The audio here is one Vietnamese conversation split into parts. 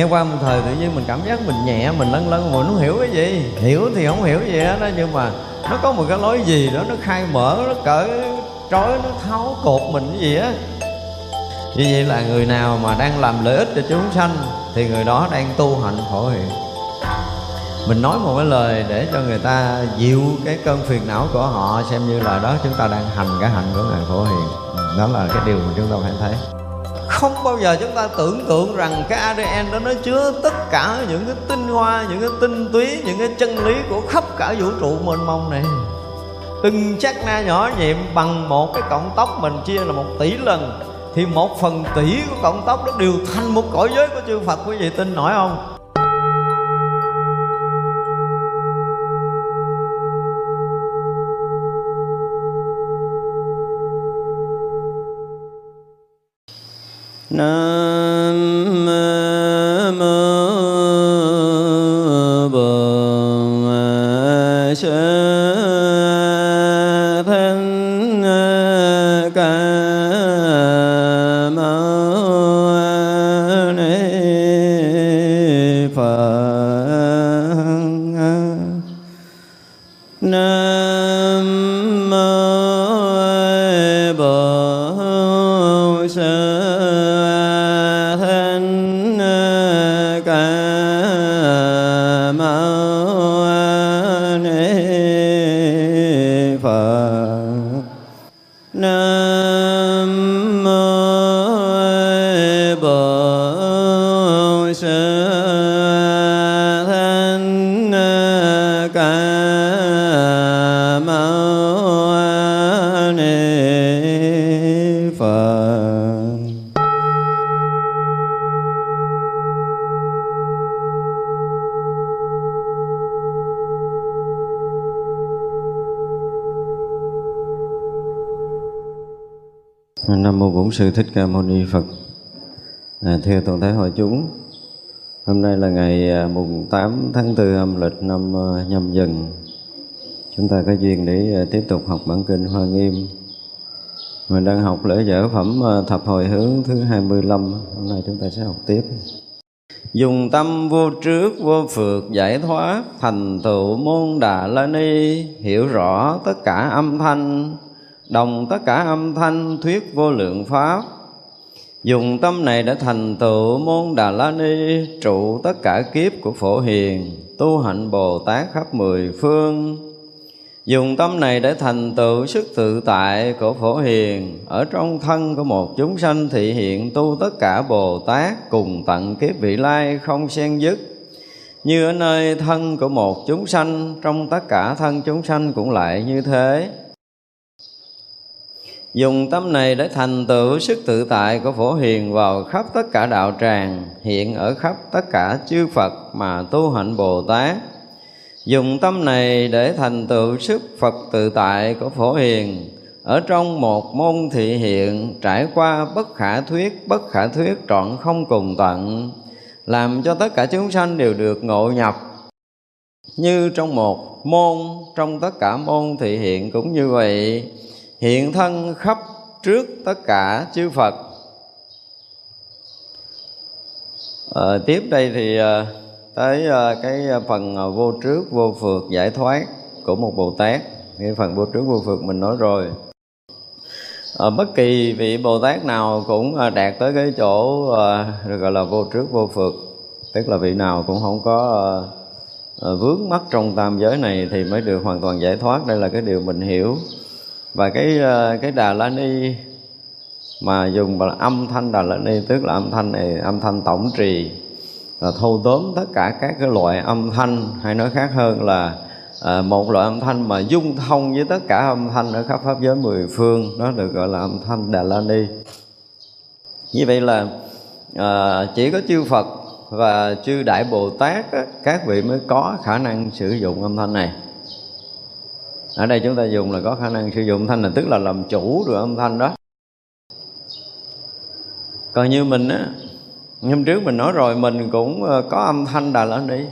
nghe qua một thời tự nhiên mình cảm giác mình nhẹ, mình lân lân mình không hiểu cái gì? Hiểu thì không hiểu gì đó nhưng mà nó có một cái lối gì đó, nó khai mở, nó cỡ trói, nó tháo cột mình cái gì á. Như vậy là người nào mà đang làm lợi ích cho chúng sanh thì người đó đang tu hạnh khổ hiện mình nói một cái lời để cho người ta dịu cái cơn phiền não của họ, xem như là đó chúng ta đang hành cái hạnh của ngài khổ hiền đó là cái điều mà chúng ta phải thấy không bao giờ chúng ta tưởng tượng rằng cái ADN đó nó chứa tất cả những cái tinh hoa, những cái tinh túy, những cái chân lý của khắp cả vũ trụ mênh mông này. Từng chắc na nhỏ nhiệm bằng một cái cọng tóc mình chia là một tỷ lần thì một phần tỷ của cọng tóc đó đều thành một cõi giới của chư Phật. Quý vị tin nổi không? Nam mô Bổn Sư Phật. Sư Thích Ca Mâu Ni Phật. À, Theo toàn thể hội chúng Hôm nay là ngày à, mùng 8 tháng 4 âm lịch năm à, nhâm dần. Chúng ta có duyên để à, tiếp tục học bản kinh Hoa Nghiêm. Mình đang học lễ dở phẩm thập hồi hướng thứ 25 Hôm nay chúng ta sẽ học tiếp. Dùng tâm vô trước vô phượt giải thoát Thành tựu môn đà la ni Hiểu rõ tất cả âm thanh đồng tất cả âm thanh thuyết vô lượng pháp. Dùng tâm này để thành tựu môn đà la ni, trụ tất cả kiếp của phổ hiền, tu hạnh bồ tát khắp mười phương. Dùng tâm này để thành tựu sức tự tại của phổ hiền, ở trong thân của một chúng sanh thị hiện tu tất cả bồ tát cùng tận kiếp vị lai không xen dứt. Như ở nơi thân của một chúng sanh, trong tất cả thân chúng sanh cũng lại như thế. Dùng tâm này để thành tựu sức tự tại của Phổ Hiền vào khắp tất cả đạo tràng, hiện ở khắp tất cả chư Phật mà tu hạnh Bồ Tát. Dùng tâm này để thành tựu sức Phật tự tại của Phổ Hiền, ở trong một môn thị hiện trải qua bất khả thuyết, bất khả thuyết trọn không cùng tận, làm cho tất cả chúng sanh đều được ngộ nhập như trong một môn, trong tất cả môn thị hiện cũng như vậy hiện thân khắp trước tất cả chư Phật. À, tiếp đây thì à, tới à, cái phần vô trước vô phượt giải thoát của một Bồ Tát. Cái phần vô trước vô phượt mình nói rồi. À, bất kỳ vị Bồ Tát nào cũng à, đạt tới cái chỗ à, được gọi là vô trước vô phượt tức là vị nào cũng không có à, vướng mắc trong tam giới này thì mới được hoàn toàn giải thoát. Đây là cái điều mình hiểu và cái ờ, cái đà la ni mà dùng bằng âm thanh đà la ni tức là âm thanh này âm thanh tổng trì là thâu tóm tất cả các cái loại âm thanh hay nói khác hơn là à, một loại âm thanh mà dung thông với tất cả âm thanh ở khắp pháp giới mười phương đó được gọi là âm thanh đà la ni như vậy là à, chỉ có chư phật và chư đại bồ tát á, các vị mới có khả năng sử dụng âm thanh này ở đây chúng ta dùng là có khả năng sử dụng thanh là tức là làm chủ được âm thanh đó. Còn như mình á, hôm trước mình nói rồi, mình cũng ờ, có âm thanh đà lên đi.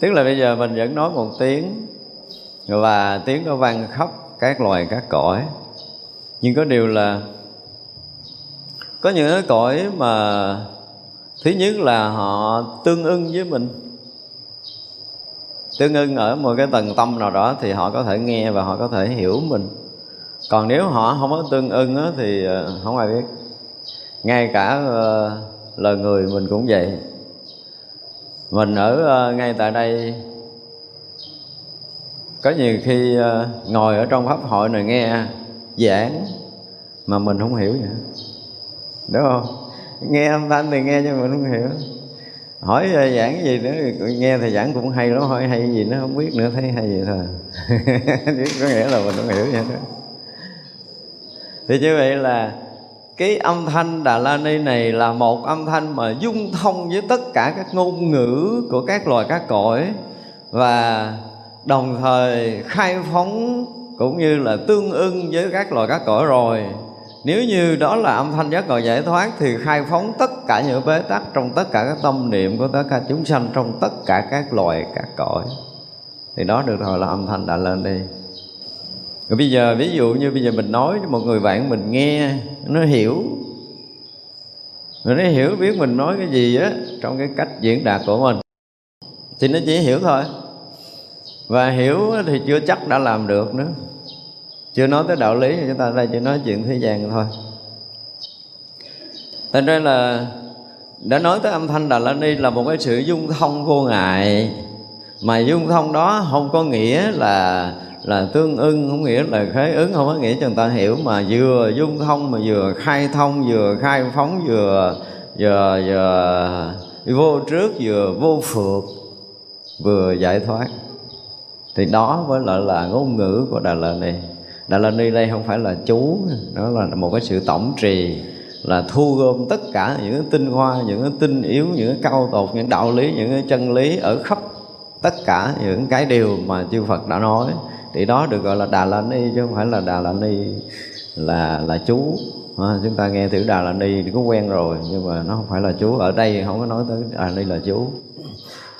Tức là bây giờ mình vẫn nói một tiếng, và tiếng nó vang khắp các loài, các cõi. Nhưng có điều là, có những cái cõi mà, thứ nhất là họ tương ưng với mình tương ưng ở một cái tầng tâm nào đó thì họ có thể nghe và họ có thể hiểu mình. Còn nếu họ không có tương ưng á, thì ờ, không ai biết. Ngay cả ờ, uh, lời người mình cũng vậy. Mình ở uh, ngay tại đây có nhiều khi uh, ngồi ở trong pháp hội này nghe giảng mà mình không hiểu vậy đúng không? Nghe âm thanh thì nghe nhưng mình không hiểu hỏi ờ, giảng cái gì nữa nghe thầy giảng cũng hay lắm, hỏi hay gì nó không biết nữa, thấy hay gì thôi. Có nghĩa là mình không hiểu vậy đó. Thì như vậy là cái âm thanh Đà La Ni này là một âm thanh mà dung thông với tất cả các ngôn ngữ của các loài các cõi và đồng thời khai phóng cũng như là tương ưng với các loài các cõi rồi nếu như đó là âm thanh giác ngộ giải thoát thì khai phóng tất cả những bế tắc trong tất cả các tâm niệm của tất cả chúng sanh, trong tất cả các loài, các cõi. Thì đó được gọi là âm thanh đã lên đi. Rồi bây giờ, ví dụ như bây giờ mình nói cho một người bạn mình nghe, nó hiểu. Rồi nó hiểu biết mình nói cái gì á, trong cái cách diễn đạt của mình. Thì nó chỉ hiểu thôi. Và hiểu thì chưa chắc đã làm được nữa chưa nói tới đạo lý thì chúng ta đây chỉ nói chuyện thế gian thôi. Thành ra là đã nói tới âm thanh đà la ni là một cái sự dung thông vô ngại. Mà dung thông đó không có nghĩa là là tương ưng, không nghĩa là khế ứng, không có nghĩa cho người ta hiểu. Mà vừa dung thông, mà vừa khai thông, vừa khai phóng, vừa vừa vừa vô trước, vừa vô phượt vừa giải thoát. Thì đó mới lại là ngôn ngữ của đà la ni đà la ni đây không phải là chú đó là một cái sự tổng trì là thu gom tất cả những cái tinh hoa những cái tinh yếu những cái cao tột những đạo lý những cái chân lý ở khắp tất cả những cái điều mà chư Phật đã nói. Thì đó được gọi là Đà La Ni chứ không phải là Đà La Ni là là chú. À, chúng ta nghe từ Đà La Ni thì cũng quen rồi nhưng mà nó không phải là chú. Ở đây không có nói tới Đà La Ni là chú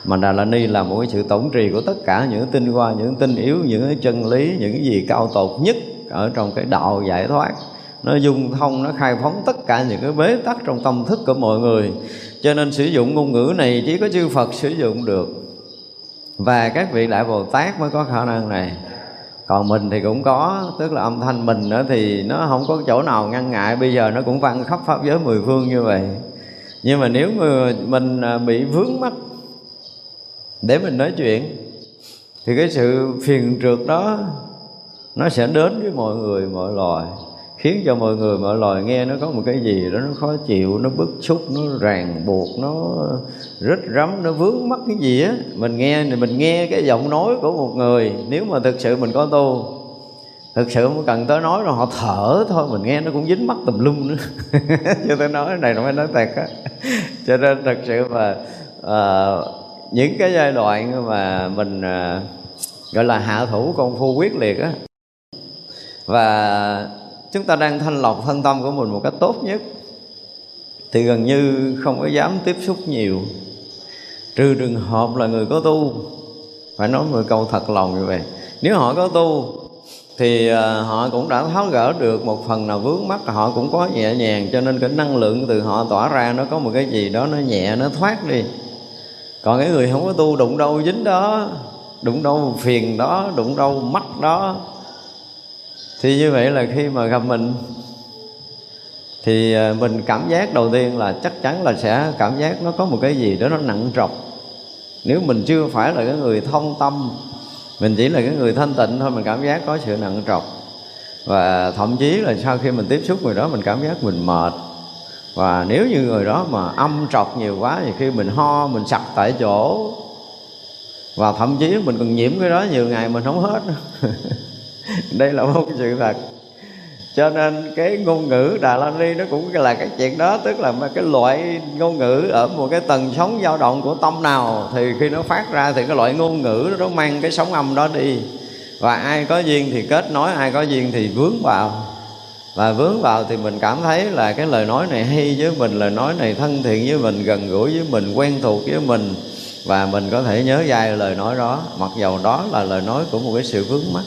mà Đà La Ni là một cái sự tổng trì của tất cả những tinh hoa, những tinh yếu, những cái chân lý, những cái gì cao tột nhất ở trong cái đạo giải thoát. Nó dung thông, nó khai phóng tất cả những cái bế tắc trong tâm thức của mọi người. Cho nên sử dụng ngôn ngữ này chỉ có chư Phật sử dụng được. Và các vị đại Bồ Tát mới có khả năng này. Còn mình thì cũng có, tức là âm thanh mình nữa thì nó không có chỗ nào ngăn ngại. Bây giờ nó cũng vang khắp pháp giới mười phương như vậy. Nhưng mà nếu mà mình à, bị vướng mắc để mình nói chuyện. Thì cái sự phiền trượt đó nó sẽ đến với mọi người mọi loài. Khiến cho mọi người mọi loài nghe nó có một cái gì đó nó khó chịu nó bức xúc nó ràng buộc nó rít rắm nó vướng mắc cái gì á. Mình nghe thì mình nghe cái giọng nói của một người. Nếu mà thực sự mình có tu thực sự không cần tới nói rồi họ thở thôi mình nghe nó cũng dính mắt tùm lum nữa. Cho tôi nói này nó mới nói thật á. Cho nên thật sự mà uh, những cái giai đoạn mà mình à, gọi là hạ thủ công phu quyết liệt á, và chúng ta đang thanh lọc thân tâm của mình một cách tốt nhất, thì gần như không có dám tiếp xúc nhiều. Trừ trường hợp là người có tu, phải nói một câu thật lòng như vậy. Nếu họ có tu, thì à, họ cũng đã tháo gỡ được một phần nào vướng mắc, họ cũng có nhẹ nhàng, cho nên cái năng lượng từ họ tỏa ra nó có một cái gì đó nó nhẹ, nó thoát đi còn cái người không có tu đụng đâu dính đó, đụng đâu phiền đó, đụng đâu mắt đó, thì như vậy là khi mà gặp mình, thì à, mình cảm giác đầu tiên là chắc chắn là sẽ cảm giác nó có một cái gì đó nó nặng trọc. Nếu mình chưa phải là cái người thông tâm, mình chỉ là cái người thanh tịnh thôi, mình cảm giác có sự nặng trọc. Và thậm chí là sau khi mình tiếp xúc người đó, mình cảm giác mình mệt và nếu như người đó mà âm trọc nhiều quá thì khi mình ho, mình sặc tại chỗ, và thậm chí mình còn nhiễm cái đó nhiều ngày mình không hết. Đây là một sự thật. Cho nên cái ngôn ngữ Đà La Ni nó cũng là cái chuyện đó, tức là cái loại ngôn ngữ ở một cái tầng sóng dao động của tâm nào thì khi nó phát ra thì cái loại ngôn ngữ nó mang cái sóng âm đó đi. Và ai có duyên thì kết nối, ai có duyên thì vướng vào và vướng vào thì mình cảm thấy là cái lời nói này hay với mình, lời nói này thân thiện với mình, gần gũi với mình, quen thuộc với mình. Và mình có thể nhớ dai lời nói đó, mặc dầu đó là lời nói của một cái sự vướng mắc.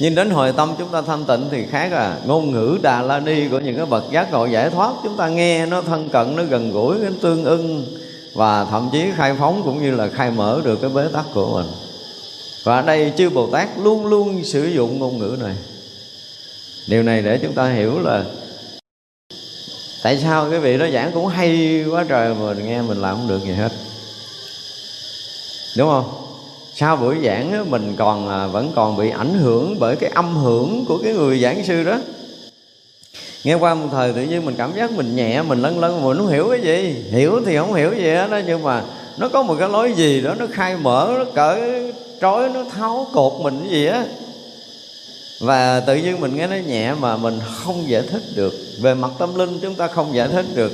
Nhưng đến hồi tâm chúng ta thanh tịnh thì khác à. Ngôn ngữ đà la ni của những cái bậc giác ngộ giải thoát, chúng ta nghe nó thân cận, nó gần gũi, nó tương ưng. Và thậm chí khai phóng cũng như là khai mở được cái bế tắc của mình. Và ở đây chư bồ tát luôn luôn sử dụng ngôn ngữ này điều này để chúng ta hiểu là tại sao cái vị đó giảng cũng hay quá trời mà mình nghe mình làm không được gì hết. Đúng không? Sau buổi giảng mình còn à, vẫn còn bị ảnh hưởng bởi cái âm hưởng của cái người giảng sư đó. Nghe qua một thời tự nhiên mình cảm giác mình nhẹ, mình lân lân mình không hiểu cái gì. Hiểu thì không hiểu gì hết đó nhưng mà nó có một cái lối gì đó, nó khai mở, nó cởi trói, nó tháo cột mình cái gì á và tự nhiên mình nghe nó nhẹ mà mình không giải thích được. Về mặt tâm linh chúng ta không giải thích được.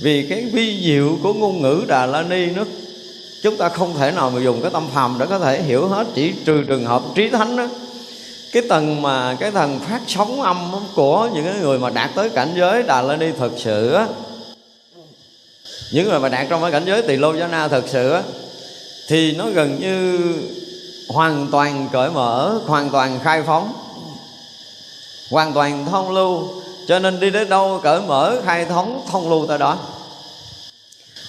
Vì cái vi diệu của ngôn ngữ đà la ni nó, chúng ta không thể nào mà dùng cái tâm phàm để có thể hiểu hết. Chỉ trừ trường hợp trí thánh đó. Cái tầng mà, cái thần phát sóng âm của những cái người mà đạt tới cảnh giới đà la ni thực sự á, những người mà đạt trong cái cảnh giới tỳ lô giá na thực sự á, thì nó gần như hoàn toàn cởi mở, hoàn toàn khai phóng hoàn toàn thông lưu cho nên đi đến đâu cởi mở khai thống thông lưu tới đó.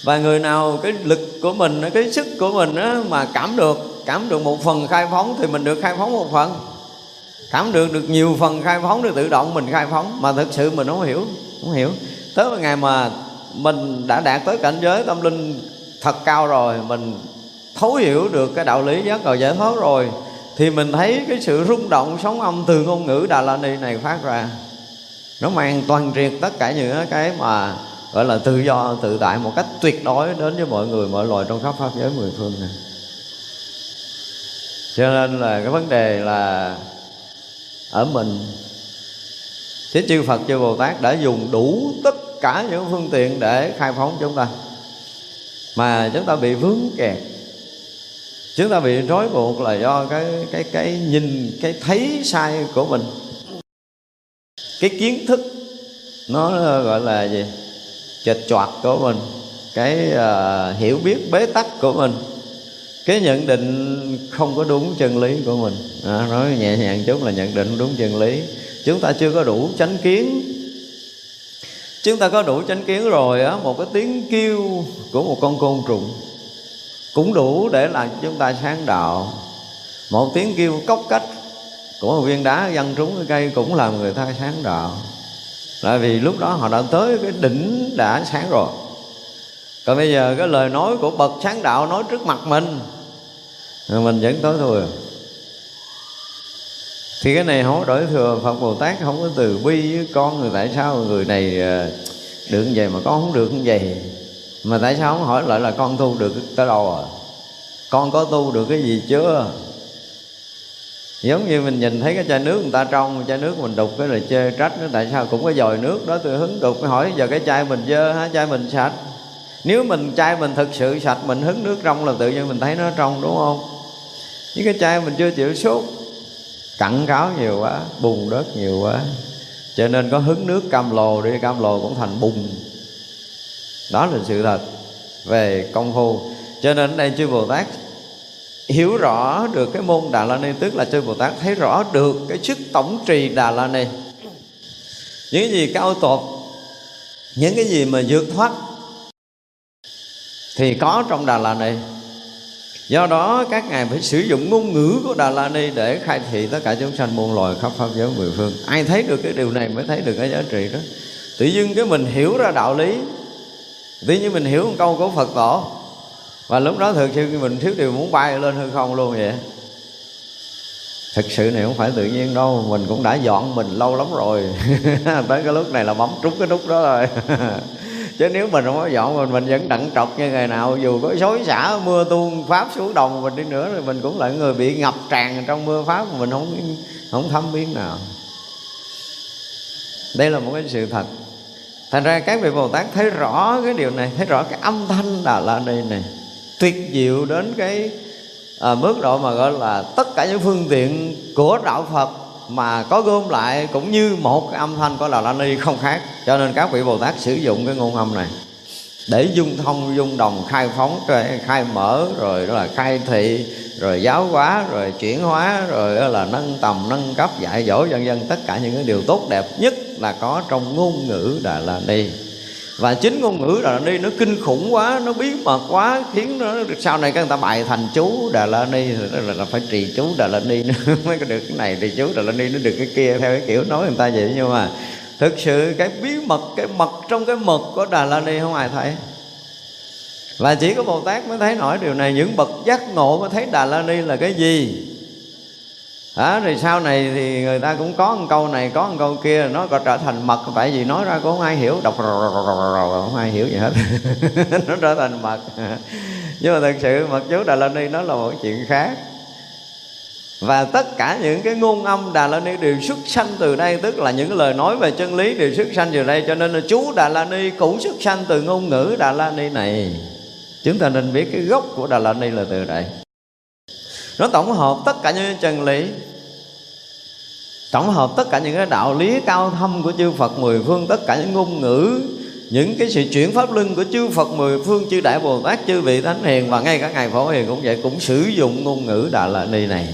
Và người nào cái lực của mình cái sức của mình á, mà cảm được cảm được một phần khai phóng thì mình được khai phóng một phần. Cảm được được nhiều phần khai phóng được tự động mình khai phóng mà thực sự mình không hiểu không hiểu. Tới một ngày mà mình đã đạt tới cảnh giới tâm linh thật cao rồi mình thấu hiểu được cái đạo lý giác ngộ giải thoát rồi thì mình thấy cái sự rung động sóng âm từ ngôn ngữ Đà La Ni này phát ra, nó mang toàn triệt tất cả những cái mà, gọi là, tự do, tự tại một cách tuyệt đối đến với mọi người, mọi loài trong khắp pháp giới mười phương này. Cho nên là cái vấn đề là ở mình, Thế chư Phật chư Bồ Tát đã dùng đủ tất cả những phương tiện để khai phóng chúng ta. Mà chúng ta bị vướng kẹt Chúng ta bị rối buộc là do cái cái cái nhìn, cái thấy sai của mình. Cái kiến thức nó ờ, gọi là gì? chệch choạc của mình. Cái uh, hiểu biết bế tắc của mình. Cái nhận định không có đúng chân lý của mình. À, nói nhẹ nhàng chút là nhận định đúng chân lý. Chúng ta chưa có đủ chánh kiến. Chúng ta có đủ chánh kiến rồi á một cái tiếng kêu của một con côn trùng cũng đủ để làm chúng ta sáng đạo. Một tiếng kêu cốc cách của một viên đá văng trúng cái cây cũng làm người ta sáng đạo. Là vì lúc đó họ đã tới cái đỉnh đã sáng rồi. Còn bây giờ cái lời nói của bậc sáng đạo nói trước mặt mình mình vẫn tối thôi à. thì cái này không có đổi thừa Phật Bồ Tát không có từ bi với con người, tại sao người này à, được như vậy mà con không được như vậy? Mà tại sao không hỏi lại là con tu được tới đâu à? Con có tu được cái gì chưa? Giống như mình nhìn thấy cái chai nước người ta trong, chai nước mình đục cái là chê trách nó tại sao cũng có dòi nước đó, tôi hứng đục, hỏi giờ cái chai mình dơ hả? Chai mình sạch. Nếu mình, chai mình thực sự sạch, mình hứng nước trong là tự nhiên mình thấy nó trong, đúng không? Những cái chai mình chưa chịu sốt, cặn cáo nhiều quá, bùn đất nhiều quá. Cho nên có hứng nước cam lồ đi, cam lồ cũng thành bùn đó là sự thật về công phu. Cho nên đây chư bồ tát hiểu rõ được cái môn Đà La Ni, tức là chư Bồ Tát thấy rõ được cái sức tổng trì Đà La Ni. Những gì cao tột, những cái gì mà vượt thoát thì có trong Đà La Ni. Do đó các ngài phải sử dụng ngôn ngữ của Đà La Ni để khai thị tất cả chúng sanh muôn loài khắp pháp giới mười phương. Ai thấy được cái điều này mới thấy được cái giá trị đó. Tự dưng cái mình hiểu ra đạo lý tí như mình hiểu một câu của Phật tổ. Và lúc đó thực sự mình thiếu điều muốn bay lên hư không luôn vậy. Thực sự này không phải tự nhiên đâu, mình cũng đã dọn mình lâu lắm rồi. Tới cái lúc này là bấm trúng cái nút đó rồi. Chứ nếu mình không có dọn mình mình vẫn đặng trọc như ngày nào. Dù có xối xả mưa tuôn pháp xuống đồng mình đi nữa, thì mình cũng là người bị ngập tràn trong mưa pháp mà mình không không thấm biến nào. Đây là một cái sự thật thành ra các vị bồ tát thấy rõ cái điều này thấy rõ cái âm thanh đà la ni này tuyệt diệu đến cái à, mức độ mà gọi là tất cả những phương tiện của đạo Phật mà có gom lại cũng như một cái âm thanh của Đà La Ni không khác. Cho nên các vị Bồ Tát sử dụng cái ngôn âm này để dung thông dung đồng khai phóng khai mở rồi đó là khai thị rồi giáo hóa rồi chuyển hóa rồi đó là nâng tầm nâng cấp dạy dỗ dân dân tất cả những cái điều tốt đẹp nhất là có trong ngôn ngữ đà la ni và chính ngôn ngữ đà la ni nó kinh khủng quá nó bí mật quá khiến nó sau này các người ta bài thành chú đà la ni là, là phải trì chú đà la ni mới có được cái này trì chú đà la ni nó được cái kia theo cái kiểu nói người ta vậy. Nhưng mà thực sự cái bí mật cái mật trong cái mật của đà la ni không ai thấy. Và chỉ có bồ tát mới thấy nổi điều này. Những bậc giác ngộ mới thấy đà la ni là cái gì? Đó, rồi sau này thì người ta cũng có một câu này có một câu kia nó có trở thành mật. Tại vì nói ra cũng không ai hiểu đọc không ai hiểu gì hết. Nó trở thành mật. Nhưng mà thật sự mật chú đà la ni nó là một chuyện khác. Và tất cả những cái ngôn âm Đà La Ni đều xuất sanh từ đây Tức là những lời nói về chân lý đều xuất sanh từ đây. Cho nên là chú Đà La Ni cũng xuất sanh từ ngôn ngữ Đà La Ni này. Chúng ta nên biết cái gốc của Đà La Ni là từ đây. Nó tổng hợp tất cả những chân lý. Tổng hợp tất cả những cái đạo lý cao thâm của chư Phật mười phương Tất cả những ngôn ngữ những cái sự chuyển pháp luân của chư Phật mười phương chư Đại Bồ Tát chư vị Thánh Hiền và ngay cả ngài Phổ Hiền cũng vậy cũng sử dụng ngôn ngữ Đà La Ni này.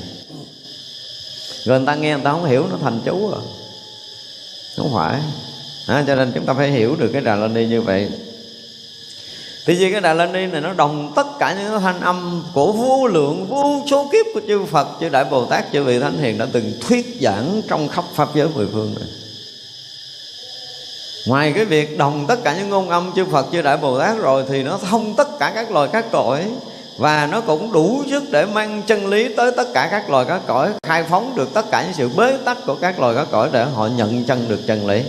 Rồi người ta nghe người ta không hiểu nó thành chú rồi không phải. À, cho nên chúng ta phải hiểu được cái đà la ni như vậy thì vì cái Đà La Ni này nó đồng tất cả những thanh âm của vô lượng vô số kiếp của chư Phật, chư Đại Bồ Tát, chư vị Thánh Hiền đã từng thuyết giảng trong khắp Pháp giới mười phương này. Ngoài cái việc đồng tất cả những ngôn âm chư Phật, chư Đại Bồ Tát rồi thì nó thông tất cả các loài các cõi và nó cũng đủ sức để mang chân lý tới tất cả các loài các cõi khai phóng được tất cả những sự bế tắc của các loài các cõi để họ nhận chân được chân lý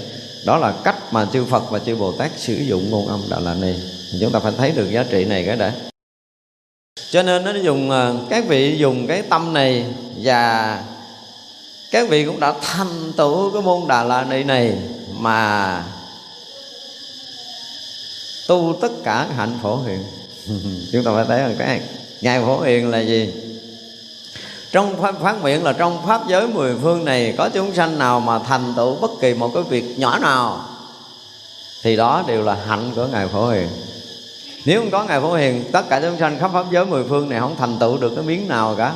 đó là cách mà chư Phật và chư Bồ Tát sử dụng ngôn âm Đà La Ni chúng ta phải thấy được giá trị này cái đã. Cho nên nó dùng à, các vị dùng cái tâm này và các vị cũng đã thành tựu cái môn Đà La Ni này mà tu tất cả hạnh phổ hiền. Chúng ta phải thấy rằng cái ngài phổ hiền là gì? Trong pháp phát nguyện là trong pháp giới mười phương này có chúng sanh nào mà thành tựu bất kỳ một cái việc nhỏ nào, thì đó đều là hạnh của ngài phổ hiền nếu không có ngài phổ hiền, tất cả chúng sanh khắp pháp giới mười phương này không thành tựu được cái miếng nào cả.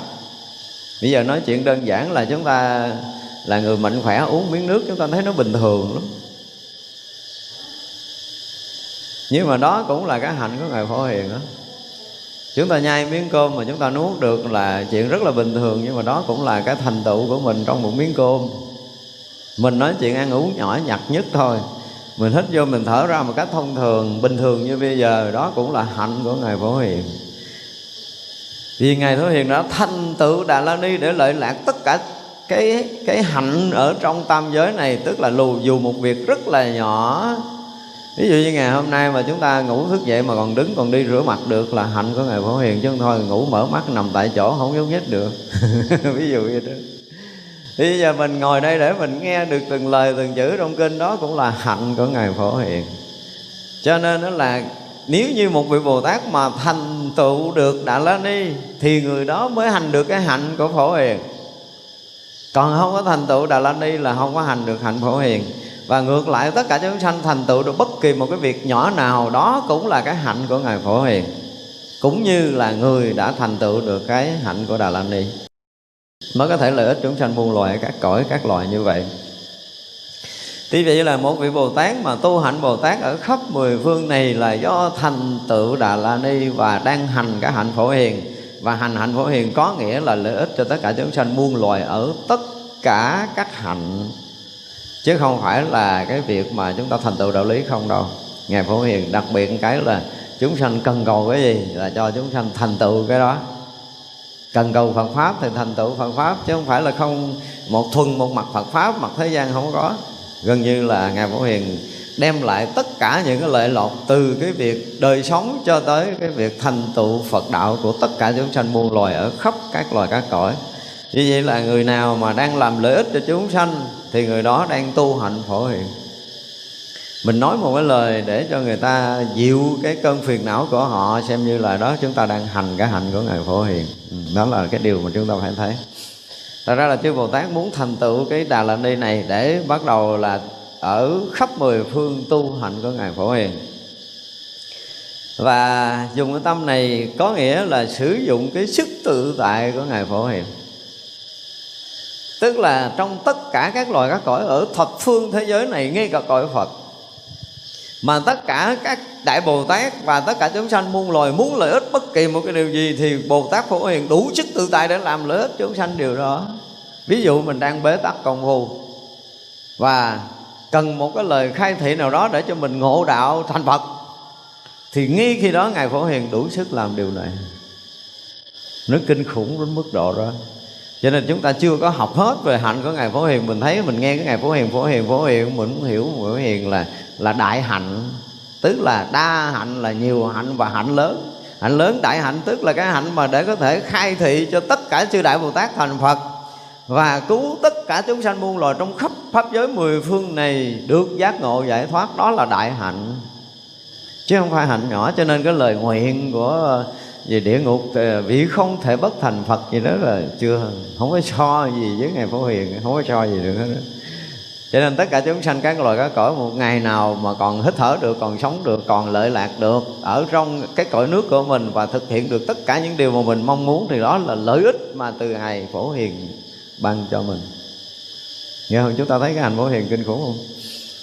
Bây giờ nói chuyện đơn giản là chúng ta là người mạnh khỏe, uống miếng nước chúng ta thấy nó bình thường lắm. Nhưng mà đó cũng là cái hạnh của ngài phổ hiền đó chúng ta nhai miếng cơm mà chúng ta nuốt được là chuyện rất là bình thường, nhưng mà đó cũng là cái thành tựu của mình trong một miếng cơm. Mình nói chuyện ăn uống nhỏ nhặt nhất thôi mình hít vô mình thở ra một cách thông thường, bình thường như bây giờ. Đó cũng là hạnh của ngài phổ hiền. Vì ngài phổ hiền đã thành tựu đà la ni để lợi lạc tất cả cái cái hạnh ở trong tam giới này, tức là lù, dù một việc rất là nhỏ. Ví dụ như ngày hôm nay mà chúng ta ngủ thức dậy mà còn đứng, còn đi rửa mặt được là hạnh của ngài phổ hiền. Chứ không thôi, ngủ mở mắt nằm tại chỗ không nhúc nhích được. Ví dụ như thế bây giờ mình ngồi đây để mình nghe được từng lời, từng chữ trong kinh đó cũng là hạnh của ngài phổ hiền. Cho nên đó là nếu như một vị bồ tát mà thành tựu được đà la ni thì người đó mới hành được cái hạnh của phổ hiền. Còn không có thành tựu đà la ni là không có hành được hạnh phổ hiền. Và ngược lại, tất cả chúng sanh thành tựu được bất kỳ một cái việc nhỏ nào, đó cũng là cái hạnh của ngài phổ hiền. Cũng như là người đã thành tựu được cái hạnh của đà la ni mới có thể lợi ích chúng sanh muôn loài, các cõi, các loài như vậy. Tuy vậy là một vị Bồ Tát mà tu hạnh Bồ Tát ở khắp mười phương này là do thành tựu Đà La Ni và đang hành cái hạnh phổ hiền. Và hành hạnh phổ hiền có nghĩa là lợi ích cho tất cả chúng sanh muôn loài ở tất cả các hạnh. Chứ không phải là cái việc mà chúng ta thành tựu đạo lý không đâu. Ngài phổ hiền, đặc biệt cái là chúng sanh cần cầu cái gì là cho chúng sanh thành tựu cái đó cần cầu Phật pháp thì thành tựu Phật pháp, chứ không phải là không một thuần một mặt Phật pháp mặt thế gian không có. Gần như là ngài phổ hiền đem lại tất cả những cái lợi lộc từ cái việc đời sống cho tới cái việc thành tựu Phật đạo của tất cả chúng sanh muôn loài ở khắp các loài các cõi. Như vậy là người nào mà đang làm lợi ích cho chúng sanh thì người đó đang tu hạnh phổ hiền mình nói một cái lời để cho người ta dịu cái cơn phiền não của họ, xem như là đó, chúng ta đang hành cái hạnh của ngài phổ hiền. Ừ, đó là cái điều mà chúng ta phải thấy. Thật ra là chư bồ tát muốn thành tựu cái đà la ni này để bắt đầu là ở khắp mười phương tu hạnh của ngài phổ hiền. Và dùng cái tâm này có nghĩa là sử dụng cái sức tự tại của ngài phổ hiền. Tức là trong tất cả các loài các cõi ở thập phương thế giới này, ngay cả cõi phật mà tất cả các đại bồ tát và tất cả chúng sanh muôn loài muốn lợi ích bất kỳ một cái điều gì thì bồ tát phổ hiền đủ sức tự tại để làm lợi ích chúng sanh điều đó. Ví dụ mình đang bế tắc công phu và cần một cái lời khai thị nào đó để cho mình ngộ đạo thành phật, thì ngay khi đó ngài phổ hiền đủ sức làm điều này. Nó kinh khủng đến mức độ đó. Cho nên chúng ta chưa có học hết về hạnh của ngài phổ hiền. Mình thấy mình nghe cái ngài phổ hiền phổ hiền phổ hiền, mình cũng hiểu, phổ hiền là là đại hạnh, tức là đa hạnh là nhiều hạnh và hạnh lớn. Hạnh lớn, đại hạnh tức là cái hạnh mà để có thể khai thị cho tất cả chư đại bồ tát thành phật và cứu tất cả chúng sanh muôn loài trong khắp pháp giới mười phương này được giác ngộ giải thoát. Đó là đại hạnh, chứ không phải hạnh nhỏ. Cho nên cái lời nguyện của, về địa ngục ờ, vị không thể bất thành phật gì đó là chưa, không có so gì với ngài phổ hiền, không có so gì được hết đó cho nên tất cả chúng sanh các loài các cõi một ngày nào mà còn hít thở được, còn sống được, còn lợi lạc được ở trong cái cõi nước của mình và thực hiện được tất cả những điều mà mình mong muốn thì đó là lợi ích mà từ ngày phổ hiền ban cho mình. Nghe không? Chúng ta thấy cái hành phổ hiền kinh khủng không?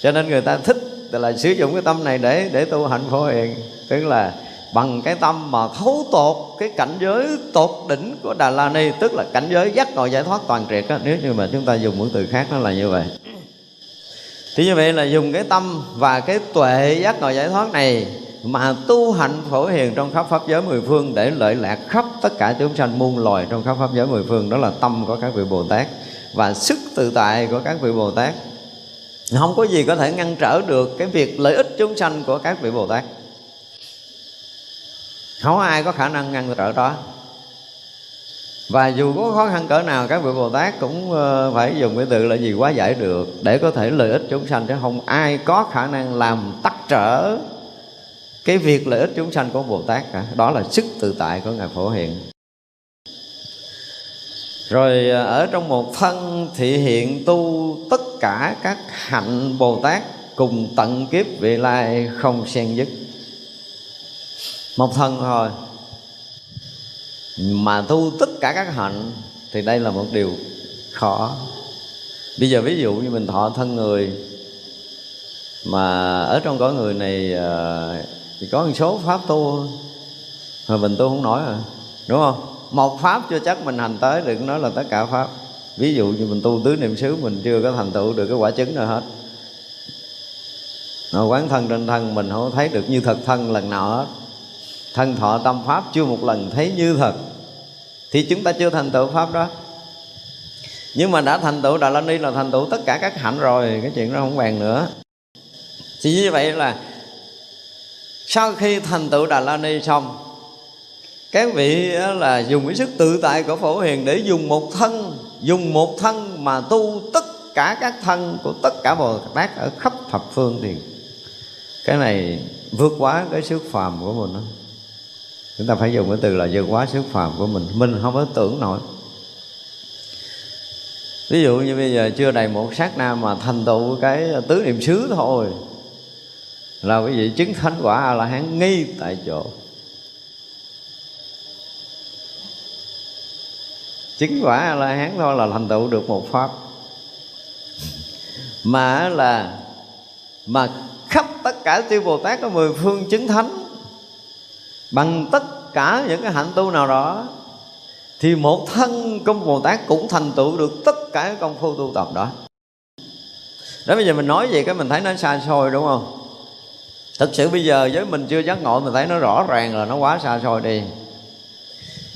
Cho nên người ta thích là sử dụng cái tâm này để để tu hạnh phổ hiền, tức là bằng cái tâm mà thấu tột cái cảnh giới tột đỉnh của Đà La Ni, tức là cảnh giới giác ngộ giải thoát toàn triệt á. Nếu như mà chúng ta dùng một từ khác nó là như vậy thì như vậy là dùng cái tâm và cái tuệ giác ngộ giải thoát này mà tu hạnh phổ hiền trong khắp pháp giới mười phương để lợi lạc khắp tất cả chúng sanh muôn loài trong khắp pháp giới mười phương. Đó là tâm của các vị Bồ Tát và sức tự tại của các vị Bồ Tát. Không có gì có thể ngăn trở được cái việc lợi ích chúng sanh của các vị Bồ Tát. Không có ai có khả năng ngăn trở đó và dù có khó khăn cỡ nào, các vị Bồ Tát cũng ờ, phải dùng cái từ là gì quá giải được, để có thể lợi ích chúng sanh. Chứ không ai có khả năng làm tắc trở cái việc lợi ích chúng sanh của Bồ Tát cả. Đó là sức tự tại của ngài Phổ hiện rồi ờ, ở trong một thân thị hiện tu, tất cả các hạnh Bồ Tát cùng tận kiếp vị lai không xen dứt. Một thân thôi mà tu tất cả các hạnh thì đây là một điều khó. Bây giờ ví dụ như mình thọ thân người mà ở trong cõi người này ờ, thì có một số pháp tu mà mình tu không nổi rồi đúng không? Một pháp chưa chắc mình hành tới, đừng nói là tất cả pháp. Ví dụ như mình tu tứ niệm xứ, mình chưa có thành tựu được cái quả chứng nào hết. Nó quán thân trên thân mình không thấy được như thật thân lần nào hết. Thân thọ tâm pháp chưa một lần thấy như thật thì chúng ta chưa thành tựu pháp đó. Nhưng mà đã thành tựu đà la ni là thành tựu tất cả các hạnh rồi, cái chuyện đó không bàn nữa. Thì như vậy là sau khi thành tựu đà la ni xong các vị là dùng cái sức tự tại của phổ hiền để dùng một thân, dùng một thân mà tu tất cả các thân của tất cả bồ tát ở khắp thập phương thì cái này vượt quá cái sức phàm của mình đó chúng ta phải dùng cái từ là vượt quá sức phàm của mình. Mình không có tưởng nổi. Ví dụ như bây giờ chưa đầy một sát na mà thành tựu cái tứ niệm xứ thôi, là quý vị chứng thánh quả a la hán ngay tại chỗ. Chứng quả a la hán thôi là thành tựu được một pháp. Mà là, mà khắp tất cả chư bồ tát có mười phương chứng thánh bằng tất cả những cái hạnh tu nào đó thì một thân công bồ tát cũng thành tựu được tất cả cái công phu tu tập đó. Đó bây giờ mình nói gì cái mình thấy nó xa xôi đúng không? Thực sự bây giờ với mình chưa giác ngộ mình thấy nó rõ ràng là nó quá xa xôi đi.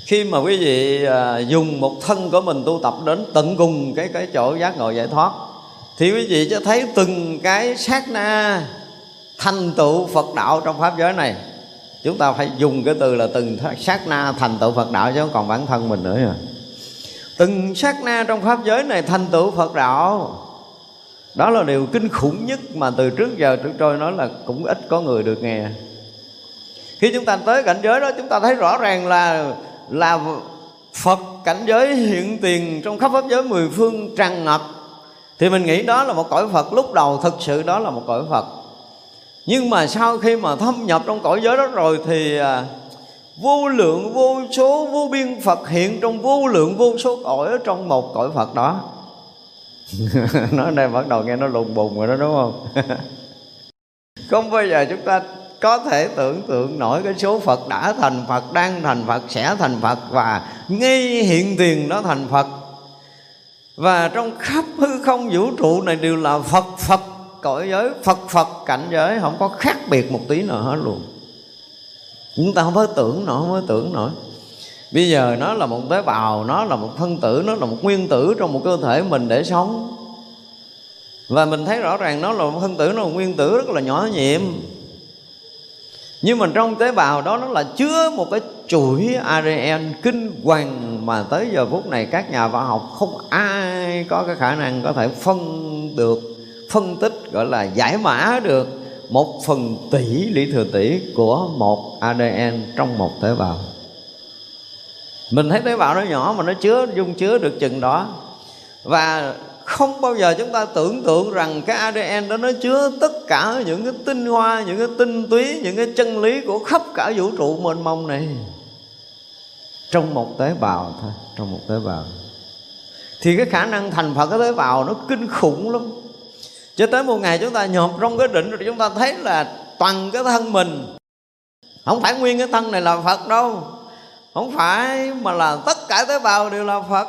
Khi mà quý vị à, dùng một thân của mình tu tập đến tận cùng cái cái chỗ giác ngộ giải thoát thì quý vị sẽ thấy từng cái sát na thành tựu Phật đạo trong pháp giới này chúng ta phải dùng cái từ là từng sát na thành tựu Phật đạo chứ không còn bản thân mình nữa rồi từng sát na trong pháp giới này thành tựu Phật đạo. Đó là điều kinh khủng nhất mà từ trước giờ trước trôi nói là cũng ít có người được nghe. Khi chúng ta tới cảnh giới đó, chúng ta thấy rõ ràng là là Phật cảnh giới hiện tiền trong khắp pháp giới mười phương tràn ngập. Thì mình nghĩ đó là một cõi Phật lúc đầu, thực sự đó là một cõi Phật nhưng mà sau khi mà thâm nhập trong cõi giới đó rồi thì à, vô lượng, vô số, vô biên Phật hiện trong vô lượng, vô số cõi ở trong một cõi Phật đó. Nói đây bắt đầu nghe nó lùng bùng rồi đó, đúng không? Không bao giờ chúng ta có thể tưởng tượng nổi cái số Phật đã thành Phật, đang thành Phật, sẽ thành Phật và ngay hiện tiền nó thành Phật. Và trong khắp hư không vũ trụ này đều là Phật Phật cõi giới, Phật Phật cảnh giới không có khác biệt một tí nào hết luôn. Chúng ta không có tưởng nổi, không có tưởng nổi. Bây giờ nó là một tế bào, nó là một phân tử, nó là một nguyên tử trong một cơ thể mình để sống. Và mình thấy rõ ràng nó là một phân tử, nó là một nguyên tử rất là nhỏ nhiệm. Nhưng mà trong tế bào đó nó là chứa một cái chuỗi ADN kinh hoàng mà tới giờ phút này các nhà khoa học không ai có cái khả năng có thể phân được phân tích gọi là giải mã được một phần tỷ lý thừa tỷ của một ADN trong một tế bào mình thấy tế bào nó nhỏ mà nó chứa dung chứa được chừng đó và không bao giờ chúng ta tưởng tượng rằng cái ADN đó nó chứa tất cả những cái tinh hoa, những cái tinh túy, những cái chân lý của khắp cả vũ trụ mênh mông này trong một tế bào thôi, trong một tế bào. Thì cái khả năng thành Phật cái tế bào nó kinh khủng lắm. Cho tới một ngày chúng ta nhộp trong cái định rồi chúng ta thấy là toàn cái thân mình. Không phải nguyên cái thân này là Phật đâu. Không phải mà là tất cả tế bào đều là Phật.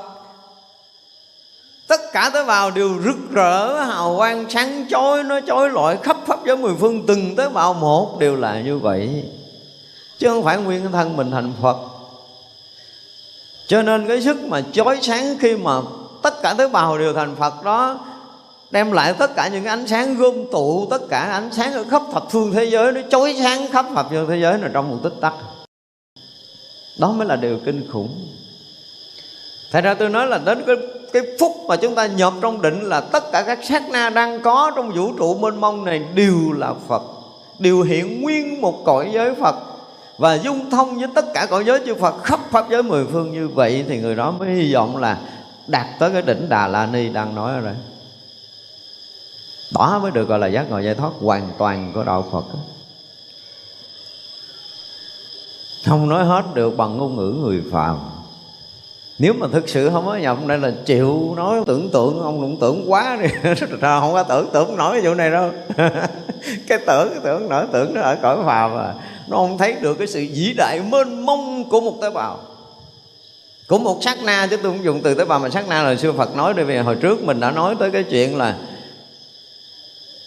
Tất cả tế bào đều rực rỡ, hào quang sáng chói nó chói lọi khắp pháp giới mười phương, từng tế bào một đều là như vậy. Chứ không phải nguyên cái thân mình thành phật. Cho nên cái sức mà chói sáng khi mà tất cả tế bào đều thành phật đó đem lại tất cả những ánh sáng gom tụ, tất cả ánh sáng ở khắp thập phương thế giới, nó chói sáng khắp thập phương thế giới là trong một tích tắc. Đó mới là điều kinh khủng. Thật ra tôi nói là đến cái cái phút mà chúng ta nhập trong định là tất cả các sát na đang có trong vũ trụ mênh mông này đều là Phật, đều hiện nguyên một cõi giới Phật. Và dung thông với tất cả cõi giới chư Phật khắp pháp giới mười phương như vậy thì người đó mới hy vọng là đạt tới cái đỉnh Đà La Ni đang nói ở đây đó mới được gọi là giác ngộ giải thoát hoàn toàn của đạo Phật không nói hết được bằng ngôn ngữ người phàm. Nếu mà thực sự không có nhập đây là chịu nói, tưởng tượng, ông đụng tưởng quá đi. Ra không có tưởng tưởng nổi vụ này đâu. Cái tưởng cái tưởng, nổi tưởng nó ở cõi phàm mà nó không thấy được cái sự vĩ đại mênh mông của một tế bào. Của một sát na chứ tôi không dùng từ tế bào, mà sát na là sư Phật nói đi. Vì hồi trước mình đã nói tới cái chuyện là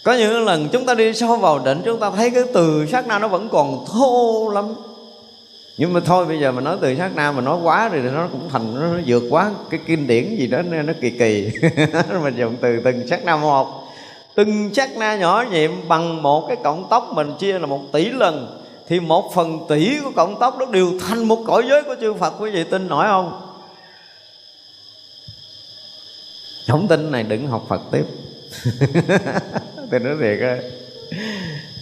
có những lần chúng ta đi sâu vào đỉnh chúng ta thấy cái từ sát na nó vẫn còn thô lắm. Nhưng mà thôi bây giờ mà nói từ sát na mà nói quá thì nó cũng thành nó, nó vượt quá cái kinh điển gì đó nên nó kỳ kỳ. Mình dùng từ từng sát na một. Từng sát na nhỏ nhiệm bằng một cái cộng tóc mình chia là một tỷ lần thì một phần tỷ của cộng tóc đó đều thành một cõi giới của chư Phật. Quý vị tin nổi không? Không tin này đừng học Phật tiếp. tôi nói thiệt á.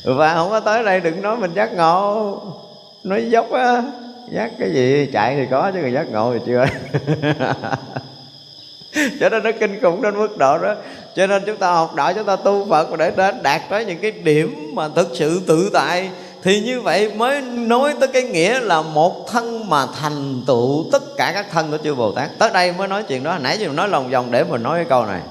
Và không có tới đây đừng nói mình giác ngộ. Nói dốc á, giác cái gì? Chạy thì có chứ còn giác ngộ thì chưa. Cho nên nó kinh khủng đến mức độ đó. Cho nên chúng ta học đạo, chúng ta tu phật để đến đạt tới những cái điểm mà thực sự tự tại. Thì như vậy mới nói tới cái nghĩa là một thân mà thành tựu tất cả các thân của chư Bồ Tát. Tới đây mới nói chuyện đó. Nãy giờ nói lòng vòng để mình nói cái câu này.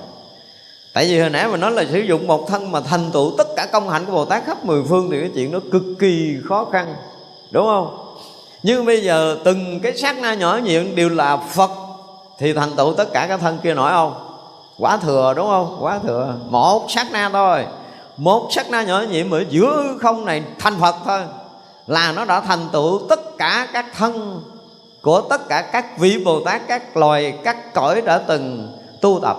Tại vì hồi nãy mình nói là sử dụng một thân mà thành tựu tất cả công hạnh của Bồ Tát khắp mười phương Thì cái chuyện đó cực kỳ khó khăn, đúng không? Nhưng bây giờ từng cái sát na nhỏ nhiệm đều là phật thì thành tựu tất cả các thân kia nổi không? Quá thừa, đúng không? Quá thừa. Một sát na thôi. Một sát na nhỏ nhiệm ở giữa không này thành phật thôi là nó đã thành tựu tất cả các thân của tất cả các vị bồ tát, các loài, các cõi đã từng tu tập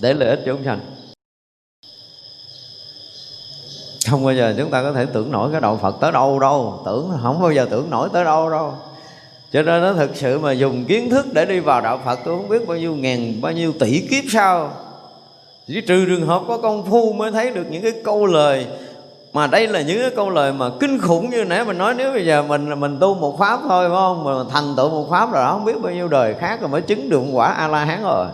để lợi ích chúng sanh. Không bao giờ chúng ta có thể tưởng nổi cái đạo Phật tới đâu đâu. Tưởng, không bao giờ tưởng nổi tới đâu đâu. Cho nên nó thực sự mà dùng kiến thức để đi vào đạo Phật, tôi không biết bao nhiêu ngàn, bao nhiêu tỷ kiếp sau. Chỉ trừ trường hợp có công phu mới thấy được những cái câu lời. Mà đây là những cái câu lời mà kinh khủng như nãy mình nói, nếu bây giờ mình mình tu một pháp thôi, phải không? Mà thành tựu một pháp rồi đó không biết bao nhiêu đời khác rồi mới chứng được quả a la hán rồi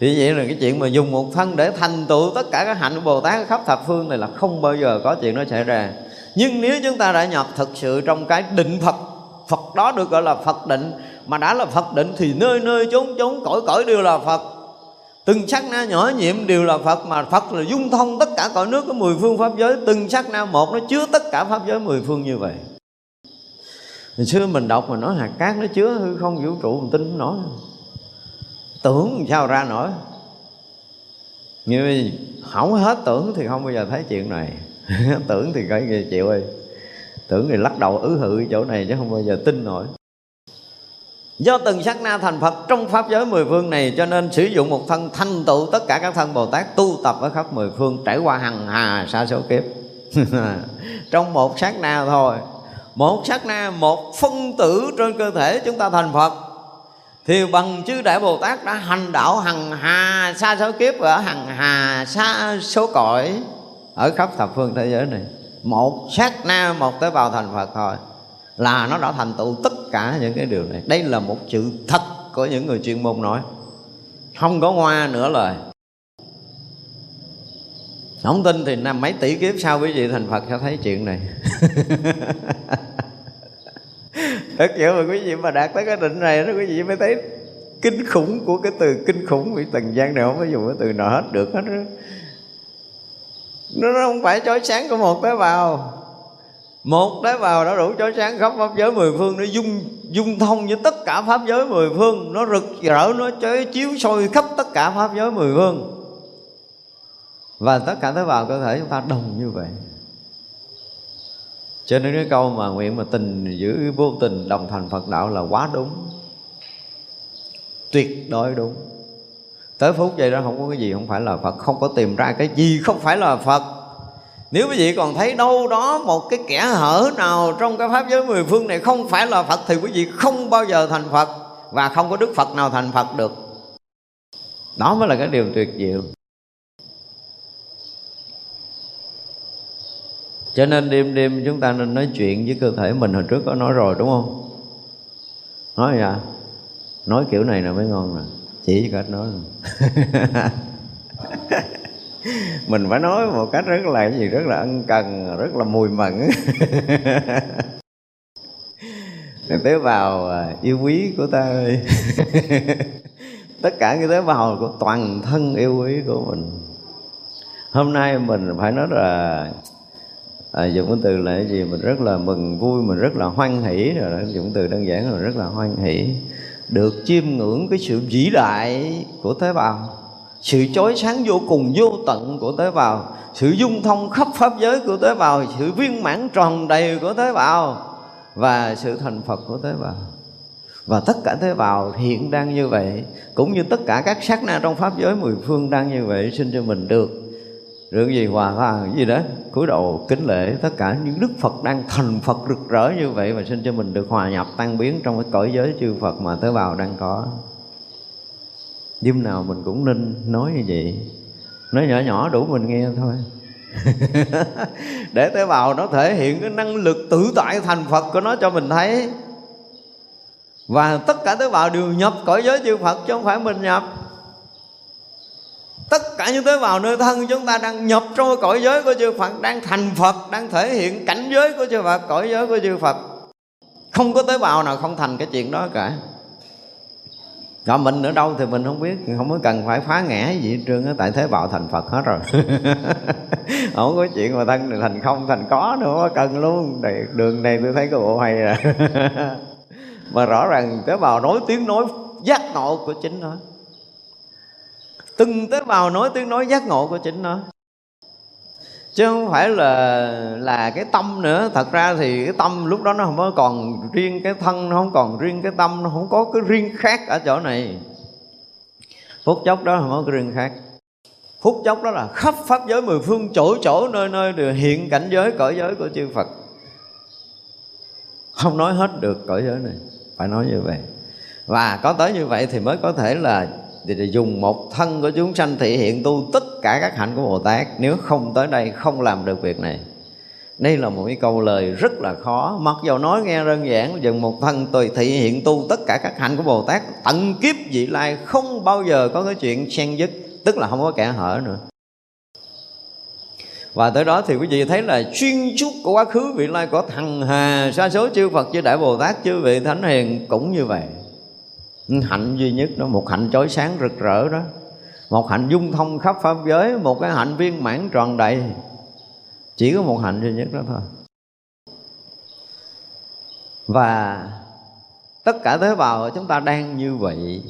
thì vậy là cái chuyện mà dùng một thân để thành tựu tất cả các hạnh của bồ tát khắp thập phương này là không bao giờ có chuyện nó xảy ra. Nhưng nếu chúng ta đã nhập thực sự trong cái định phật phật đó được gọi là phật định, mà đã là phật định thì nơi nơi chốn chốn cõi cõi đều là phật. Từng sắc na nhỏ nhiệm đều là phật, mà phật là dung thông tất cả cõi nước có mười phương pháp giới. Từng sắc na một nó chứa tất cả pháp giới mười phương như vậy. Hồi xưa mình đọc mà nói hạt cát nó chứa hư không vũ trụ, mình tin nó nổi Tưởng sao ra nổi. Như không hết tưởng thì không bao giờ thấy chuyện này. Tưởng thì coi gì chịu ơi. Tưởng thì lắc đầu ứ hự chỗ này chứ không bao giờ tin nổi. Do từng sát na thành Phật trong Pháp giới mười phương này Cho nên sử dụng một thân thanh tựu tất cả các thân Bồ Tát Tu tập ở khắp mười phương trải qua hằng hà sa số kiếp. Trong một sát na thôi. Một sát na, một phân tử trên cơ thể chúng ta thành Phật. Thì bằng chư Đại Bồ Tát đã hành đạo hằng hà xa số kiếp Ở hằng hà xa số cõi Ở khắp thập phương thế giới này. Một sát na, một tế bào thành Phật thôi là nó đã thành tựu tất cả những cái điều này. Đây là một sự thật của những người chuyên môn nói. Không có hoa nữa lời. Không tin thì năm mấy tỷ kiếp sau quý vị thành phật sẽ thấy chuyện này. thật sự mà quý vị mà đạt tới cái định này đó, quý vị mới thấy kinh khủng của cái từ kinh khủng vì tần gian này, không có dùng cái từ nào hết được hết đó. nó không phải chói sáng của một tế bào. Một tế bào nó đủ chói sáng khắp pháp giới mười phương, nó dung dung thông với tất cả pháp giới mười phương. Nó rực rỡ, nó chói, chiếu soi khắp tất cả pháp giới mười phương. Và tất cả tế bào cơ thể chúng ta đồng như vậy cho nên cái câu mà nguyện mà tình, giữ vô tình, đồng thành Phật đạo là quá đúng tuyệt đối đúng tới phút vậy đó không có cái gì, không phải là Phật, không có tìm ra cái gì không phải là Phật nếu quý vị còn thấy đâu đó một cái kẻ hở nào trong cái pháp giới mười phương này không phải là Phật thì quý vị không bao giờ thành Phật và không có Đức Phật nào thành Phật được. Đó mới là cái điều tuyệt diệu. Cho nên đêm đêm chúng ta nên nói chuyện với cơ thể mình, hồi trước có nói rồi, đúng không? Nói à? Nói kiểu này là mới ngon nè. Chỉ cho cách nói. Mình phải nói một cách rất là cái gì, rất là ân cần, rất là mùi mẫn tế bào à, yêu quý của ta ơi. Tất cả cái tế bào của toàn thân yêu quý của mình. Hôm nay mình phải nói là à, dùng cái từ là cái gì? Mình rất là mừng vui mình rất là hoan hỷ rồi đó. Dùng từ đơn giản là rất là hoan hỷ. Được chiêm ngưỡng cái sự vĩ đại của tế bào sự chói sáng vô cùng vô tận của tế bào sự dung thông khắp pháp giới của tế bào sự viên mãn tròn đầy của tế bào và sự thành phật của tế bào. Và tất cả tế bào hiện đang như vậy cũng như tất cả các sát na trong pháp giới mười phương đang như vậy xin cho mình được rượu gì hòa hòa gì đó, cúi đầu kính lễ tất cả những đức phật đang thành phật rực rỡ như vậy và xin cho mình được hòa nhập, tan biến trong cái cõi giới chư phật mà tế bào đang có. Đêm nào mình cũng nên nói như vậy. Nói nhỏ nhỏ đủ mình nghe thôi. Để tế bào nó thể hiện cái năng lực tự tại thành phật của nó cho mình thấy. Và tất cả tế bào đều nhập cõi giới chư phật chứ không phải mình nhập tất cả những tế bào nơi thân chúng ta đang nhập trong cõi giới của chư phật đang thành phật đang thể hiện cảnh giới của chư phật cõi giới của chư phật. Không có tế bào nào không thành cái chuyện đó cả. Còn mình ở đâu thì mình không biết không có cần phải phá ngã gì hết trơn á tại thế bào thành phật hết rồi. Không có chuyện mà thân này thành không thành có nữa cần luôn. Để, đường này tôi thấy có bộ hay rồi. Mà rõ ràng tế bào nói tiếng nói giác ngộ của chính nó từng tế bào nói tiếng nói giác ngộ của chính nó. Chứ không phải là là cái tâm nữa. Thật ra thì cái tâm lúc đó nó không có còn riêng cái thân, nó không còn riêng cái tâm, nó không có cái riêng khác ở chỗ này. Phút chốc đó không có cái riêng khác. Phút chốc đó là khắp pháp giới mười phương chỗ chỗ, nơi nơi đều hiện cảnh giới, cõi giới của chư Phật. Không nói hết được cõi giới này, phải nói như vậy. Và có tới như vậy thì mới có thể là thì dùng một thân của chúng sanh thể hiện tu tất cả các hạnh của Bồ Tát. Nếu không tới đây không làm được việc này. Đây là một cái câu lời rất là khó. Mặc dù nói nghe đơn giản dần một thân tùy thị hiện tu tất cả các hạnh của bồ tát, tận kiếp vị lai không bao giờ có cái chuyện xen dứt, tức là không có kẻ hở nữa. Và tới đó thì quý vị thấy là chuyên suốt của quá khứ vị lai của thằng hà sa số chư phật chư đại bồ tát chư vị thánh hiền cũng như vậy hạnh duy nhất đó, một hạnh chói sáng rực rỡ đó. Một hạnh dung thông khắp pháp giới, một cái hạnh viên mãn tròn đầy. Chỉ có một hạnh duy nhất đó thôi. Và tất cả tế bào của chúng ta đang như vậy.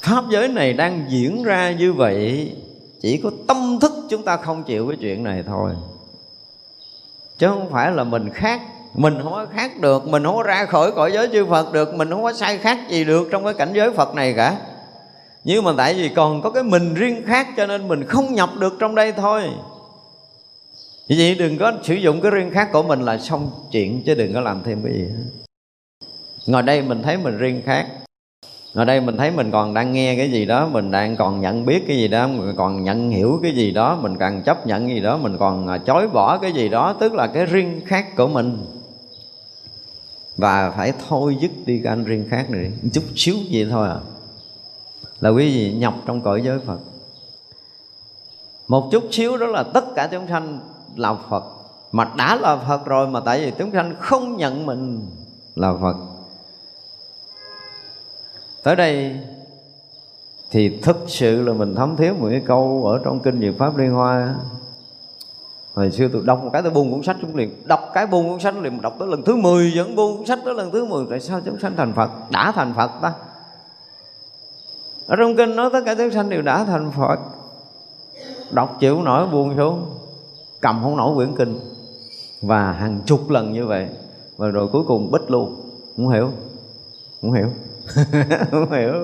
Pháp giới này đang diễn ra như vậy, chỉ có tâm thức chúng ta không chịu cái chuyện này thôi. Chứ không phải là mình khác mình không có khác được, mình không có ra khỏi cõi giới chư phật được, mình không có sai khác gì được trong cái cảnh giới phật này cả. Nhưng mà tại vì còn có cái mình riêng khác cho nên mình không nhập được trong đây thôi. Vì vậy đừng có sử dụng cái riêng khác của mình là xong chuyện chứ đừng có làm thêm cái gì hết. Ngồi đây mình thấy mình riêng khác. Ở đây mình thấy mình còn đang nghe cái gì đó, mình đang còn nhận biết cái gì đó, mình còn nhận hiểu cái gì đó, mình càng chấp nhận cái gì đó, mình còn à, chối bỏ cái gì đó, tức là cái riêng khác của mình và phải thôi dứt đi cái anh riêng khác này. Chút xíu vậy thôi à. Là quý vị nhập trong cõi giới Phật. Một chút xíu đó là tất cả chúng sanh là Phật. Mà đã là Phật rồi mà tại vì chúng sanh không nhận mình là Phật. Tới đây thì thực sự là mình thấm thiếu một cái câu ở trong kinh Diệu Pháp Liên Hoa. Hồi xưa tôi đọc một cái tôi buông cuốn sách xuống liền. Đọc cái buông cuốn sách liền, Đọc tới lần thứ 10 vẫn buông cuốn sách tới lần thứ 10 Tại sao chúng sanh thành Phật? Đã thành Phật ta. Ở trong kinh nói tất cả chúng sanh đều đã thành Phật. Đọc chịu nổi buông xuống, Cầm không nổi quyển kinh. Và hàng chục lần như vậy. Và rồi cuối cùng bích luôn. Không hiểu? Không hiểu? Không hiểu?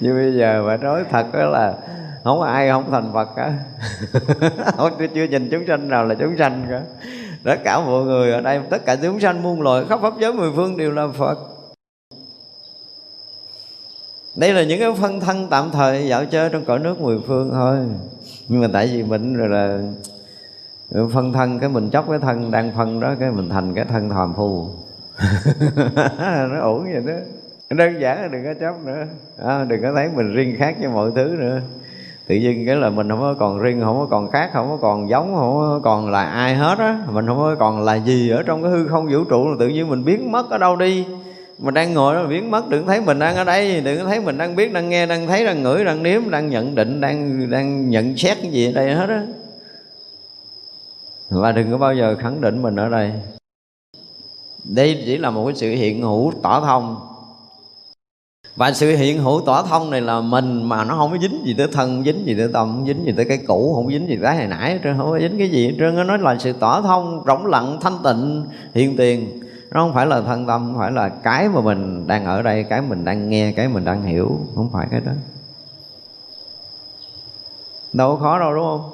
Như bây giờ mà nói thật đó là không có ai không thành phật cả không chưa nhìn chúng sanh nào là chúng sanh cả. Tất cả mọi người ở đây tất cả chúng sanh muôn loài khắp pháp giới mười phương đều là phật. Đây là những cái phân thân tạm thời dạo chơi trong cõi nước mười phương thôi. Nhưng mà tại vì mình rồi là phân thân cái mình chóc cái thân đang phân đó cái mình thành cái thân thòm phu. Nó ổn vậy đó. Đơn giản là đừng có chấp nữa. À, đừng có thấy mình riêng khác với mọi thứ nữa tự nhiên cái là mình không có còn riêng, không có còn khác, không có còn giống, không có còn là ai hết á. Mình không có còn là gì ở trong cái hư không vũ trụ là tự nhiên mình biến mất ở đâu đi. Mình đang ngồi đó biến mất, đừng thấy mình đang ở đây, đừng thấy mình đang biết, đang nghe, đang thấy, đang ngửi, đang nếm, đang nhận định, đang đang nhận xét cái gì ở đây hết á. Và đừng có bao giờ khẳng định mình ở đây. Đây chỉ là một cái sự hiện hữu tỏ thông và sự hiện hữu tỏa thông này là mình mà nó không có dính gì tới thân, dính gì tới tâm không dính gì tới cái cũ, không dính gì tới hồi nãy, trơn không có dính cái gì trơn nó nói là sự tỏa thông, rỗng lặng, thanh tịnh, hiện tiền. Nó không phải là thân tâm, không phải là cái mà mình đang ở đây, cái mình đang nghe, cái mình đang hiểu. Không phải cái đó. Đâu có khó đâu, đúng không?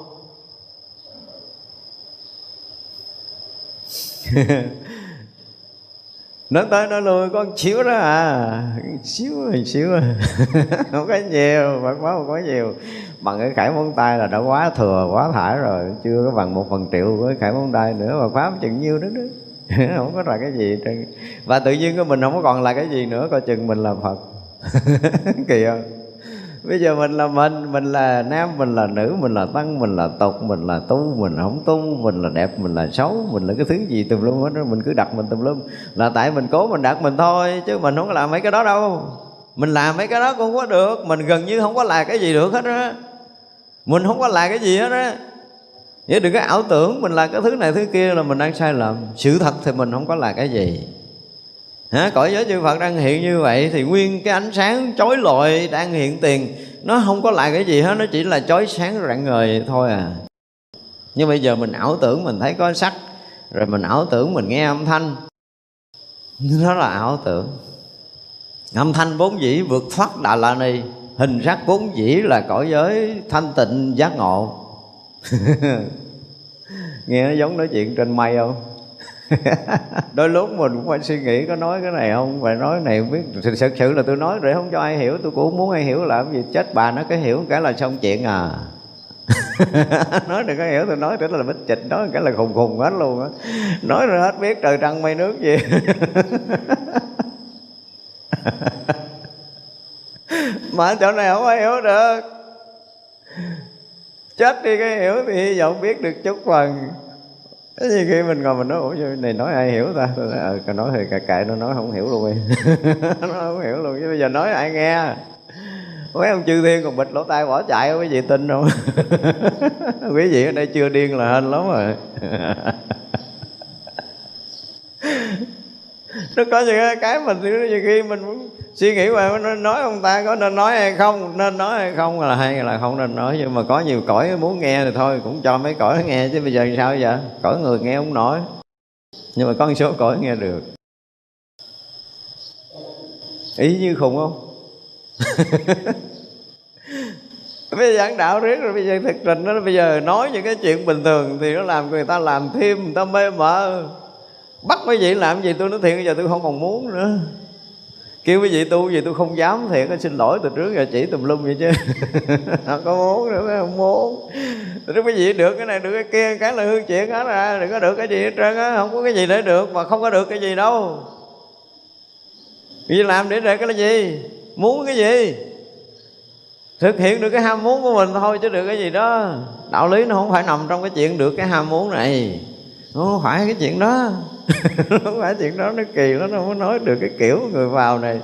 nói tới nói lui, có xíu đó à. Xíu rồi xíu. À. không có nhiều Phật pháp không có nhiều. Bằng cái khải móng tay là đã quá thừa, quá thải rồi. Chưa có bằng một phần triệu của cái khải móng tay nữa, mà pháp chừng nhiêu đó đó không có là cái gì và tự nhiên của mình không có còn là cái gì nữa, coi chừng mình là phật. Kỳ không? Bây giờ mình là mình mình là nam, mình là nữ, mình là tăng, mình là tục, mình là tu, mình không tu, mình là đẹp, mình là xấu, mình là cái thứ gì tùm lum hết đó, mình cứ đặt mình tùm lum. Là tại mình cố mình đặt mình thôi, chứ mình không có làm mấy cái đó đâu. Mình làm mấy cái đó cũng không có được, mình gần như không có là cái gì được hết á. Mình không có là cái gì hết á. Vậy đừng có ảo tưởng mình là cái thứ này, thứ kia là mình đang sai lầm. Sự thật thì mình không có là cái gì. Hả? Cõi giới chư Phật đang hiện như vậy Thì nguyên cái ánh sáng chói lọi đang hiện tiền. Nó không có lại cái gì hết, Nó chỉ là chói sáng rạng ngời thôi à. Nhưng bây giờ mình ảo tưởng, mình thấy có sắc, Rồi mình ảo tưởng, mình nghe âm thanh. Nó là ảo tưởng. Âm thanh vốn dĩ vượt thoát Đà La Ni, Hình sắc vốn dĩ là cõi giới thanh tịnh giác ngộ. Nghe nó giống nói chuyện trên mây không? đôi lúc mình cũng phải suy nghĩ có nói cái này không phải nói này không biết. Thực sự, sự là tôi nói để không cho ai hiểu tôi cũng muốn ai hiểu làm gì. Chết bà nó cái hiểu cái là xong chuyện à. Nói đừng có hiểu tôi nói tức là bích chịch nói cái là khùng khùng hết luôn á. Nói rồi hết biết trời trăng mây nước gì. Mà chỗ này không ai hiểu được. Chết đi cái hiểu thì hy vọng biết được chút phần thế thì khi mình ngồi mình nói, ủa này nói ai hiểu ta? Tôi nói ờ nói thì cà kệ nó nói không hiểu luôn đi. Nó không hiểu luôn, chứ bây giờ nói ai nghe? Mấy ông chư thiên còn bịch lỗ tai bỏ chạy quý vị tin không quý vị ở đây chưa điên là hên lắm rồi. Nó có những cái mình nhiều khi mình muốn suy nghĩ qua, nó nói ông ta có nên nói hay không? Nên nói hay không là hay là không nên nói, nhưng mà có nhiều cõi muốn nghe thì thôi, cũng cho mấy cõi nghe chứ bây giờ sao vậy cõi người nghe không nổi nhưng mà có một số cõi nghe được. Ý như khùng không? Bây giờ giảng đạo riết rồi, bây giờ thực trình đó, bây giờ nói những cái chuyện bình thường thì nó làm người ta làm thêm, người ta mê mờ. Bắt mấy vị làm gì tôi nói thiệt, bây giờ tôi không còn muốn nữa kêu quý vị tu gì tôi không dám thiệt xin lỗi từ trước giờ chỉ tùm lum vậy chứ. Không có muốn nữa không? Muốn. Từ quý vị được cái này được cái kia cái là hư chuyện hết ra đừng có được cái gì hết trơn á không có cái gì để được mà không có được cái gì đâu. Vì làm để được cái là gì? Muốn cái gì? Thực hiện được cái ham muốn của mình thôi chứ được cái gì đó. Đạo lý nó không phải nằm trong cái chuyện được cái ham muốn này nó không phải cái chuyện đó. Không phải chuyện đó, nó kỳ nó không có nói được cái kiểu người vào này.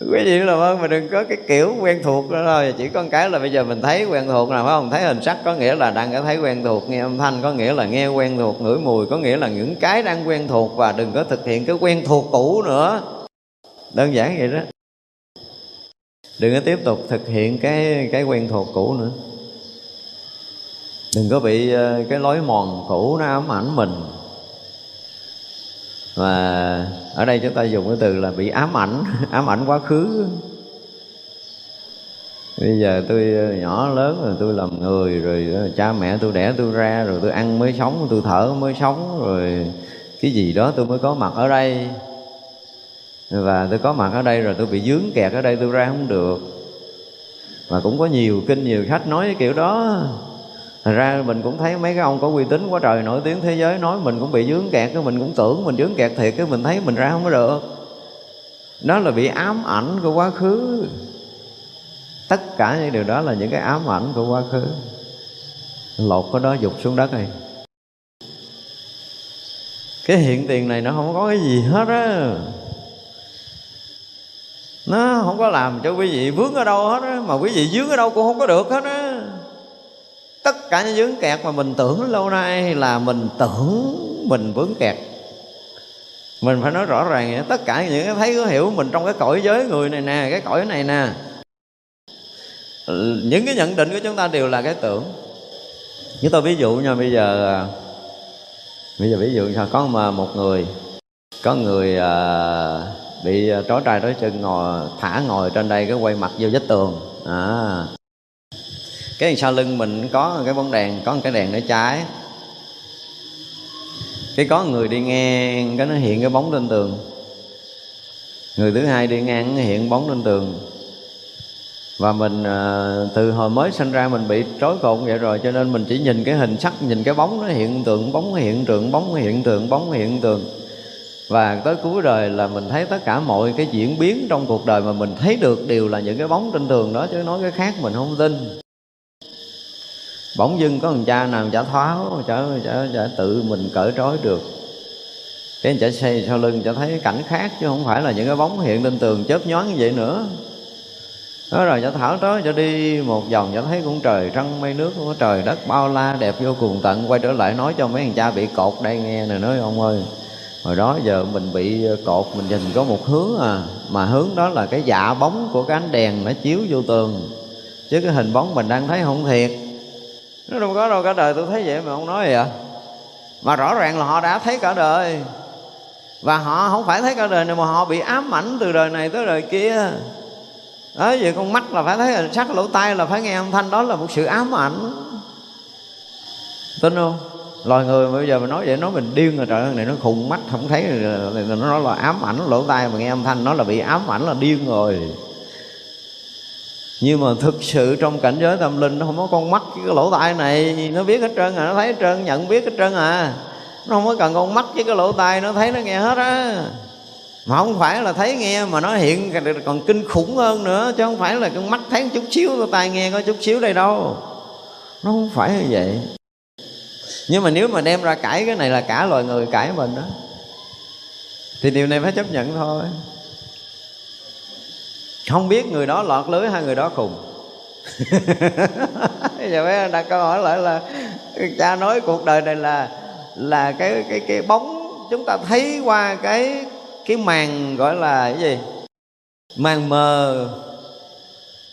Quý vị làm ơn vâng, mà đừng có cái kiểu quen thuộc đó thôi. Chỉ có một cái là bây giờ mình thấy quen thuộc là phải không? Thấy hình sắc có nghĩa là đang có thấy quen thuộc, nghe âm thanh có nghĩa là nghe quen thuộc, ngửi mùi có nghĩa là những cái đang quen thuộc và đừng có thực hiện cái quen thuộc cũ nữa. Đơn giản vậy đó. Đừng có tiếp tục thực hiện cái cái quen thuộc cũ nữa đừng có bị ờ, cái lối mòn cũ nó ám ảnh mình. Và ở đây chúng ta dùng cái từ là bị ám ảnh ám ảnh quá khứ. Bây giờ tôi ờ, nhỏ lớn rồi tôi làm người rồi ờ, cha mẹ tôi đẻ tôi ra rồi tôi ăn mới sống, tôi thở mới sống rồi cái gì đó tôi mới có mặt ở đây. Và tôi có mặt ở đây rồi tôi bị dướng kẹt ở đây tôi ra không được. Và cũng có nhiều kinh, nhiều khách nói cái kiểu đó. Thật ra mình cũng thấy mấy cái ông có uy tín quá trời nổi tiếng thế giới nói mình cũng bị dướng kẹt, cái mình cũng tưởng mình dướng kẹt thiệt, cái mình thấy mình ra không có được. Đó là bị ám ảnh của quá khứ. Tất cả những điều đó là những cái ám ảnh của quá khứ. Lột cái đó dục xuống đất này cái hiện tiền này nó không có cái gì hết á. Nó không có làm cho quý vị vướng ở đâu hết á, mà quý vị vướng ở đâu cũng không có được hết á tất cả những vướng kẹt mà mình tưởng lâu nay là mình tưởng mình vướng kẹt. Mình phải nói rõ ràng tất cả những cái thấy có hiểu mình trong cái cõi giới người này nè cái cõi này nè. Những cái nhận định của chúng ta đều là cái tưởng. Như tôi ví dụ nha bây giờ à, bây giờ ví dụ sao có mà một người có người uh, bị trói trai trói chân ngồi thả ngồi trên đây cái quay mặt vô vách tường. À cái sau lưng mình có cái bóng đèn có một cái đèn để cháy. cái có người đi ngang cái nó hiện cái bóng lên tường. Người thứ hai đi ngang nó hiện bóng lên tường. Và mình à, từ hồi mới sinh ra mình bị trói cột vậy rồi cho nên mình chỉ nhìn cái hình sắc nhìn cái bóng nó hiện tượng bóng hiện tượng bóng hiện tượng bóng hiện tượng. Và tới cuối đời là mình thấy tất cả mọi cái diễn biến trong cuộc đời mà mình thấy được đều là những cái bóng trên tường đó chứ nói cái khác mình không tin bỗng dưng có thằng cha nào chả tháo, chả, chả, chả tự mình cởi trói được. Cái chả xây sau lưng chả thấy cảnh khác chứ không phải là những cái bóng hiện lên tường chớp nhoáng như vậy nữa. Đó rồi chả thảo tới cho đi một vòng chả thấy cũng trời trăng mây nước của trời đất bao la đẹp vô cùng tận. Quay trở lại nói cho mấy thằng cha bị cột đây nghe này nói ông ơi hồi đó giờ mình bị ờ, cột mình nhìn có một hướng à mà hướng đó là cái dạ bóng của cái ánh đèn nó chiếu vô tường. Chứ cái hình bóng mình đang thấy không thiệt nó đâu có đâu, cả đời tôi thấy vậy mà không nói vậy à. mà rõ ràng là họ đã thấy cả đời. Và họ không phải thấy cả đời này mà họ bị ám ảnh từ đời này tới đời kia. Đó, vậy con mắt là phải thấy, sắc lỗ tai là phải nghe âm thanh, đó là một sự ám ảnh. Tin không? Loài người mà bây giờ mình nói vậy, nói mình điên rồi, trời ơi, này nó khùng mắt, không thấy nó nói là ám ảnh lỗ tai mà nghe âm thanh, nó là bị ám ảnh là điên rồi nhưng mà thực sự trong cảnh giới tâm linh, nó không có con mắt với cái lỗ tai này. Nó biết hết trơn à nó thấy hết trơn, nhận biết hết trơn à. Nó không có cần con mắt với cái lỗ tai, nó thấy nó nghe hết á. Mà không phải là thấy nghe, mà nó hiện còn kinh khủng hơn nữa, chứ không phải là con mắt thấy chút xíu, cái tai nghe có chút xíu đây đâu. Nó không phải như vậy. Nhưng mà nếu mà đem ra cãi cái này là cả loài người cãi mình đó, thì điều này phải chấp nhận thôi không biết người đó lọt lưới hay người đó khùng. Giờ mới đặt câu hỏi lại là cha nói cuộc đời này là là cái cái cái bóng chúng ta thấy qua cái cái màn gọi là cái gì? Màn mờ.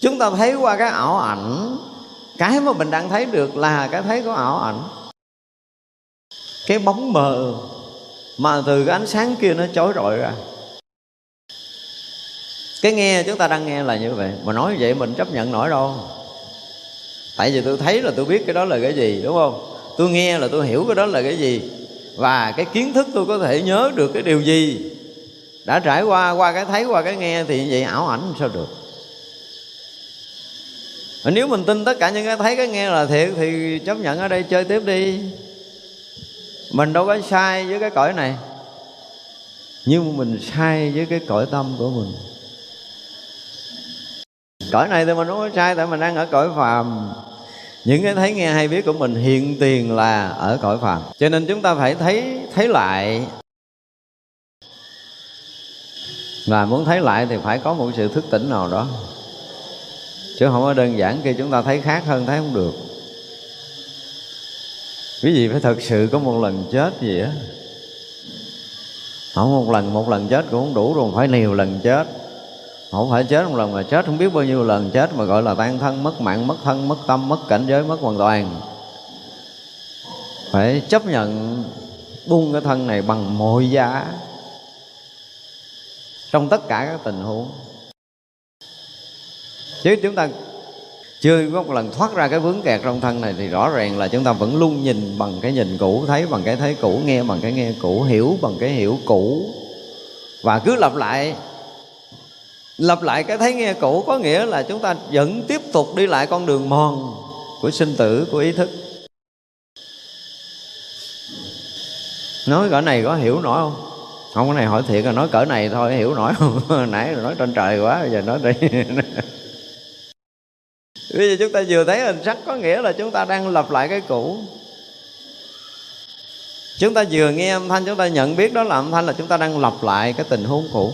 Chúng ta thấy qua cái ảo ảnh. Cái mà mình đang thấy được là cái thấy của ảo ảnh. Cái bóng mờ mà từ cái ánh sáng kia nó chói rọi ra cái nghe chúng ta đang nghe là như vậy. Mà nói vậy mình chấp nhận nổi đâu. Tại vì tôi thấy là tôi biết cái đó là cái gì, đúng không? Tôi nghe là tôi hiểu cái đó là cái gì. Và cái kiến thức tôi có thể nhớ được cái điều gì. Đã trải qua qua cái thấy, qua cái nghe thì vậy ảo ảnh sao được? Mà nếu mình tin tất cả những cái thấy, cái nghe là thiệt thì chấp nhận ở đây chơi tiếp đi. Mình đâu có sai với cái cõi này. Nhưng mình sai với cái cõi tâm của mình cõi này thì mình không có sai, tại mình đang ở cõi phàm. Những cái thấy nghe hay biết của mình hiện tiền là ở cõi phàm. Cho nên chúng ta phải thấy thấy lại. Và muốn thấy lại thì phải có một sự thức tỉnh nào đó. Chứ không có đơn giản khi chúng ta thấy khác hơn, thấy không được. Quý vị phải thật sự có một lần chết gì á. Không, một lần một lần chết cũng không đủ rồi, phải nhiều lần chết không phải chết, một lần mà chết. Không biết bao nhiêu lần chết mà gọi là tan thân, mất mạng, mất thân, mất tâm, mất cảnh giới, mất hoàn toàn. Phải chấp nhận buông cái thân này bằng mọi giá trong tất cả các tình huống. Chứ chúng ta chưa có một lần thoát ra cái vướng kẹt trong thân này thì rõ ràng là chúng ta vẫn luôn nhìn bằng cái nhìn cũ, thấy bằng cái thấy cũ, nghe bằng cái nghe cũ, hiểu bằng cái hiểu cũ. Và cứ lặp lại lặp lại cái thấy nghe cũ có nghĩa là chúng ta vẫn tiếp tục đi lại con đường mòn của sinh tử, của ý thức. Nói cỡ này có hiểu nổi không? Không, cái này hỏi thiệt là nói cỡ này thôi, hiểu nổi không? Nãy nói trên trời quá giờ nói đi. Bây giờ chúng ta vừa thấy hình sắc có nghĩa là chúng ta đang lặp lại cái cũ. Chúng ta vừa nghe âm thanh, chúng ta nhận biết đó là âm thanh là chúng ta đang lặp lại cái tình huống cũ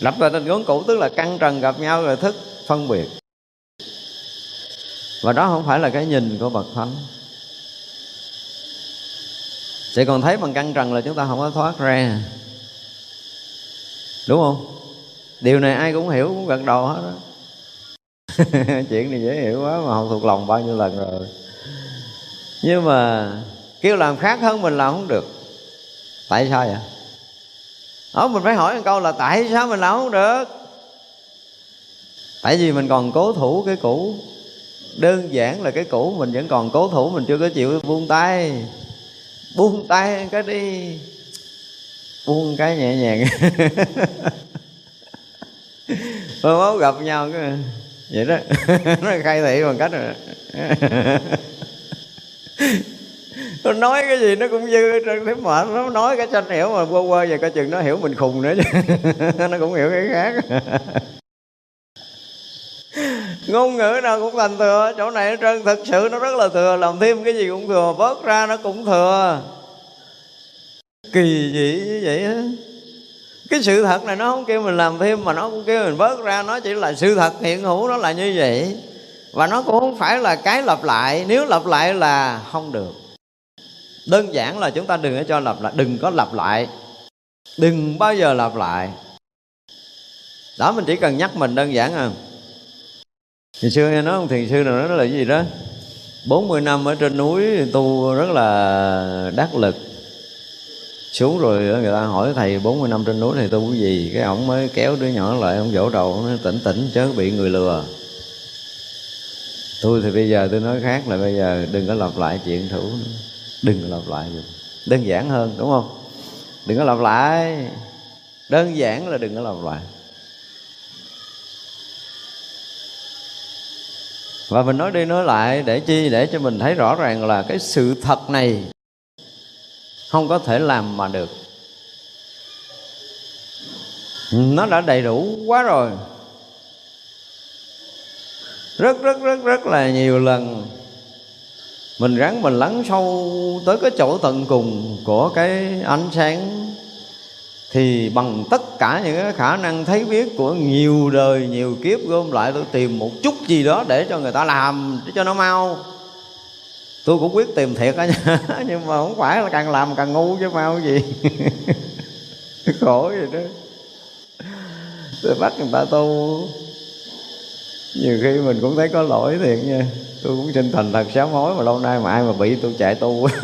lặp lại tình huống cũ, tức là căng trần gặp nhau rồi thức, phân biệt. Và đó không phải là cái nhìn của bậc thánh. Chỉ còn thấy bằng căng trần là chúng ta không có thoát ra. Đúng không? Điều này ai cũng hiểu, cũng gật đầu hết đó chuyện này dễ hiểu quá mà không thuộc lòng bao nhiêu lần rồi. Nhưng mà kêu làm khác hơn mình làm không được. Tại sao vậy? Đó mình phải hỏi một câu là tại sao mình làm không được? Tại vì mình còn cố thủ cái cũ. Đơn giản là cái cũ, mình vẫn còn cố thủ, mình chưa có chịu buông tay. Buông tay cái đi. Buông cái nhẹ nhàng. Mới máu gặp nhau cái vậy đó. Nó khai thị bằng cách rồi nó nói cái gì nó cũng dư trên thế mệt nó nói cái tranh hiểu mà quơ quơ về coi chừng nó hiểu mình khùng nữa chứ. Nó cũng hiểu cái khác. Ngôn ngữ nào cũng thành thừa, chỗ này nó trơn. Thực sự nó rất là thừa, làm thêm cái gì cũng thừa, bớt ra nó cũng thừa. Kỳ dị như vậy á. Cái sự thật này nó không kêu mình làm thêm mà nó cũng kêu mình bớt ra. Nó chỉ là sự thật hiện hữu nó là như vậy. Và nó cũng không phải là cái lặp lại. Nếu lặp lại là không được đơn giản là chúng ta đừng có cho lặp lại, đừng có lặp lại. Đừng bao giờ lặp lại. Đó, mình chỉ cần nhắc mình đơn giản à. Ngày xưa nghe nói ông thiền sư nào nói là cái gì đó? 40 năm ở trên núi tu rất là đắc lực. Xuống rồi người ta hỏi thầy 40 năm trên núi thầy tu cái gì? Cái ổng mới kéo đứa nhỏ lại, ông vỗ đầu nó tỉnh tỉnh, chớ bị người lừa. Tôi thì bây giờ tôi nói khác là bây giờ đừng có lặp lại chuyện thủ đừng lặp lại đơn giản hơn, đúng không? Đừng có lặp lại. Đơn giản là đừng có lặp lại. Và mình nói đi nói lại để chi? Để cho mình thấy rõ ràng là cái sự thật này không có thể làm mà được. Nó đã đầy đủ quá rồi. Rất rất rất rất là nhiều lần mình ráng mình lắng sâu tới cái chỗ tận cùng của cái ánh sáng. Thì bằng tất cả những cái khả năng thấy biết của nhiều đời, nhiều kiếp, gom lại tôi tìm một chút gì đó để cho người ta làm, để cho nó mau. Tôi cũng quyết tìm thiệt á nhưng mà không phải là càng làm càng ngu chứ mau gì. Khổ vậy đó. Tôi bắt người ta tu. Nhiều khi mình cũng thấy có lỗi thiệt nha tôi cũng xin thành thật, sám hối mà lâu nay mà ai mà bị tôi chạy tu.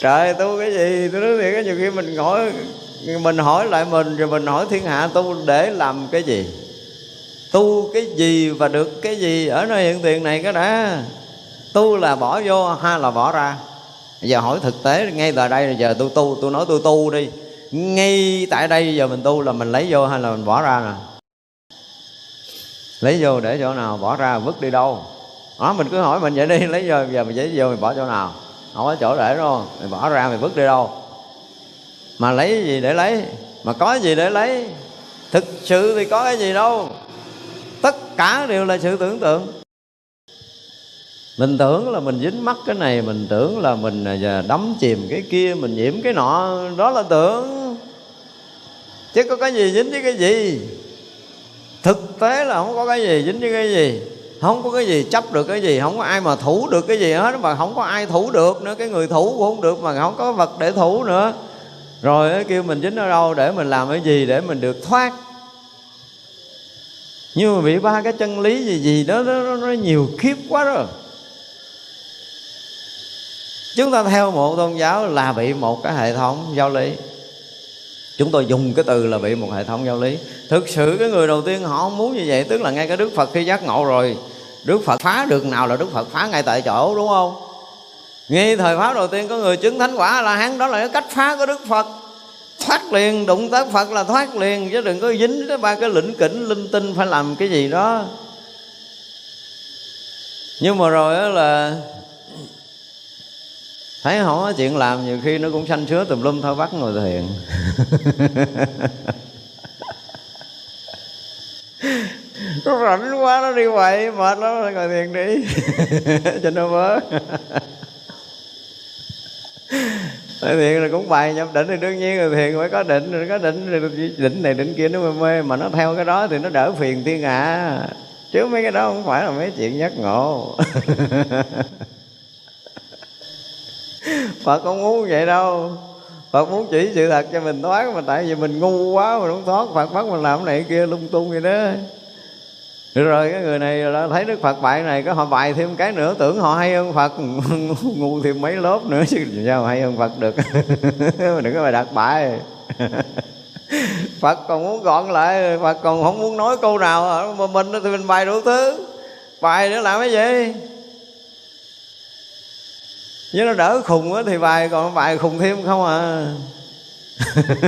Trời, tu cái gì? Tôi nói thiệt nhiều khi mình hỏi mình hỏi lại mình, rồi mình hỏi thiên hạ tu để làm cái gì? Tu cái gì và được cái gì? Ở nơi hiện tiền này cái đã. Tu là bỏ vô hay là bỏ ra. Giờ hỏi thực tế, ngay tại đây giờ tôi tu, tôi nói tôi tu đi ngay tại đây giờ mình tu là mình lấy vô hay là mình bỏ ra nè? Lấy vô để chỗ nào bỏ ra, vứt đi đâu? Đó mình cứ hỏi mình vậy đi, lấy vô, giờ mình lấy vô mình bỏ chỗ nào? Không có chỗ để đâu mình bỏ ra mình vứt đi đâu? Mà lấy gì để lấy? Mà có gì để lấy? Thực sự thì có cái gì đâu. Tất cả đều là sự tưởng tượng. Mình tưởng là mình dính mắc cái này, mình tưởng là mình à, đắm chìm cái kia, mình nhiễm cái nọ, đó là tưởng chứ có cái gì dính với cái gì? Thực tế là không có cái gì dính với cái gì. Không có cái gì chấp được cái gì không có ai mà thủ được cái gì hết. Mà không có ai thủ được nữa cái người thủ cũng không được mà không có vật để thủ nữa. Rồi kêu mình dính ở đâu để mình làm cái gì để mình được thoát. Nhưng mà bị ba cái chân lý gì gì đó nó, nó, nó nhiều khiếp quá rồi chúng ta theo một tôn giáo là bị một cái hệ thống giáo lý chúng tôi dùng cái từ là bị một hệ thống giáo lý. Thực sự cái người đầu tiên họ không muốn như vậy, tức là ngay cái đức phật khi giác ngộ rồi, đức phật phá được nào là đức phật phá ngay tại chỗ, đúng không? Ngay thời pháp đầu tiên có người chứng thánh quả là hắn, đó là cái cách phá của đức phật. Thoát liền, đụng tới phật là thoát liền, chứ đừng có dính tới ba cái lĩnh kỉnh, linh tinh phải làm cái gì đó. Nhưng mà rồi đó là thấy không có chuyện làm nhiều khi nó cũng sanh sứa tùm lum thôi bắt ngồi thiền. Nó rảnh quá, nó đi quậy, mệt lắm ngồi thiền đi. Cho nó bớt Nói thiện là cũng bài nhập định thì đương nhiên là thiện phải có định rồi có định rồi định này định kia nó mê mê, mà nó theo cái đó thì nó đỡ phiền thiên hạ à. chứ mấy cái đó không phải là mấy chuyện giác ngộ. Phật không muốn vậy đâu. Phật muốn chỉ sự thật cho mình thoát mà tại vì mình ngu quá mà không thoát. Phật bắt mình làm cái này kia, lung tung vậy đó. Được rồi, cái người này đã thấy Đức Phật bại này có họ bài thêm cái nữa, tưởng họ hay hơn Phật. Ngu thêm mấy lớp nữa, chứ sao hay hơn Phật được. Đừng có bài đặt bài Phật còn muốn gọn lại, Phật còn không muốn nói câu nào. Mà mình thì mình bài đủ thứ. Bài để làm cái gì? Nếu nó đỡ khùng á, thì bài còn bài khùng thêm không à.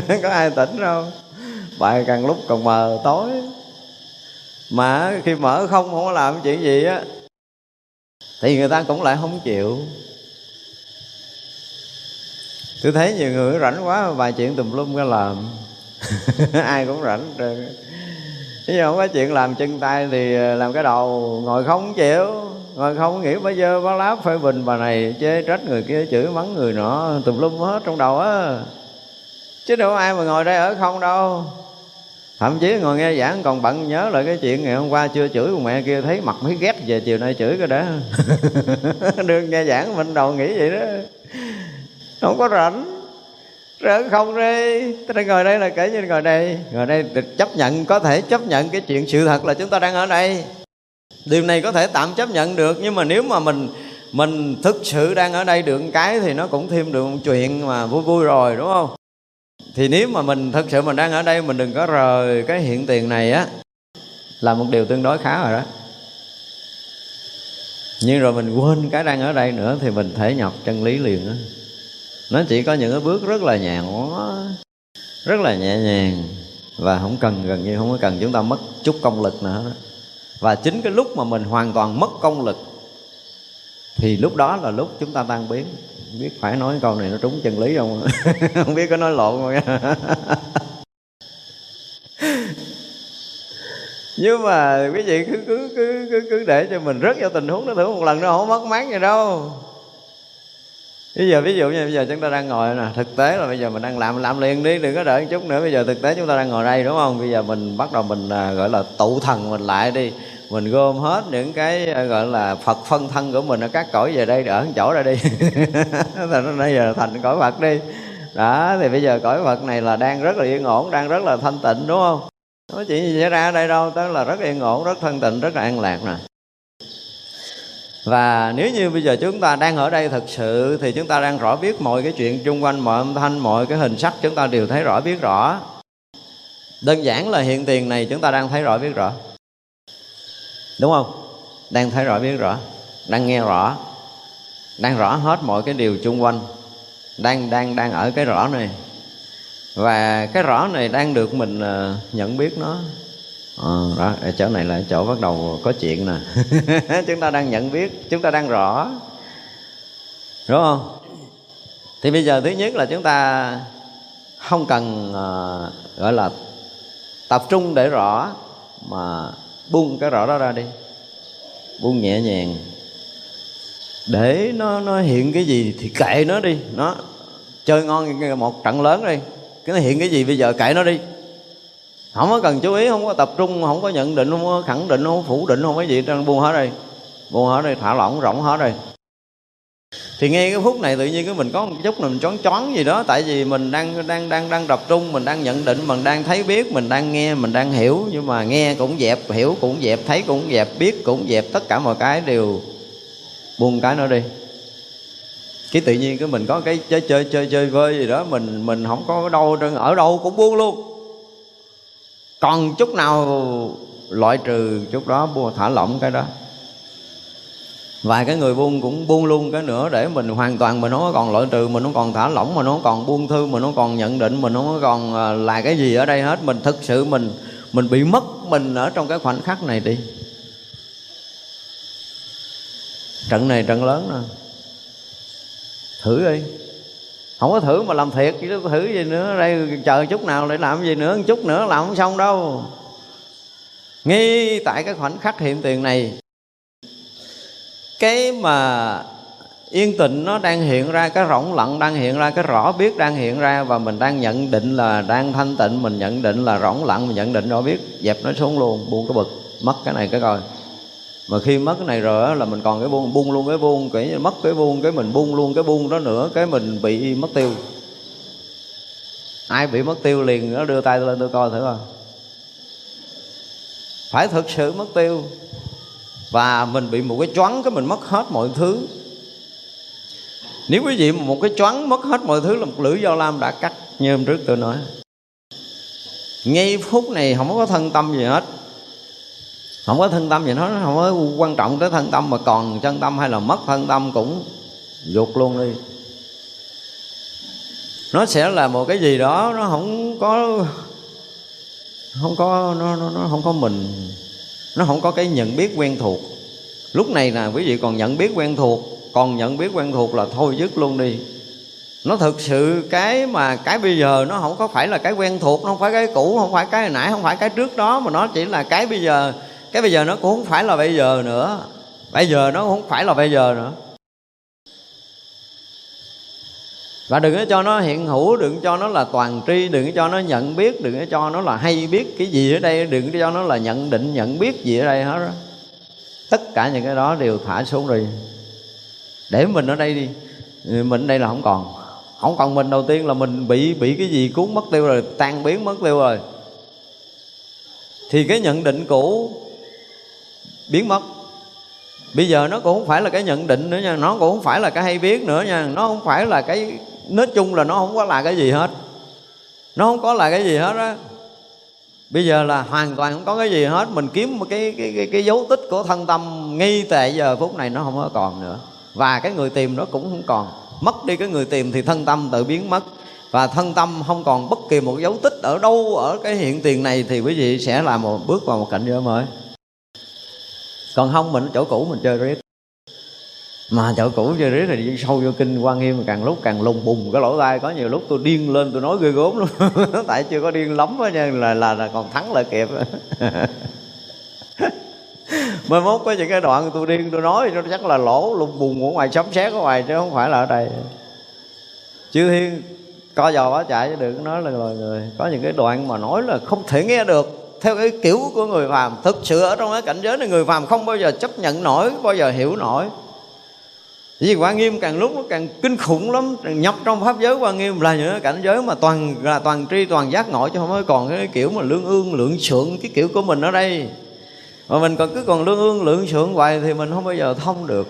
Có ai tỉnh đâu. Bài càng lúc càng mờ tối. Mà khi mở không không có làm chuyện gì á, thì người ta cũng lại không chịu. Tôi thấy nhiều người rảnh quá, vài chuyện tùm lum ra làm. Ai cũng rảnh rồi Chứ không có chuyện làm chân tay thì ờ, làm cái đầu ngồi không chịu. Ngồi không nghĩ bây giờ bá láp phê bình bà này Chê trách người kia, chửi mắng người nọ, Tùm lum hết trong đầu á. Chứ đâu có ai mà ngồi đây ở không đâu. Thậm chí ngồi nghe giảng còn bận nhớ lại cái chuyện ngày hôm qua chưa chửi của mẹ kia, thấy mặt mới ghét về chiều nay chửi cái đã đương nghe giảng mình đầu nghĩ vậy đó. Không có rảnh. Rỡ không đi ta ngồi đây là kể như ngồi đây. Ngồi đây chấp nhận, có thể chấp nhận cái chuyện sự thật là chúng ta đang ở đây điều này có thể tạm chấp nhận được, nhưng mà nếu mà mình mình thực sự đang ở đây được cái thì nó cũng thêm được một chuyện mà vui vui rồi, đúng không? Thì nếu mà mình thực sự mình đang ở đây, mình đừng có rời cái hiện tiền này á, là một điều tương đối khá rồi đó. Nhưng rồi mình quên cái đang ở đây nữa thì mình thể nhập chân lý liền á. Nó chỉ có những cái bước rất là nhàn rất là nhẹ nhàng và không cần, gần như không có cần chúng ta mất chút công lực nữa đó và chính cái lúc mà mình hoàn toàn mất công lực thì lúc đó là lúc chúng ta tan biến. Biết phải nói câu này nó trúng chân lý không? Không biết có nói lộn không? Nhưng mà quý vị cứ cứ cứ cứ, cứ để cho mình rớt vào tình huống đó thử một lần nó không mất mát gì đâu bây giờ ví dụ như bây giờ chúng ta đang ngồi nè, thực tế là bây giờ mình đang làm làm liền đi, đừng có đợi một chút nữa. Bây giờ thực tế chúng ta đang ngồi đây, đúng không? Bây giờ mình bắt đầu mình à, gọi là tụ thần mình lại đi. Mình gom hết những cái à, gọi là phật phân thân của mình ở các cõi về đây, ở chỗ đây đi. Thành bây giờ thành cõi phật đi. Đó, thì bây giờ cõi phật này là đang rất là yên ổn, đang rất là thanh tịnh, đúng không? Nó chuyện gì xảy ra ở đây đâu, tức là rất yên ổn, rất thanh tịnh, rất là an lạc nè và nếu như bây giờ chúng ta đang ở đây thực sự, thì chúng ta đang rõ biết mọi cái chuyện xung quanh, mọi âm thanh, mọi cái hình sắc, chúng ta đều thấy rõ, biết rõ. Đơn giản là hiện tiền này chúng ta đang thấy rõ, biết rõ. Đúng không? Đang thấy rõ, biết rõ. Đang nghe rõ. Đang rõ hết mọi cái điều xung quanh. Đang đang đang ở cái rõ này. Và cái rõ này đang được mình ờ, nhận biết nó. Ờ, à, đó chỗ này là chỗ bắt đầu có chuyện nè. Chúng ta đang nhận biết chúng ta đang rõ. Đúng không? Thì bây giờ thứ nhất là chúng ta không cần uh, gọi là tập trung để rõ mà buông cái rõ đó ra đi. Buông nhẹ nhàng. Để nó nó hiện cái gì thì kệ nó đi. Nó chơi ngon một trận lớn đi. Cái nó hiện cái gì bây giờ kệ nó đi không có cần chú ý, không có tập trung, không có nhận định, không có khẳng định, không có phủ định, không có gì trên buông hết đây buông hết đây thả lỏng rộng hết đây thì ngay cái phút này tự nhiên cái mình có một chút mình choáng choáng gì đó, tại vì mình đang đang đang đang tập trung, mình đang nhận định, mình đang thấy biết, mình đang nghe, mình đang hiểu. Nhưng mà nghe cũng dẹp, hiểu cũng dẹp, thấy cũng dẹp, biết cũng dẹp, tất cả mọi cái đều buông cái nó đi. Cái tự nhiên cái mình có cái chơi chơi chơi chơi vơi gì đó, mình mình không có đâu ở đâu cũng buông luôn còn chút nào loại trừ, chút đó buông thả lỏng cái đó. Vài cái người buông cũng buông luôn cái nữa, để mình hoàn toàn mình không còn loại trừ, mình không còn thả lỏng, mình không còn buông thư, mình không còn nhận định, mình không còn à, là cái gì ở đây hết. Mình thực sự mình mình bị mất mình ở trong cái khoảnh khắc này đi. Trận này trận lớn nè. Thử đi không có thử mà làm thiệt chứ thử gì nữa. Đây, chờ chút nào để làm gì nữa chút nữa làm không xong đâu. Ngay tại cái khoảnh khắc hiện tiền này, cái mà yên tịnh nó đang hiện ra, cái rỗng lặng đang hiện ra, cái rõ biết đang hiện ra, và mình đang nhận định là đang thanh tịnh, mình nhận định là rỗng lặng, mình nhận định rõ biết, dẹp nó xuống luôn, buông cái bực, mất cái này cái coi mà khi mất cái này rồi là mình còn cái buông buông luôn cái buông, cái mất cái buông, cái mình buông luôn cái buông đó nữa, cái mình bị mất tiêu. Ai bị mất tiêu liền nó đưa tay lên tôi coi thử coi. Phải thực sự mất tiêu. Và mình bị một cái choáng cái mình mất hết mọi thứ. Nếu quý vị một cái choáng mất hết mọi thứ là một lưỡi dao lam đã cắt, như hôm trước tôi nói. Ngay phút này không có thân tâm gì hết không có thân tâm gì nó không có quan trọng tới thân tâm mà còn chân tâm hay là mất thân tâm cũng dục luôn đi. Nó sẽ là một cái gì đó nó không có không có nó, nó, nó không có mình. Nó không có cái nhận biết quen thuộc. Lúc này nè quý vị còn nhận biết quen thuộc còn nhận biết quen thuộc là thôi dứt luôn đi. Nó thực sự cái mà cái bây giờ nó không có phải là cái quen thuộc nó không phải cái cũ không phải cái hồi nãy không phải cái trước đó mà nó chỉ là cái bây giờ cái bây giờ nó cũng không phải là bây giờ nữa. Bây giờ nó cũng không phải là bây giờ nữa. Và đừng có cho nó hiện hữu, đừng cho nó là toàn tri, đừng có cho nó nhận biết, đừng có cho nó là hay biết cái gì ở đây, đừng có cho nó là nhận định, nhận biết gì ở đây hết đó tất cả những cái đó đều thả xuống đi để mình ở đây đi. Mình ở đây là không còn. Không còn mình đầu tiên là mình bị bị cái gì cuốn mất tiêu rồi, tan biến mất tiêu rồi. Thì cái nhận định cũ biến mất. Bây giờ nó cũng không phải là cái nhận định nữa nha nó cũng không phải là cái hay biết nữa nha nó không phải là cái nói chung là nó không có là cái gì hết. Nó không có là cái gì hết á. Bây giờ là hoàn toàn không có cái gì hết mình kiếm một cái cái cái, cái dấu tích của thân tâm ngay tại giờ phút này nó không có còn nữa. Và cái người tìm nó cũng không còn. Mất đi cái người tìm thì thân tâm tự biến mất. Và thân tâm không còn bất kỳ một dấu tích ở đâu ở cái hiện tiền này thì quý vị sẽ là một bước vào một cảnh giới mới còn không mình chỗ cũ mình chơi riết mà chỗ cũ chơi riết thì đi sâu vô kinh quan nghiêm càng lúc càng lùng bùng cái lỗ tai. Có nhiều lúc tôi điên lên tôi nói ghê gốm luôn tại chưa có điên lắm á nha là, là là còn thắng lại kịp. Mai mốt có những cái đoạn tôi điên tôi nói nó chắc là lỗ lùng bùng ở ngoài sấm sét ở ngoài chứ không phải là ở đây. Chư thiên co giò quá chạy chứ đừng nói là loài người. Có những cái đoạn mà nói là không thể nghe được theo cái kiểu của người phàm, thực sự ở trong cái cảnh giới này, người phàm không bao giờ chấp nhận nổi bao giờ hiểu nổi. Vì quan nghiêm càng lúc nó càng kinh khủng lắm nhập trong pháp giới quan nghiêm là những cái cảnh giới mà toàn là toàn tri, toàn giác ngộ chứ không có còn cái kiểu mà lương ương lượng sượng, cái kiểu của mình ở đây. Mà mình còn cứ còn lương ương lượng sượng hoài thì mình không bao giờ thông được.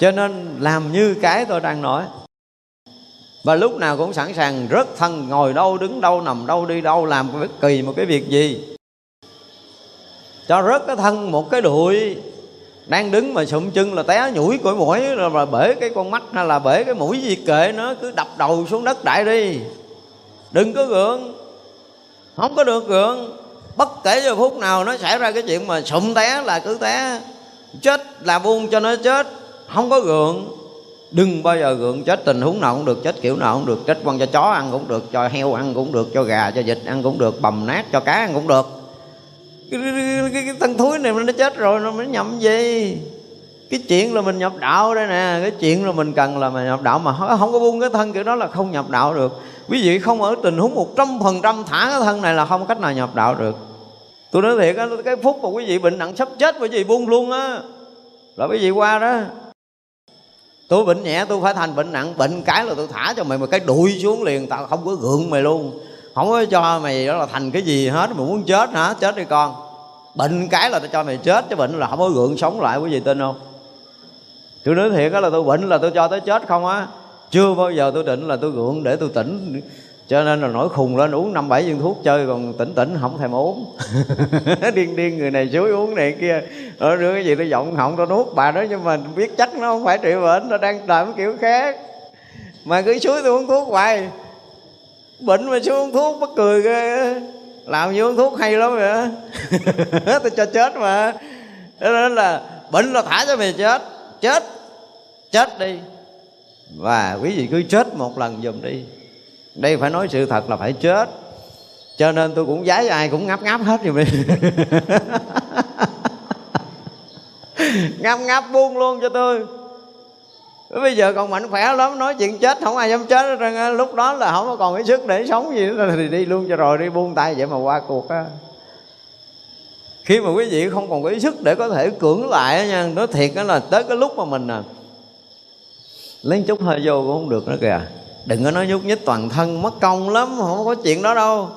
Cho nên làm như cái tôi đang nói và lúc nào cũng sẵn sàng rớt thân, ngồi đâu, đứng đâu, nằm đâu, đi đâu, làm bất kỳ một cái việc gì. Cho rớt cái thân một cái đùi, đang đứng mà sụm chân là té nhủi cõi mũi rồi mà bể cái con mắt, hay là bể cái mũi gì kệ nó, cứ đập đầu xuống đất đại đi. Đừng có gượng, không có được gượng. Bất kể giờ phút nào nó xảy ra cái chuyện mà sụm té là cứ té. Chết là buông cho nó chết, không có gượng đừng bao giờ gượng chết tình huống nào cũng được chết kiểu nào cũng được chết quăng cho chó ăn cũng được cho heo ăn cũng được cho gà cho vịt ăn cũng được bầm nát cho cá ăn cũng được. Cái, cái, cái, cái thân thúi này nó chết rồi nó mới nhậm gì? Cái chuyện là mình nhập đạo đây nè cái chuyện là mình cần là mình nhập đạo mà không có buông cái thân kiểu đó là không nhập đạo được. Quý vị không ở tình huống một trăm phần trăm thả cái thân này là không cách nào nhập đạo được. Tôi nói thiệt á cái phút mà quý vị bệnh nặng sắp chết quý vị buông luôn á là quý vị qua đó tôi bệnh nhẹ, tôi phải thành bệnh nặng. Bệnh cái là tôi thả cho mày một cái đuổi xuống liền. Tao không có gượng mày luôn. Không có cho mày đó là thành cái gì hết. Mà muốn chết hả? Chết đi con. Bệnh cái là tao cho mày chết, chứ bệnh là không có gượng sống lại quý vị tin không? Tôi nói thiệt đó là tôi bệnh là tôi cho tới chết không á. Chưa bao giờ tôi định là tôi gượng để tôi tỉnh cho nên là nổi khùng lên, uống năm bảy viên thuốc chơi, còn tỉnh tỉnh không thèm uống. Điên điên người này suối uống này kia. Ở đưa cái gì nó giọng họng nó nuốt. Bà đó nhưng mà biết chắc nó không phải trị bệnh, nó đang làm kiểu khác. Mà cứ suối tôi uống thuốc hoài. Bệnh mà suối uống thuốc bất cười ghê làm như uống thuốc hay lắm vậy tôi cho chết mà. Cho nên là bệnh là thả cho mày chết. Chết. Chết đi. Và quý vị cứ chết một lần dùm đi đây phải nói sự thật là phải chết. Cho nên tôi cũng giái ai cũng ngáp ngáp hết rồi mình ngáp ngáp buông luôn cho tôi. Bây giờ còn mạnh khỏe lắm, nói chuyện chết không ai dám chết hết lúc đó là không có còn cái sức để sống gì nữa thì đi luôn cho rồi, đi buông tay vậy mà qua cuộc á. Khi mà quý vị không còn ý sức để có thể cưỡng lại nha, nói thiệt đó là tới cái lúc mà mình à lấy chút hơi vô cũng không được nữa kìa đừng có nói nhúc nhích toàn thân mất công lắm không có chuyện đó đâu.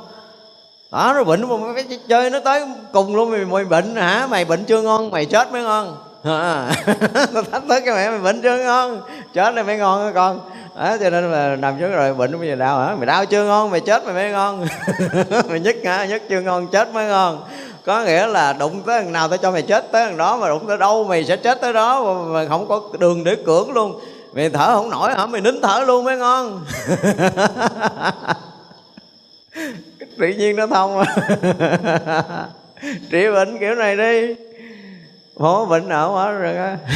Đó rồi bệnh mà phải chơi nó tới cùng luôn mày, mày bệnh hả? Mày bệnh chưa ngon mày chết mới ngon. À, tao thách thức cái mẹ mày bệnh chưa ngon chết này mới ngon hả con. Đó, cho nên là nằm xuống rồi bệnh bây giờ đau hả? Mày đau chưa ngon mày chết mày mới ngon. Mày nhức hả? Nhức chưa ngon chết mới ngon. Có nghĩa là đụng tới thằng nào tao cho mày chết tới thằng đó mà đụng tới đâu mày sẽ chết tới đó mà không có đường để cưỡng luôn mày thở không nổi hả? Mày nín thở luôn mới ngon. Tự nhiên nó thông à. trị bệnh kiểu này đi. Hổ bệnh nào hết rồi á.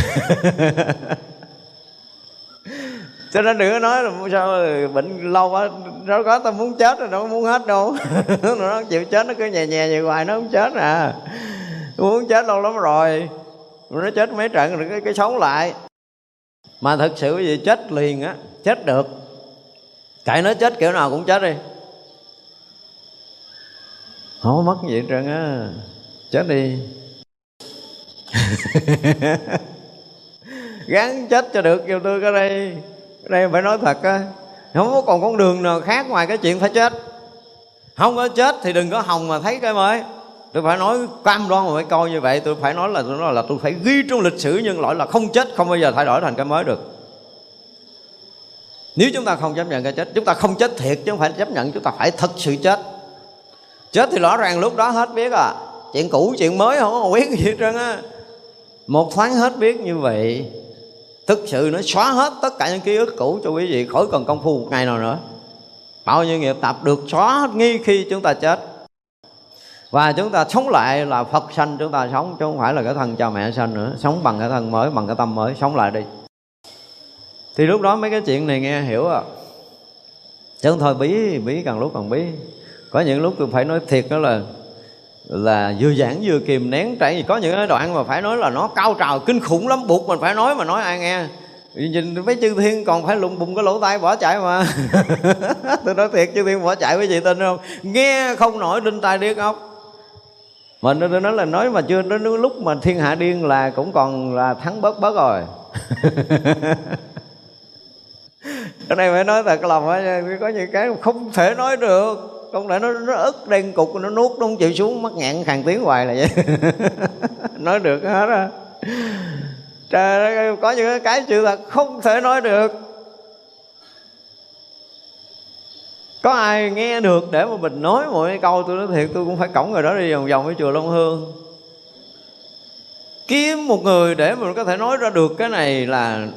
Cho nên đừng có nói là sao bệnh lâu quá đâu có tao muốn chết rồi đâu có muốn hết đâu. Nó chịu chết nó cứ nhẹ nhẹ vậy hoài nó không chết à. Muốn chết lâu lắm rồi. Nó chết mấy trận rồi cái, cái sống lại mà thật sự gì chết liền á, chết được. Cậy nó chết kiểu nào cũng chết đi. Không có mất gì hết trơn á. Chết đi. Gắn chết cho được kêu tôi cái đây. Cái đây phải nói thật á. Không có còn con đường nào khác ngoài cái chuyện phải chết. Không có chết thì đừng có hồng mà thấy cái mới tôi phải nói cam đoan mà phải coi như vậy. Tôi phải nói là, tôi nói là tôi phải ghi trong lịch sử nhân loại là không chết, không bao giờ thay đổi thành cái mới được. Nếu chúng ta không chấp nhận cái chết, chúng ta không chết thiệt chứ không phải chấp nhận, chúng ta phải thật sự chết. Chết thì rõ ràng lúc đó hết biết à. Chuyện cũ, chuyện mới không có biết gì hết trơn á. Một thoáng hết biết như vậy, thực sự nó xóa hết tất cả những ký ức cũ cho quý vị khỏi cần công phu một ngày nào nữa. Bao nhiêu nghiệp tập được xóa ngay khi chúng ta chết và chúng ta sống lại là Phật sanh, chúng ta sống chứ không phải là cái thân cha mẹ sanh nữa. Sống bằng cái thân mới, bằng cái tâm mới, sống lại đi. Thì lúc đó mấy cái chuyện này nghe hiểu à. Chứ không thôi, bí bí càng lúc càng bí. Có những lúc tôi phải nói thiệt đó là là vừa giảng vừa kìm nén tại vì có những cái đoạn mà phải nói là nó cao trào, kinh khủng lắm, buộc mình phải nói mà nói ai nghe. Nhìn mấy chư thiên còn phải lụng bùng cái lỗ tai bỏ chạy mà. Tôi nói thiệt, chư thiên bỏ chạy, quý vị tin không? Nghe không nổi đinh tai điếc ốc mà tôi nói là nói mà chưa đến lúc mà thiên hạ điên là cũng còn là thắng bớt bớt rồi. Cái này phải nói thật lòng có những cái không thể nói được. Không lẽ nó nó ức đen cục, nó nuốt, nó không chịu xuống, mắc ngạn hàng tiếng hoài là vậy. Nói được hết á. Trời ơi, có những cái sự thật, không thể nói được. Có ai nghe được để mà mình nói một cái câu tôi nói thiệt, tôi cũng phải cổng người đó đi vòng vòng với chùa Long Hương. Kiếm một người để mình có thể nói ra được cái này là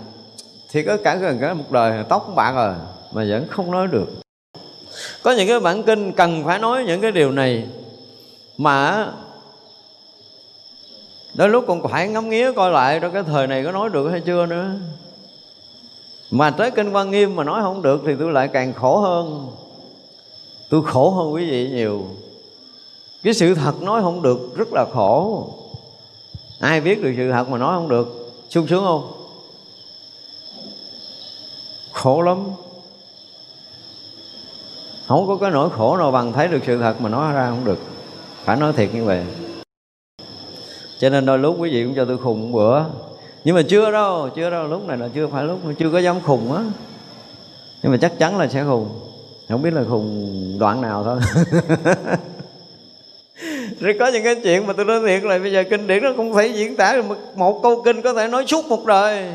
thì có cả gần cả một đời, tóc bạn rồi, mà vẫn không nói được. Có những cái bản kinh cần phải nói những cái điều này, mà đôi lúc còn phải ngắm nghía coi lại trong cái thời này có nói được hay chưa nữa. Mà tới kinh quan nghiêm mà nói không được thì tôi lại càng khổ hơn tôi khổ hơn quý vị nhiều. Cái sự thật nói không được rất là khổ. Ai biết được sự thật mà nói không được? Sung sướng không? Khổ lắm. Không có cái nỗi khổ nào bằng thấy được sự thật mà nói ra không được. Phải nói thiệt như vậy. Cho nên đôi lúc quý vị cũng cho tôi khùng một bữa. Nhưng mà chưa đâu chưa đâu, lúc này là chưa phải lúc, chưa có dám khùng á. Nhưng mà chắc chắn là sẽ khùng không biết là khùng đoạn nào thôi. Rồi có những cái chuyện mà tôi nói thiệt là bây giờ kinh điển nó không phải diễn tả một câu kinh có thể nói suốt một đời.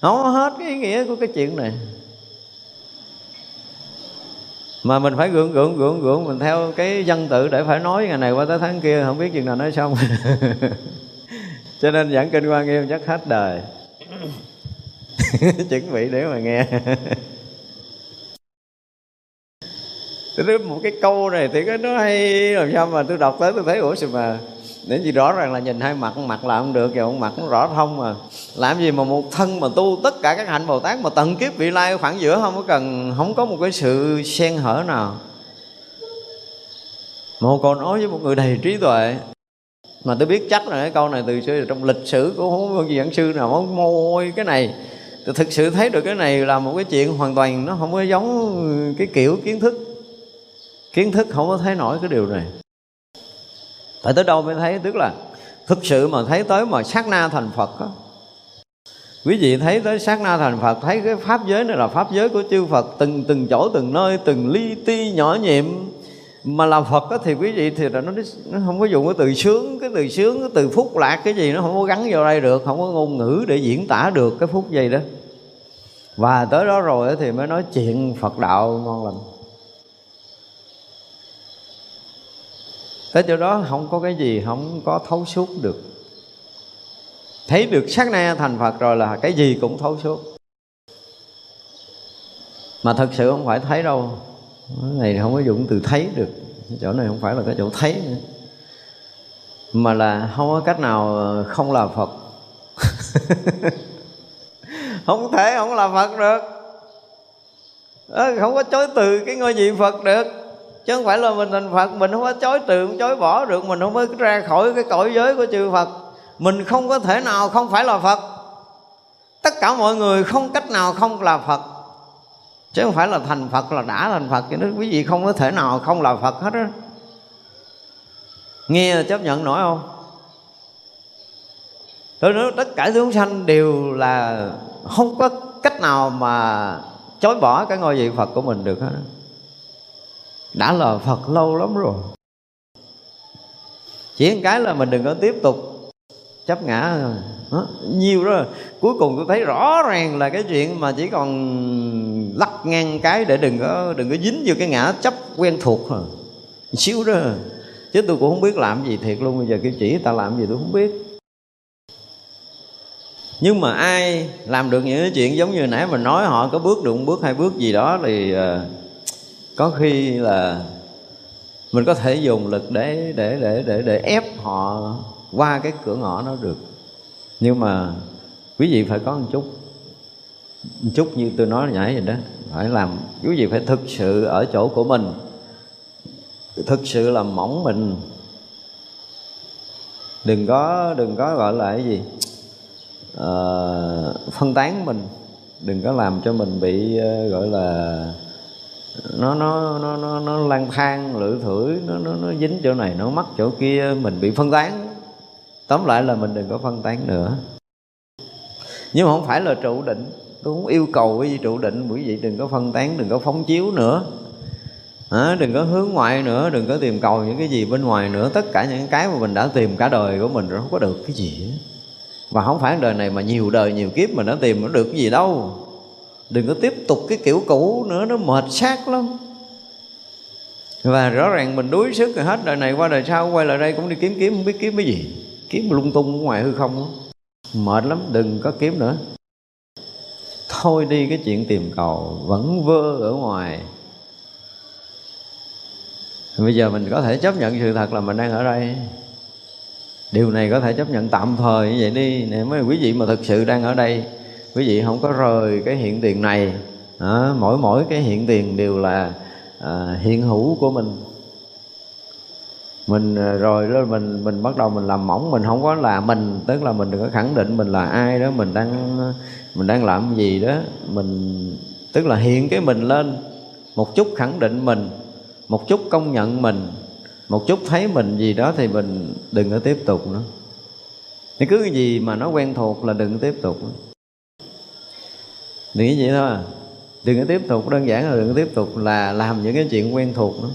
Không hết cái ý nghĩa của cái chuyện này. Mà mình phải gượng gượng gượng gượng, mình theo cái dân tự để phải nói ngày này qua tới tháng kia, không biết chừng nào nói xong. Cho nên giảng kinh quan nghiêm chắc hết đời. Chuẩn bị để mà nghe. Thế một cái câu này thì cái nó hay, làm sao mà tôi đọc tới tôi thấy, ủa sao mà nếu gì rõ ràng là nhìn hai mặt mặt là không được kìa mặt nó rõ thông mà. Làm gì mà một thân mà tu tất cả các hạnh bồ tát mà tận kiếp vị lai khoảng giữa không có cần, không có một cái sự xen hở nào. Một câu nói với một người đầy trí tuệ. Mà tôi biết chắc là cái câu này từ xưa, trong lịch sử của không có gì giảng sư nào mới môi cái này. Tôi thực sự thấy được cái này là một cái chuyện hoàn toàn nó không có giống cái kiểu kiến thức kiến thức không có thấy nổi cái điều này. Phải tới đâu mới thấy? Tức là thực sự mà thấy tới mà sát na thành phật đó. quý vị thấy tới sát na thành phật thấy cái pháp giới này là pháp giới của chư phật từng từng chỗ từng nơi từng ly ti nhỏ nhiệm mà làm phật đó, thì quý vị thì là nó nó không có dùng cái từ sướng cái từ sướng cái từ phúc lạc cái gì nó không có gắn vào đây được không có ngôn ngữ để diễn tả được cái phút giây đó. Và tới đó rồi thì mới nói chuyện phật đạo ngon lành. Tới chỗ đó không có cái gì không có thấu suốt được. Thấy được sát na thành phật rồi là cái gì cũng thấu suốt. Mà thật sự không phải thấy đâu. Cái này không có dụng từ thấy được. Chỗ này không phải là cái chỗ thấy nữa. Mà là không có cách nào ờ, không là phật. Không thể không là phật được. Ờ, không có chối từ cái ngôi vị phật được chứ không phải là mình thành phật, mình không có chối từ, không chối bỏ được, mình không có ra khỏi cái cõi giới của chư phật. Mình không có thể nào không phải là phật. Tất cả mọi người không cách nào không là phật. Chứ không phải là thành phật là đã thành phật. Cho nên quý vị không có thể nào không là phật hết á. Nghe chấp nhận nổi không? Tôi nói tất cả chúng sanh đều là không có cách nào mà chối bỏ cái ngôi vị phật của mình được hết đã là phật lâu lắm rồi. Chỉ một cái là mình đừng có tiếp tục chấp ngã. Đó, nhiều đó cuối cùng tôi thấy rõ ràng là cái chuyện mà chỉ còn lắc ngang cái để đừng có đừng có dính vô cái ngã chấp quen thuộc rồi xíu đó. Chứ tôi cũng không biết làm gì thiệt luôn. Bây giờ kêu chỉ ta làm gì tôi không biết. Nhưng mà ai làm được những cái chuyện giống như nãy mình nói họ có bước được một bước hai bước gì đó thì uh, có khi là mình có thể dùng lực để để để để để ép họ qua cái cửa ngõ đó được. Nhưng mà quý vị phải có một chút một chút như tôi nói nhảy vậy đó phải làm quý vị phải thực sự ở chỗ của mình. Thực sự là mỏng mình. Đừng có đừng có gọi là cái gì à, phân tán mình. Đừng có làm cho mình bị ờ, gọi là nó nó nó nó nó lang thang lưỡi thủi nó nó nó dính chỗ này nó mắc chỗ kia mình bị phân tán. Tóm lại là mình đừng có phân tán nữa. Nhưng mà không phải là trụ định. Tôi không yêu cầu cái gì trụ định quý vị đừng có phân tán đừng có phóng chiếu nữa. À, đừng có hướng ngoại nữa đừng có tìm cầu những cái gì bên ngoài nữa. Tất cả những cái mà mình đã tìm cả đời của mình rồi không có được cái gì và không phải đời này mà nhiều đời nhiều kiếp mình đã tìm nó được cái gì đâu đừng có tiếp tục cái kiểu cũ nữa, nó mệt xác lắm. Và rõ ràng mình đuối sức rồi hết, đời này qua đời sau, quay lại đây cũng đi kiếm kiếm, không biết kiếm cái gì. Kiếm lung tung ở ngoài hư không đó. mệt lắm, đừng có kiếm nữa. Thôi đi cái chuyện tìm cầu, vẫn vơ ở ngoài. Bây giờ mình có thể chấp nhận sự thật là mình đang ở đây. Điều này có thể chấp nhận tạm thời như vậy đi nếu mấy quý vị mà thực sự đang ở đây quý vị không có rời cái hiện tiền này. À, mỗi mỗi cái hiện tiền đều là à, hiện hữu của mình. Mình à, rồi đó mình mình bắt đầu mình làm mỏng mình không có là mình tức là mình đừng có khẳng định mình là ai đó mình đang mình đang làm gì đó. Mình tức là hiện cái mình lên một chút khẳng định mình một chút công nhận mình một chút thấy mình gì đó thì mình đừng có tiếp tục nữa. Thì cứ cái gì mà nó quen thuộc là đừng tiếp tục nữa đừng vậy thôi. Đừng có tiếp tục đơn giản là đừng có tiếp tục là làm những cái chuyện quen thuộc nữa.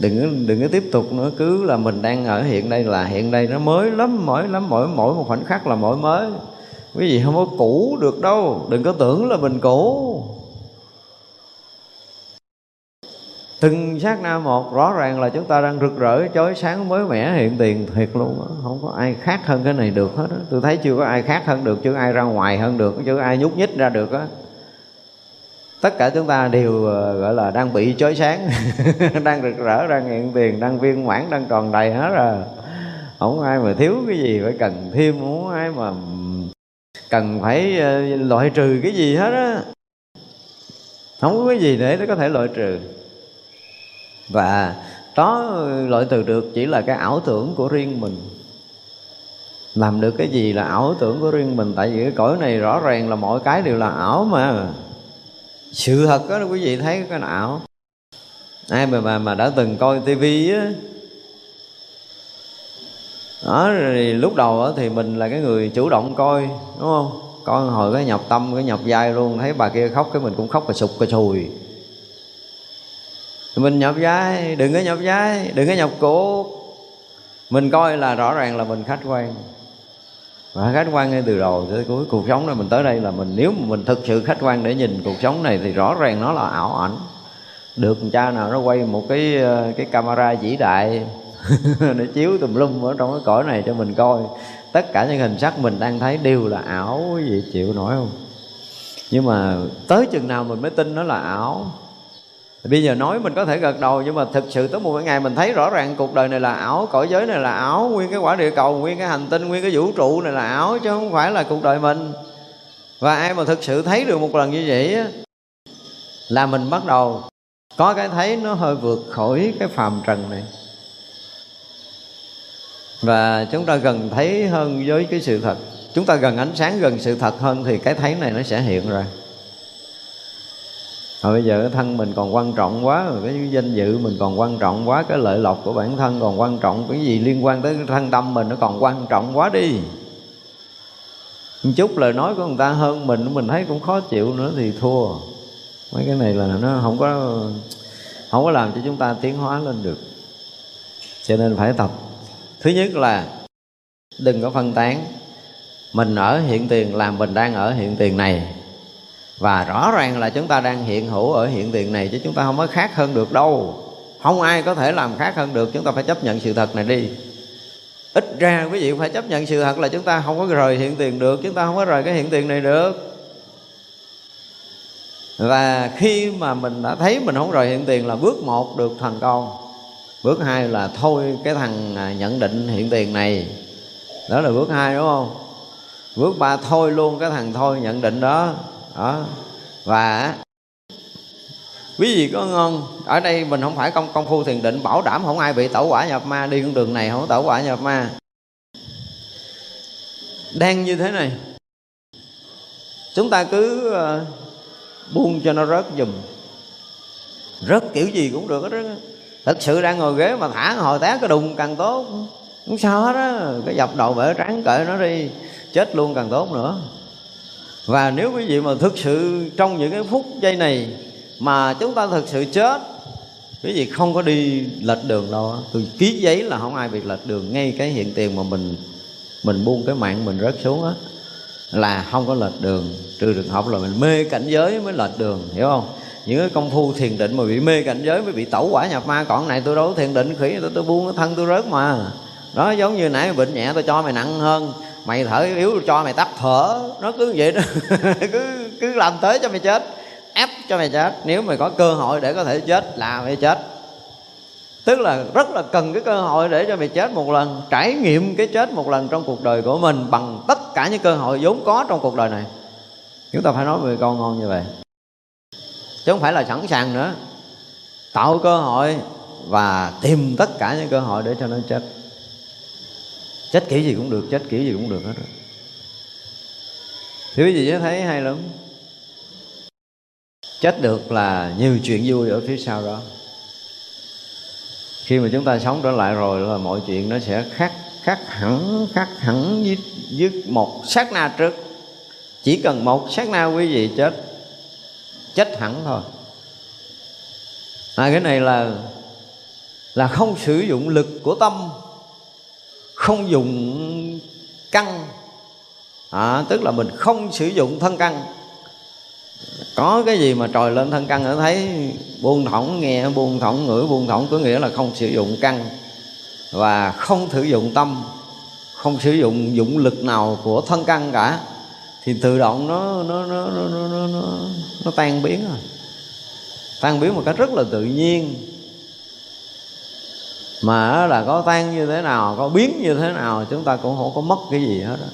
Đừng có, đừng có tiếp tục nữa cứ là mình đang ở hiện đây là hiện đây nó mới lắm mỗi lắm mỗi mỗi một khoảnh khắc là mỗi mới. Quý vị không có cũ được đâu đừng có tưởng là mình cũ. Từng sát na một rõ ràng là chúng ta đang rực rỡ chói sáng mới mẻ hiện tiền thiệt luôn đó. không có ai khác hơn cái này được hết đó. tôi thấy chưa có ai khác hơn được chưa ai ra ngoài hơn được chưa ai nhúc nhích ra được á tất cả chúng ta đều ờ, gọi là đang bị chói sáng, đang rực rỡ, đang hiện tiền, đang viên mãn, đang tròn đầy hết rồi không ai mà thiếu cái gì phải cần thêm, không ai mà cần phải ờ, loại trừ cái gì hết á. Không có cái gì để nó có thể loại trừ. Và đó, loại trừ được chỉ là cái ảo tưởng của riêng mình. Làm được cái gì là ảo tưởng của riêng mình? Tại vì cái cõi này rõ ràng là mọi cái đều là ảo mà sự thật đó quý vị thấy cái ảo ai mà mà, mà đã từng coi tivi á đó thì lúc đầu đó, thì mình là cái người chủ động coi đúng không? Coi hồi cái nhọc tâm cái nhọc dai luôn thấy bà kia khóc cái mình cũng khóc cái sụp cái sùi. Mình nhọc dai đừng có nhọc dai đừng có nhọc cổ mình coi là rõ ràng là mình khách quan và khách quan ngay từ đầu tới cuối, cuộc sống này mình tới đây là mình, nếu mà mình thực sự khách quan để nhìn cuộc sống này thì rõ ràng nó là ảo ảnh. Được cha nào nó quay một cái ờ, cái camera vĩ đại để chiếu tùm lum ở trong cái cõi này cho mình coi. Tất cả những hình sắc mình đang thấy đều là ảo quý vị chịu nổi không? Nhưng mà tới chừng nào mình mới tin nó là ảo? Bây giờ nói mình có thể gật đầu, nhưng mà thực sự tới một ngày mình thấy rõ ràng cuộc đời này là ảo, cõi giới này là ảo, nguyên cái quả địa cầu, nguyên cái hành tinh, nguyên cái vũ trụ này là ảo, chứ không phải là cuộc đời mình. Và ai mà thực sự thấy được một lần như vậy là mình bắt đầu có cái thấy nó hơi vượt khỏi cái phàm trần này. Và chúng ta gần thấy hơn với cái sự thật. Chúng ta gần ánh sáng gần sự thật hơn thì cái thấy này nó sẽ hiện ra rồi bây giờ cái thân mình còn quan trọng quá rồi cái danh dự mình còn quan trọng quá, cái lợi lộc của bản thân còn quan trọng, cái gì liên quan tới cái thân tâm mình nó còn quan trọng quá đi. Một chút lời nói của người ta hơn mình mình thấy cũng khó chịu nữa thì thua. Mấy cái này là nó không có không có làm cho chúng ta tiến hóa lên được. Cho nên phải tập. Thứ nhất là đừng có phân tán. Mình ở hiện tiền làm mình đang ở hiện tiền này và rõ ràng là chúng ta đang hiện hữu ở hiện tiền này chứ chúng ta không có khác hơn được đâu. Không ai có thể làm khác hơn được, chúng ta phải chấp nhận sự thật này đi. Ít ra quý vị phải chấp nhận sự thật là chúng ta không có rời hiện tiền được, chúng ta không có rời cái hiện tiền này được. Và khi mà mình đã thấy mình không rời hiện tiền là bước một được thành công. Bước hai là thôi cái thằng à, nhận định hiện tiền này. Đó là bước hai, đúng không? Bước ba, thôi luôn cái thằng thôi nhận định đó đó. Và quý vị có ngon, ở đây mình không phải công công phu thiền định, bảo đảm không ai bị tẩu quả nhập ma, đi con đường này không tẩu quả nhập ma. Đang như thế này, chúng ta cứ ờ, buông cho nó rớt dùm rớt kiểu gì cũng được hết đó thật sự đang ngồi ghế mà thả hồi té cái đùng càng tốt. Không sao hết á. Cái dập đầu bể trắng cởi nó đi, chết luôn càng tốt nữa và nếu quý vị mà thực sự trong những cái phút giây này mà chúng ta thực sự chết quý vị không có đi lệch đường đâu. Tôi ký giấy là không ai bị lệch đường ngay cái hiện tiền mà mình mình buông cái mạng mình rớt xuống á là không có lệch đường. Trừ trường hợp là mình mê cảnh giới mới lệch đường hiểu không? Những cái công phu thiền định mà bị mê cảnh giới mới bị tẩu quả nhập ma. Còn này tôi đâu thiền định khỉ tôi, tôi buông cái thân tôi rớt mà. Đó giống như nãy bệnh nhẹ tôi cho mày nặng hơn mày thở yếu cho mày tắt thở. Nó cứ vậy đó. Cứ cứ làm tới cho mày chết. Ép cho mày chết. Nếu mày có cơ hội để có thể chết là mày chết. Tức là rất là cần cái cơ hội để cho mày chết một lần. Trải nghiệm cái chết một lần trong cuộc đời của mình bằng tất cả những cơ hội vốn có trong cuộc đời này. Chúng ta phải nói về câu ngon như vậy. Chứ không phải là sẵn sàng nữa. Tạo cơ hội và tìm tất cả những cơ hội để cho nó chết chết kiểu gì cũng được chết kiểu gì cũng được hết rồi. Thì quý vị thấy hay lắm. Chết được là nhiều chuyện vui ở phía sau đó. Khi mà chúng ta sống trở lại rồi là mọi chuyện nó sẽ khác khác hẳn khác hẳn với, với một sát na trước. Chỉ cần một sát na quý vị chết chết hẳn thôi. À, cái này là là không sử dụng lực của tâm không dùng căn. À, tức là mình không sử dụng thân căn. Có cái gì mà trồi lên thân căn ở thấy buông thõng nghe buông thõng ngửi buông thõng có nghĩa là không sử dụng căn và không sử dụng tâm không sử dụng dụng lực nào của thân căn cả. Thì tự động nó nó nó nó nó nó, nó, nó tan biến rồi. Tan biến một cách rất là tự nhiên mà là có tan như thế nào, có biến như thế nào, chúng ta cũng không có mất cái gì hết đó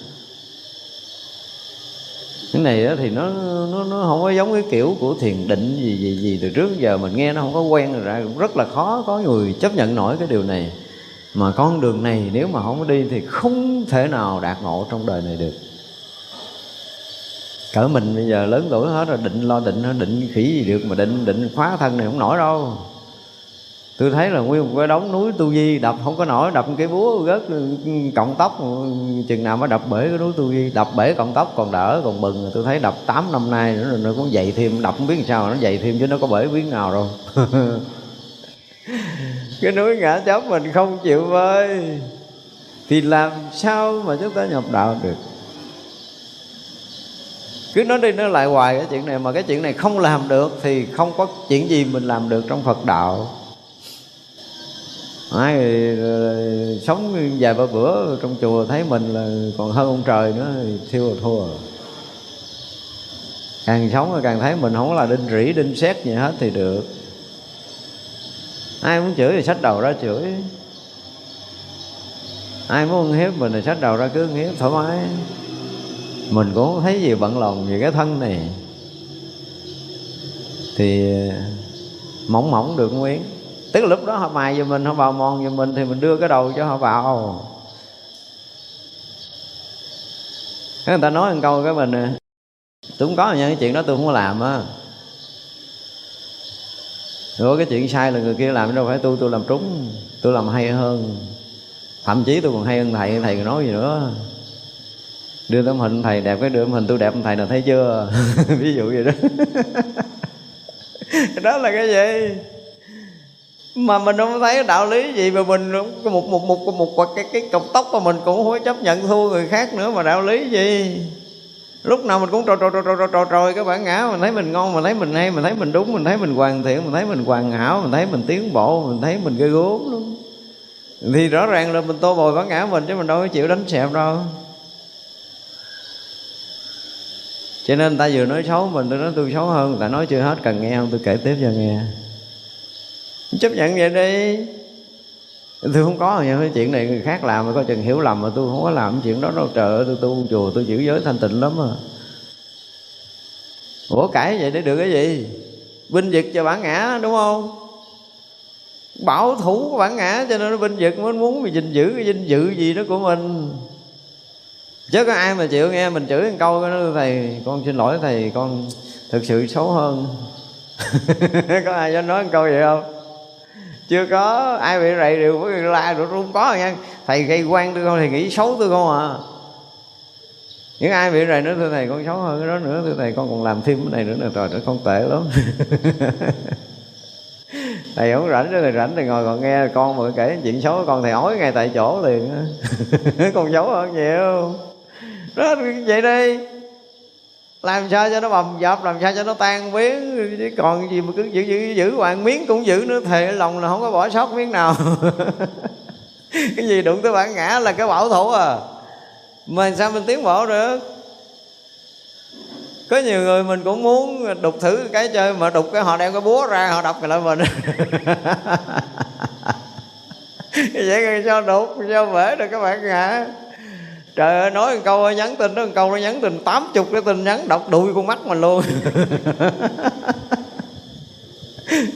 cái này thì nó nó nó không có giống cái kiểu của thiền định gì gì gì từ trước giờ. Mình nghe nó không có quen rồi ra cũng rất là khó có người chấp nhận nổi cái điều này. Mà con đường này nếu mà không có đi thì không thể nào đạt ngộ trong đời này được. Cỡ mình bây giờ lớn tuổi hết rồi, định lo định định khỉ gì được mà định định khóa thân này không nổi đâu tôi thấy là nguyên một cái đống núi tu di, đập không có nổi, đập cái búa rớt cọng tóc, chừng nào mới đập bể cái núi tu di, đập bể cọng tóc còn đỡ, còn bừng. Tôi thấy đập 8 năm nay nữa rồi nó cũng dậy thêm, đập không biết sao, nó dậy thêm chứ nó có bể biến nào đâu. Cái núi ngã chóc mình không chịu vơi. Thì làm sao mà chúng ta nhập đạo được? Cứ nói đi nói lại hoài cái chuyện này, mà cái chuyện này không làm được thì không có chuyện gì mình làm được trong phật đạo ai rồi, ờ, sống vài ba bữa trong chùa thấy mình là còn hơn ông trời nữa thì thiêu là thua. Càng sống càng thấy mình không là đinh rỉ đinh xét gì hết thì được. Ai muốn chửi thì sách đầu ra chửi. Ai muốn hiếp mình thì sách đầu ra cứ hiếp thoải mái. Mình cũng không thấy gì bận lòng về cái thân này. Thì mỏng mỏng được nguyên tức là lúc đó họ mài về mình, họ vào mòn về mình thì mình đưa cái đầu cho họ vào. Người ta nói một câu cái mình à, tôi không có những cái chuyện đó tôi không có làm á. Rồi cái chuyện sai là người kia làm, đâu phải tôi tôi làm trúng, tôi làm hay hơn. Thậm chí tôi còn hay hơn thầy thầy còn nói gì nữa. Đưa tấm hình thầy đẹp cái đưa tấm hình tôi đẹp thầy nào thấy chưa? Ví dụ vậy đó. Đó là cái gì? Mà mình không thấy đạo lý gì mà mình một một một một, một, một cái cái cọc tóc mà mình cũng không có chấp nhận thua người khác nữa mà đạo lý gì? Lúc nào mình cũng trò trò trò trò trò trò cái bản ngã mình thấy mình ngon mình thấy mình hay mình thấy mình đúng mình thấy mình hoàn thiện mình thấy mình hoàn hảo mình thấy mình tiến bộ mình thấy mình ghê gốm luôn. Thì rõ ràng là mình tô bồi bản ngã mình chứ mình đâu có chịu đánh xẹp đâu. Cho nên người ta vừa nói xấu mình tôi nói tôi xấu hơn người ta nói chưa hết cần nghe không? Tôi kể tiếp cho nghe chấp nhận vậy đi. Tôi không có những cái chuyện này người khác làm mà có chừng hiểu lầm mà tôi không có làm chuyện đó đâu. Trời ơi, tôi tu chùa, tôi giữ giới thanh tịnh lắm mà ủa, cãi vậy để được cái gì? Binh vực cho bản ngã, đúng không? Bảo thủ của bản ngã cho nên nó binh vực, mới muốn mình gìn giữ cái dinh dự gì đó của mình. Chứ có ai mà chịu nghe mình chửi một câu nó thầy, con xin lỗi thầy, con thực sự xấu hơn. Có ai dám nói một câu vậy không? Chưa có. Ai bị rầy đều với la được không có nha. Thầy gây quan tôi không thầy nghĩ xấu tôi không à. Những ai bị rầy nữa, thưa thầy con xấu hơn cái đó nữa. Thưa thầy, con còn làm thêm cái này nữa là trời nữa con tệ lắm. Thầy không rảnh đó thầy rảnh thì ngồi còn nghe con mà kể chuyện xấu con thầy ói ngay tại chỗ liền con xấu hơn nhiều. Đó, vậy đi làm sao cho nó bầm dập, làm sao cho nó tan biến chứ còn gì mà cứ giữ giữ giữ hoàng miếng cũng giữ nữa, thề lòng là không có bỏ sót miếng nào. Cái gì đụng tới bản ngã là cái bảo thủ à. Mà sao mình tiến bộ được? Có nhiều người mình cũng muốn đục thử cái chơi mà đục cái họ đem cái búa ra, họ đập lại mình. Vậy sao đục, sao bể được các bạn ngã trời ơi, nói một câu nhắn tin đó một câu nó nhắn tin tám chục cái tin nhắn đọc đuôi con mắt mình luôn.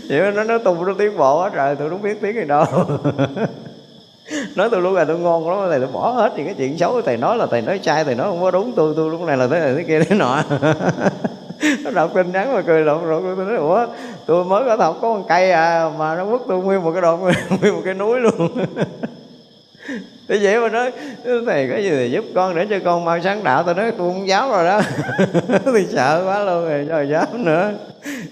Vậy nó nó tùng nó tiến bộ á trời, tôi không biết tiếng gì đâu. Nói tôi luôn là tôi ngon lắm, thầy tôi bỏ hết những cái chuyện xấu, thầy nói là thầy nói sai, thầy nói không có đúng, tôi tôi lúc này là thế này, thế kia, thế nọ. Nó đọc tin nhắn mà cười lộn rộn, tôi nói, ủa, tôi mới có học có một cây à mà nó quất tôi nguyên một cái đoạn nguyên một cái núi luôn thế vậy mà nói thầy có gì thì giúp con để cho con mau sáng đạo. Tôi nói, tôi không dám rồi đó. Tôi sợ quá luôn rồi sao dám nữa.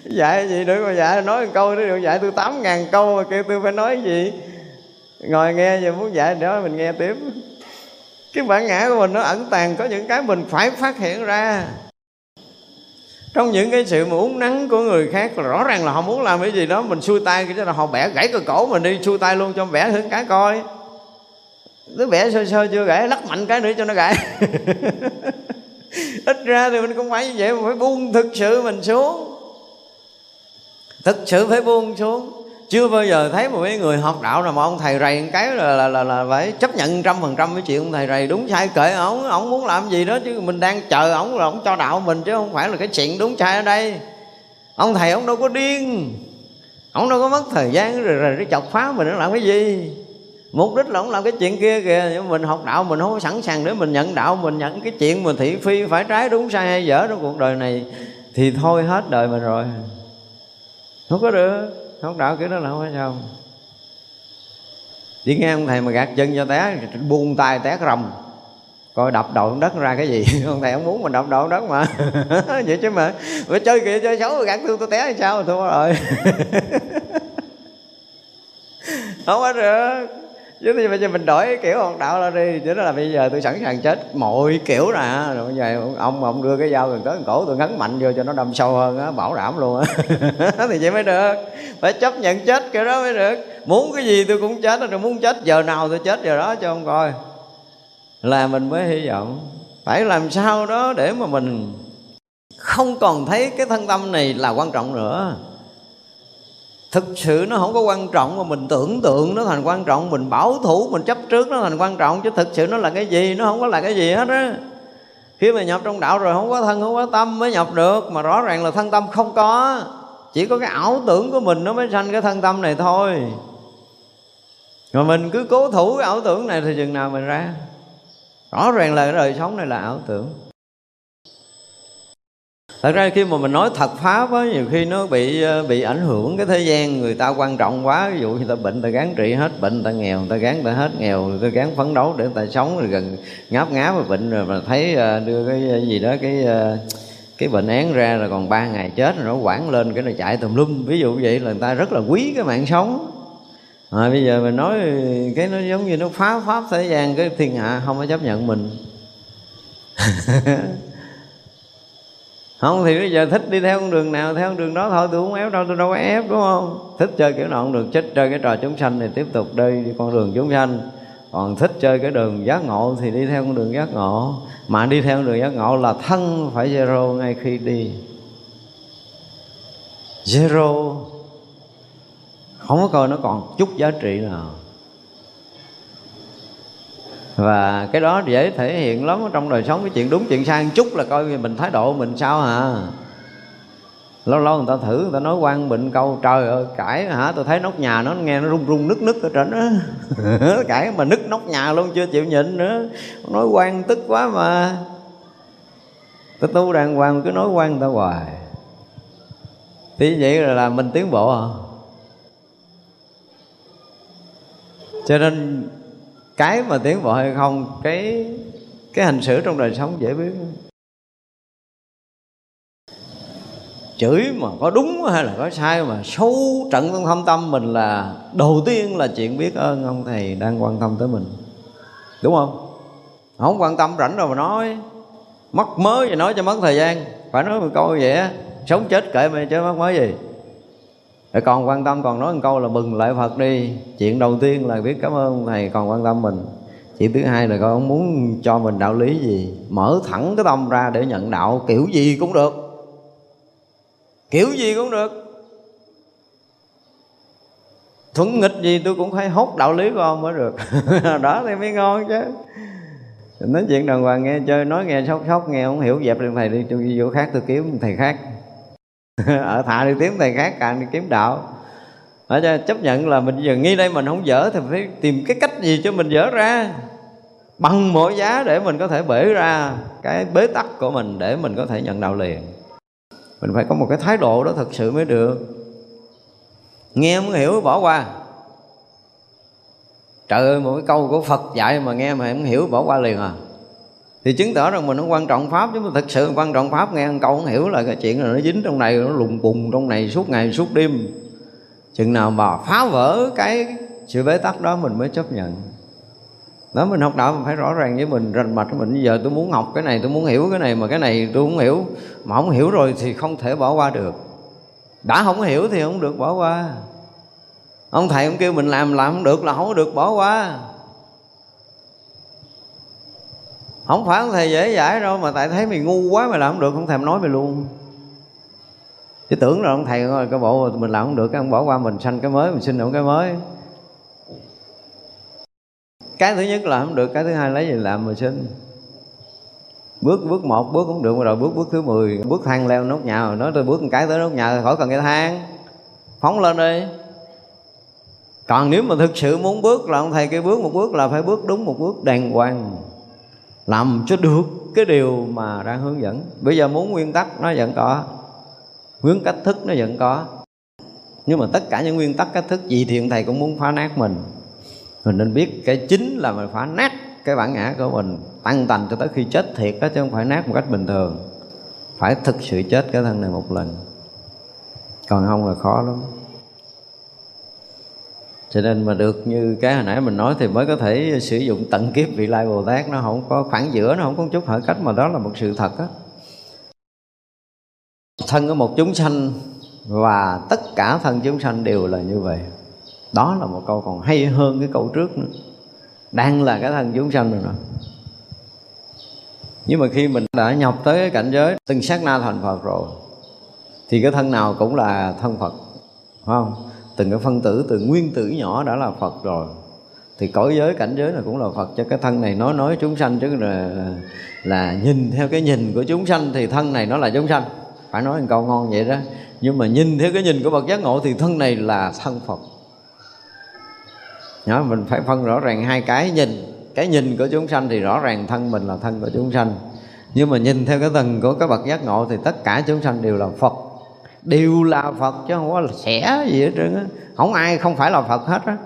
Dạy gì nữa mà dạy, nói một câu nữa được, dạy tôi tám ngàn câu mà kêu tôi phải nói gì? Ngồi nghe giờ muốn dạy đó mình nghe tiếp. Cái bản ngã của mình nó ẩn tàng, có những cái mình phải phát hiện ra. Trong những cái sự mà uống nắng của người khác, rõ ràng là họ muốn làm cái gì đó, mình xuôi tay, cái là họ bẻ gãy cái cổ mình đi xuôi tay luôn cho bẻ hơn cái coi nó bẻ sơ sơ chưa gãy lắc mạnh cái nữa cho nó gãy ít ra thì mình không phải như vậy mà phải buông thực sự mình xuống. Thực sự phải buông xuống. Chưa bao giờ thấy một cái người học đạo nào mà ông thầy rầy một cái là, là, là, là phải chấp nhận trăm phần trăm cái chuyện ông thầy rầy. Đúng sai kệ ổng ổng muốn làm gì đó chứ mình đang chờ ổng là ổng cho đạo mình chứ không phải là cái chuyện đúng sai ở đây. Ông thầy ông đâu có điên ông đâu có mất thời gian rồi rồi, rồi chọc phá mình nó làm cái gì? Mục đích là ông làm cái chuyện kia kìa, nhưng mình học đạo mình không có sẵn sàng để mình nhận đạo, mình nhận cái chuyện mà thị phi phải trái đúng sai hay dở trong cuộc đời này thì thôi hết đời mình rồi. Không có được, học đạo kiểu đó là không sao. Chỉ nghe ông thầy mà gạt chân cho té, buông tay té rầm coi đập đầu đất ra cái gì? Ông thầy không muốn mình đập đầu đất mà. Vậy chứ mà mà chơi kìa, chơi xấu, gạt tôi tôi té hay sao? Thua rồi. Không có được chứ thì bây giờ mình đổi kiểu học đạo ra đi, chứ đó là bây giờ tôi sẵn sàng chết mọi kiểu nè. Rồi bây giờ ông ông đưa cái dao gần tới cổ, tôi ngắn mạnh vô cho nó đâm sâu hơn á, bảo đảm luôn á. Thì vậy mới được. Phải chấp nhận chết kiểu đó mới được. Muốn cái gì tôi cũng chết rồi muốn chết giờ nào tôi chết giờ đó cho ông coi. Là mình mới hy vọng. Phải làm sao đó để mà mình không còn thấy cái thân tâm này là quan trọng nữa thực sự nó không có quan trọng mà mình tưởng tượng nó thành quan trọng, mình bảo thủ, mình chấp trước nó thành quan trọng, chứ thực sự nó là cái gì, nó không có là cái gì hết á. Khi mà nhập trong đạo rồi không có thân, không có tâm mới nhập được, mà rõ ràng là thân tâm không có. Chỉ có cái ảo tưởng của mình nó mới sanh cái thân tâm này thôi. Mà mình cứ cố thủ cái ảo tưởng này thì chừng nào mình ra. Rõ ràng là cái đời sống này là ảo tưởng thật ra khi mà mình nói thật pháp á nhiều khi nó bị ờ, bị ảnh hưởng cái thế gian. Người ta quan trọng quá ví dụ như ta bệnh người ta gán trị hết bệnh người ta nghèo người ta gán người ta hết nghèo người ta gán phấn đấu để người ta sống rồi gần ngáp ngáp và bệnh rồi mà thấy ờ, đưa cái ờ, gì đó cái cái bệnh án ra là còn ba ngày chết rồi nó quảng lên cái nó chạy tùm lum. Ví dụ vậy là người ta rất là quý cái mạng sống. À, bây giờ mình nói cái nó giống như nó phá pháp thế gian cái thiên hạ không có chấp nhận mình. không, thì bây giờ thích đi theo con đường nào, theo con đường đó thôi, tôi không ép đâu, tôi đâu có ép, đúng không? Thích chơi kiểu nào không được chết chơi cái trò chúng sanh thì tiếp tục đi đi con đường chúng sanh. Còn thích chơi cái đường giác ngộ thì đi theo con đường giác ngộ. Mà đi theo con đường giác ngộ là thân phải zero ngay khi đi. Zero, không có coi nó còn chút giá trị nào và cái đó dễ thể hiện lắm trong đời sống cái chuyện đúng chuyện sai một chút là coi mình thái độ mình sao hả lâu lâu người ta thử người ta nói quan bệnh câu trời ơi cãi hả? Tôi thấy nóc nhà nó nghe nó rung rung nứt nứt ở trên đó cãi mà nứt nóc nhà luôn chưa chịu nhịn nữa. Nói quan tức quá mà. Tôi tu đàng hoàng cứ nói quan người ta hoài. Thì vậy là, là mình tiến bộ à. Cho nên cái mà tiến bộ hay không, cái cái hành xử trong đời sống dễ biết. Chửi mà có đúng hay là có sai mà sâu trận trong thâm tâm mình là, đầu tiên là chuyện biết ơn ông thầy đang quan tâm tới mình. Đúng không? Không quan tâm rảnh rồi mà nói. Mất mới gì nói cho mất thời gian. Phải nói một câu vậy á. Sống chết kệ mày chứ mất mới gì rồi còn quan tâm, còn nói một câu là mừng lại Phật đi. Chuyện đầu tiên là biết cảm ơn Thầy, còn quan tâm mình. Chuyện thứ hai là con không muốn cho mình đạo lý gì? Mở thẳng cái tâm ra để nhận đạo, Kiểu gì cũng được. Kiểu gì cũng được. Thuận nghịch gì tôi cũng phải hốt đạo lý của ông mới được. Đó thì mới ngon chứ. Nói chuyện đàng hoàng nghe chơi, Nói nghe sốc sốc, nghe không hiểu, Dẹp lên thầy đi, tôi đi chỗ khác, tôi kiếm thầy khác. ở thạ đi kiếm thầy khác, càng đi kiếm đạo. Phải cho chấp nhận là mình giờ nghi đây mình không dở thì phải tìm cái cách gì cho mình dở ra. Bằng mọi giá để mình có thể bể ra cái bế tắc của mình để mình có thể nhận đạo liền. Mình phải có một cái thái độ đó thật sự mới được. Nghe không hiểu bỏ qua. Trời ơi, một cái câu của phật dạy mà nghe mà không hiểu bỏ qua liền à thì chứng tỏ rằng mình không quan trọng pháp chứ, mà thật sự quan trọng pháp nghe câu không hiểu là cái chuyện là nó dính trong này, nó lùng bùng trong này suốt ngày, suốt đêm. Chừng nào mà phá vỡ cái sự bế tắc đó mình mới chấp nhận. Đó mình học đạo mình phải rõ ràng với mình, rành mạch mình. Bây giờ tôi muốn học cái này, tôi muốn hiểu cái này, mà cái này tôi không hiểu. Mà không hiểu rồi thì không thể bỏ qua được. Đã không hiểu thì không được bỏ qua. Ông thầy ông kêu mình làm làm không được là không được bỏ qua. Không phải ông thầy dễ dãi đâu, mà tại thấy mày ngu quá mày làm không được, không thèm nói mày luôn. Chứ tưởng là ông thầy rồi cái bộ mình làm không được, cái ông bỏ qua mình sanh cái mới, mình xin ông cái mới. Cái thứ nhất là không được, cái thứ hai lấy gì làm mà xin bước bước một, bước cũng được, rồi bước bước thứ 10 bước thang leo nốt nhà rồi nói tôi bước một cái tới nốt nhà, khỏi cần cái thang. Phóng lên đi. Còn nếu mà thực sự muốn bước là ông thầy kêu bước một bước là phải bước đúng một bước đàng hoàng làm cho được cái điều mà đang hướng dẫn. Bây giờ muốn nguyên tắc, nó vẫn có. Hướng cách thức, nó vẫn có. Nhưng mà tất cả những nguyên tắc, cách thức gì thì thầy cũng muốn phá nát mình. Mình nên biết cái chính là mình phá nát cái bản ngã của mình, tăng tành cho tới khi chết thiệt đó chứ không phải nát một cách bình thường. Phải thực sự chết cái thân này một lần. Còn không là khó lắm cho nên mà được như cái hồi nãy mình nói thì mới có thể sử dụng tận kiếp vị lai bồ tát. Nó không có khoảng giữa, nó không có chút hở cách, mà đó là một sự thật á. Thân của một chúng sanh và tất cả thân chúng sanh đều là như vậy. Đó là một câu còn hay hơn cái câu trước nữa. Đang là cái thân chúng sanh rồi nè. Nhưng mà khi mình đã nhập tới cái cảnh giới từng sát na thành phật rồi, thì cái thân nào cũng là thân phật. Phải không? Từng cái phân tử từ nguyên tử nhỏ đã là phật rồi. Thì cõi giới cảnh giới là cũng là phật. Cho cái thân này nói nói chúng sanh chứ là là nhìn theo cái nhìn của chúng sanh thì thân này nó là chúng sanh. Phải nói một câu ngon vậy đó. Nhưng mà nhìn theo cái nhìn của bậc giác ngộ thì thân này là thân phật. Đó, mình phải phân rõ ràng hai cái nhìn. Cái nhìn của chúng sanh thì rõ ràng thân mình là thân của chúng sanh. Nhưng mà nhìn theo cái tầng của các bậc giác ngộ thì tất cả chúng sanh đều là phật đều là phật chứ không có là xẻ gì hết trơn á. Không ai không phải là phật hết á.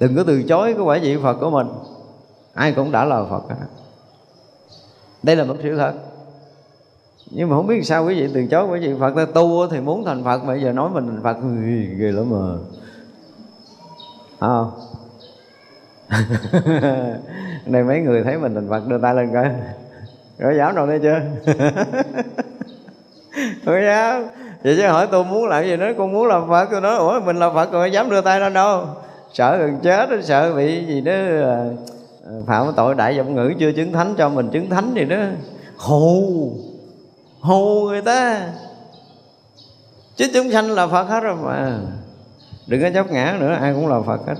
Đừng có từ chối cái quả vị phật của mình. Ai cũng đã là phật hết đây là một sự thật. Nhưng mà không biết sao quý vị từ chối quý vị phật. Ta tu thì muốn thành phật, bây giờ nói mình thành phật ghê lắm mà không? Đây mấy người thấy mình thành phật đưa tay lên coi. Rồi giáo đâu đây chưa? không dám vậy chứ hỏi tôi muốn làm gì nữa con muốn làm phật. Tôi nói, ủa, mình làm phật rồi dám đưa tay ra đâu? Sợ gần chết sợ bị gì đó à, à, phạm tội đại giọng ngữ chưa chứng thánh cho mình chứng thánh gì đó. Hù hù người ta. Chứ chúng sanh là phật hết rồi mà. Đừng có chấp ngã nữa, ai cũng là phật hết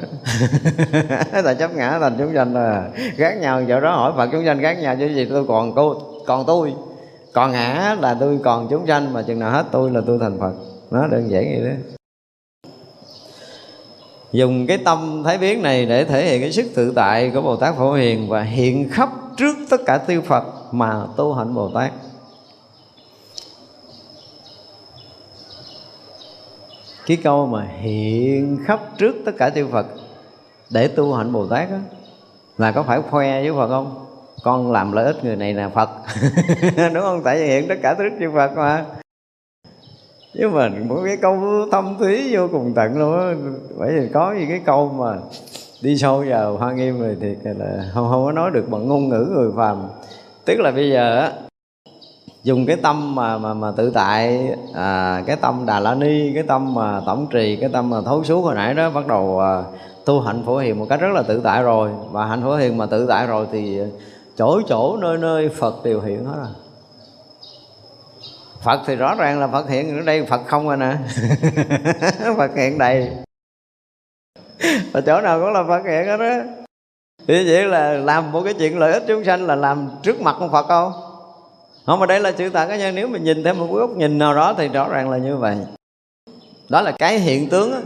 tại chấp ngã thành chúng sanh là gác nhau, chỗ đó hỏi phật chúng sanh gác nhau chứ gì, tôi còn cô, còn tôi còn ngã là tôi còn chúng sanh mà chừng nào hết tôi là tôi thành phật. Nó đơn giản vậy đó. Dùng cái tâm thái biến này để thể hiện cái sức tự tại của bồ tát phổ hiền và hiện khắp trước tất cả tiêu phật mà tu hạnh bồ tát. Cái câu mà hiện khắp trước tất cả tiêu Phật để tu hạnh Bồ Tát đó, là có phải khoe với Phật không? Con làm lợi ích người này là Phật. Đúng không? Tại vì hiện tất cả thức như Phật mà. Nhưng mà một cái câu thâm thúy vô cùng tận luôn á. Bởi vì có những cái câu mà đi sâu vào hoa nghiêm rồi thì là không không có nói được bằng ngôn ngữ người phàm. Tức là bây giờ á dùng cái tâm mà mà mà tự tại à, cái tâm đà la ni cái tâm mà tổng trì cái tâm mà thấu suốt hồi nãy đó bắt đầu à, tu hạnh phổ hiền một cách rất là tự tại rồi. Và hạnh phổ hiền mà tự tại rồi thì chỗ chỗ nơi nơi phật đều hiện hết rồi. Phật thì rõ ràng là phật hiện ở đây, phật không rồi nè. Phật hiện đầy. Và chỗ nào cũng là phật hiện hết đó thì vậy là làm một cái chuyện lợi ích chúng sanh là làm trước mặt con phật không? Không, mà đây là sự thật cá nhân nếu mình nhìn theo một góc nhìn nào đó thì rõ ràng là như vậy. Đó là cái hiện tướng đó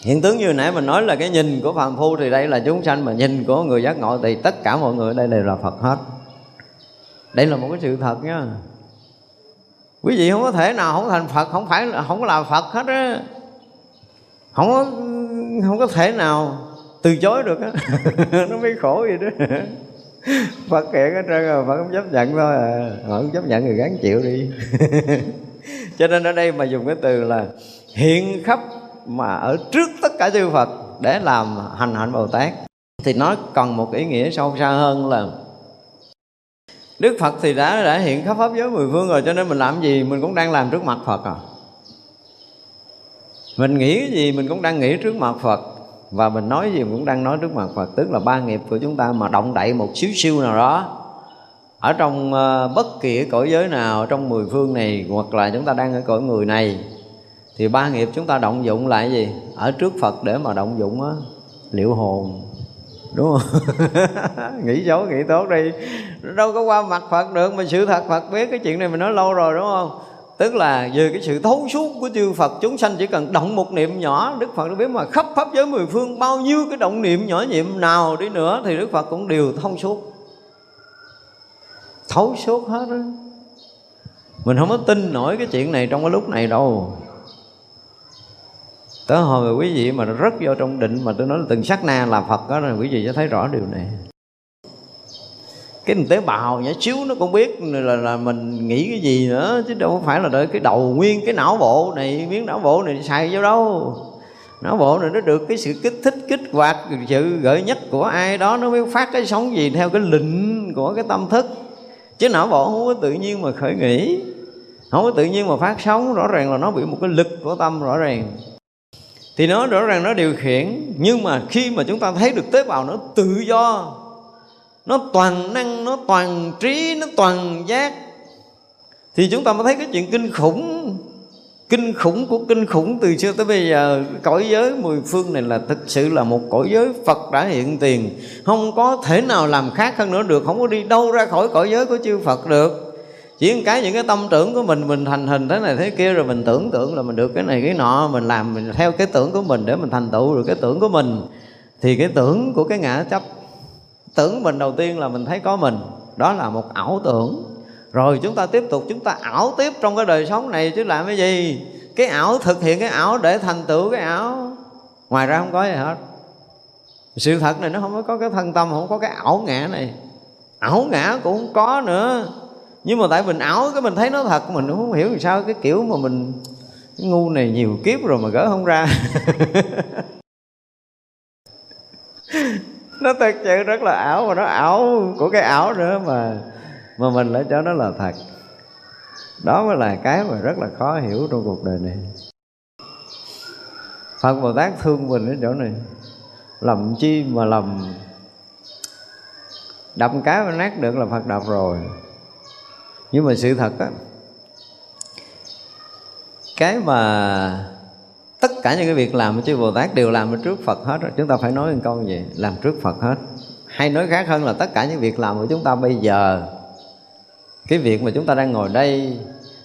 hiện tướng như nãy mình nói là cái nhìn của phàm phu thì đây là chúng sanh, mà nhìn của người giác ngộ thì tất cả mọi người ở đây đều là phật hết. Đây là một cái sự thật nhá quý vị không có thể nào không thành phật, không phải không có là phật hết á. Không có không có thể nào từ chối được á. Nó mới khổ vậy đó. Phật hiện hết trơn rồi, Phật không chấp nhận thôi à. Họ không chấp nhận thì gắng chịu đi. Cho nên ở đây mà dùng cái từ là Hiện khắp mà ở trước tất cả chư Phật Để làm hành hạnh Bồ Tát. Thì nó còn một ý nghĩa sâu xa hơn là Đức Phật thì đã đã hiện khắp pháp giới mười phương rồi, Cho nên mình làm gì mình cũng đang làm trước mặt Phật à. Mình nghĩ cái gì mình cũng đang nghĩ trước mặt Phật, và mình nói gì cũng đang nói trước mặt Phật. Tức là ba nghiệp của chúng ta mà động đậy một xíu siêu nào đó, ở trong ờ, bất kỳ cõi giới nào, trong mười phương này, hoặc là chúng ta đang ở cõi người này thì ba nghiệp chúng ta động dụng lại gì? Ở trước Phật để mà động dụng á, liệu hồn. Đúng không? Nghĩ xấu, nghĩ tốt đi. Đâu có qua mặt Phật được, mà sự thật Phật biết, cái chuyện này mình nói lâu rồi, đúng không? Tức là về cái sự thấu suốt của chư Phật, chúng sanh chỉ cần động một niệm nhỏ, Đức Phật đã biết mà khắp pháp giới mười phương, bao nhiêu cái động niệm nhỏ nhiệm nào đi nữa thì Đức Phật cũng đều thông suốt. Thấu suốt hết đó mình không có tin nổi cái chuyện này trong cái lúc này đâu tới hồi mà quý vị mà rất vô trong định mà tôi nói là từng sát na là Phật đó rồi quý vị sẽ thấy rõ điều này. Cái tế bào nhỏ xíu nó cũng biết là, là mình nghĩ cái gì nữa chứ đâu phải là đợi cái đầu nguyên cái não bộ này miếng não bộ này xài vô đâu. Não bộ này nó được cái sự kích thích kích hoạt sự gợi nhất của ai đó nó mới phát cái sóng gì theo cái lệnh của cái tâm thức. Chứ não bộ không có tự nhiên mà khởi nghĩ không có tự nhiên mà phát sóng rõ ràng là nó bị một cái lực của tâm rõ ràng thì nó rõ ràng nó điều khiển, nhưng mà khi mà chúng ta thấy được tế bào nó tự do, nó toàn năng, nó toàn trí, nó toàn giác, thì chúng ta mới thấy cái chuyện kinh khủng. Kinh khủng của kinh khủng từ xưa tới bây giờ, cõi giới mười phương này là thực sự là một cõi giới Phật đã hiện tiền. Không có thể nào làm khác hơn nữa được, không có đi đâu ra khỏi cõi giới của chư Phật được chỉ một cái những cái tâm tưởng của mình mình thành hình thế này thế kia rồi mình tưởng tượng là mình được cái này cái nọ, mình làm mình theo cái tưởng của mình để mình thành tựu được cái tưởng của mình. Thì cái tưởng của cái ngã chấp, tưởng mình đầu tiên là mình thấy có mình, đó là một ảo tưởng. Rồi chúng ta tiếp tục, chúng ta ảo tiếp trong cái đời sống này chứ làm cái gì? Cái ảo, thực hiện cái ảo để thành tựu cái ảo. Ngoài ra không có gì hết. Sự thật này nó không có cái thân tâm, không có cái ảo ngã này. Ảo ngã cũng không có nữa nhưng mà tại mình ảo, cái mình thấy nó thật, mình cũng không hiểu vì sao cái kiểu mà mình, cái ngu này nhiều kiếp rồi mà gỡ không ra. Nó thật sự rất là ảo mà nó ảo của cái ảo nữa mà mà mình lại cho nó là thật. Đó mới là cái mà rất là khó hiểu trong cuộc đời này. Phật Bồ Tát thương mình ở chỗ này. Lầm chi mà lầm. Đập cái mà nát được là Phật đập rồi. Nhưng mà sự thật á, Cái mà Tất cả những cái việc làm của chư Bồ Tát đều làm ở trước Phật hết rồi. Chúng ta phải nói một câu gì? Làm trước Phật hết. Hay nói khác hơn là tất cả những việc làm của chúng ta bây giờ, Cái việc mà chúng ta đang ngồi đây,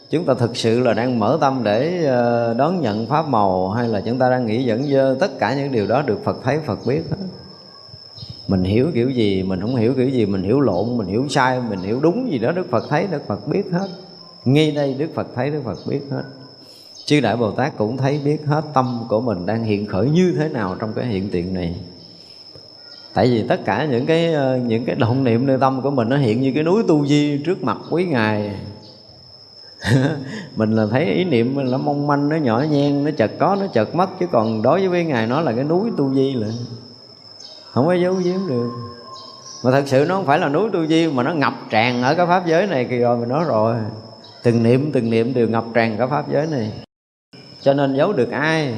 chúng ta thực sự là đang mở tâm để ờ, đón nhận pháp màu hay là chúng ta đang nghĩ dẫn dơ tất cả những điều đó được Phật thấy, Phật biết hết mình hiểu kiểu gì, mình không hiểu kiểu gì, mình hiểu lộn, mình hiểu sai, mình hiểu đúng gì đó, Đức Phật thấy, Đức Phật biết hết. Ngay đây Đức Phật thấy, Đức Phật biết hết. Chư đại Bồ Tát cũng thấy biết hết tâm của mình đang hiện khởi như thế nào trong cái hiện tượng này. Tại vì tất cả những cái ờ, những cái động niệm nơi tâm của mình nó hiện như cái núi tu di trước mặt quý ngài. Mình là thấy ý niệm nó mong manh, nó nhỏ nhen, nó chật có, nó chật mất, chứ còn đối với ngài nó là cái núi tu di là không có giấu giếm được. Mà thật sự nó không phải là núi tu di, mà nó ngập tràn ở cái pháp giới này kỳ rồi mình nói rồi. Từng niệm từng niệm đều ngập tràn cả pháp giới này. Cho nên giấu được ai?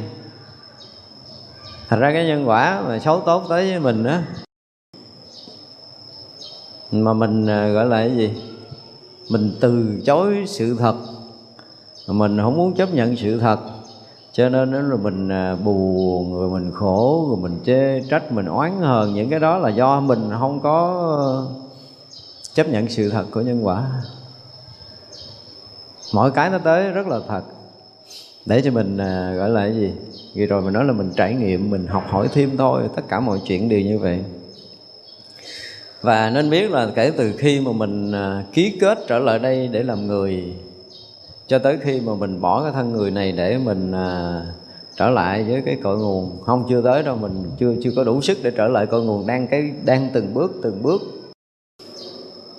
Thành ra cái nhân quả mà xấu tốt tới với mình á, mà mình à, gọi là cái gì? Mình từ chối sự thật. Mình không muốn chấp nhận sự thật cho nên đó là mình à, buồn rồi mình khổ rồi mình chê trách mình oán hờn những cái đó là do mình không có ờ, chấp nhận sự thật của nhân quả. Mọi cái nó tới rất là thật. Để cho mình à, gọi là cái gì? Vì rồi mình nói là mình trải nghiệm mình học hỏi thêm thôi tất cả mọi chuyện đều như vậy. Và nên biết là kể từ khi mà mình à, ký kết trở lại đây để làm người cho tới khi mà mình bỏ cái thân người này để mình à, trở lại với cái cội nguồn. Không chưa tới đâu mình chưa chưa có đủ sức để trở lại cội nguồn đang cái đang từng bước từng bước.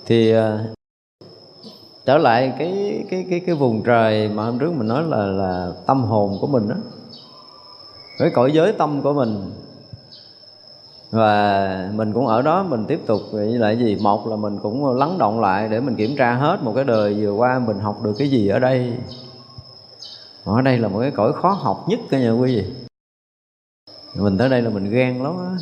Thì à, trở lại cái cái cái cái vùng trời mà hôm trước mình nói là là tâm hồn của mình đó cái cõi giới tâm của mình và mình cũng ở đó, mình tiếp tục vậy là gì? Một là mình cũng lắng động lại để mình kiểm tra hết một cái đời vừa qua mình học được cái gì ở đây. Ở đây là một cái cõi khó học nhất cả nhà quý vị. Mình tới đây là mình ghen lắm á.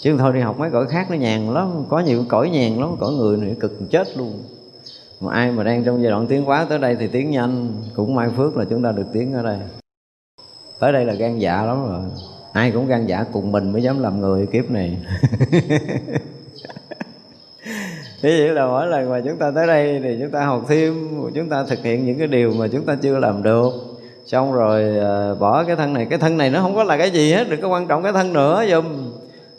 Chứ thôi đi học mấy cõi khác nó nhàn lắm, có nhiều cõi nhàn lắm, cõi người này cực chết luôn. Mà ai mà đang trong giai đoạn tiến hóa tới đây thì tiến nhanh, cũng may phước là chúng ta được tiến ở đây. Tới đây là gan dạ lắm rồi ai cũng gan dạ cùng mình mới dám làm người kiếp này. Thế vậy là mỗi lần mà chúng ta tới đây thì chúng ta học thêm, Chúng ta thực hiện những cái điều mà chúng ta chưa làm được. Xong rồi ờ, bỏ cái thân này. Cái thân này nó không có là cái gì hết, Đừng có quan trọng cái thân nữa dùm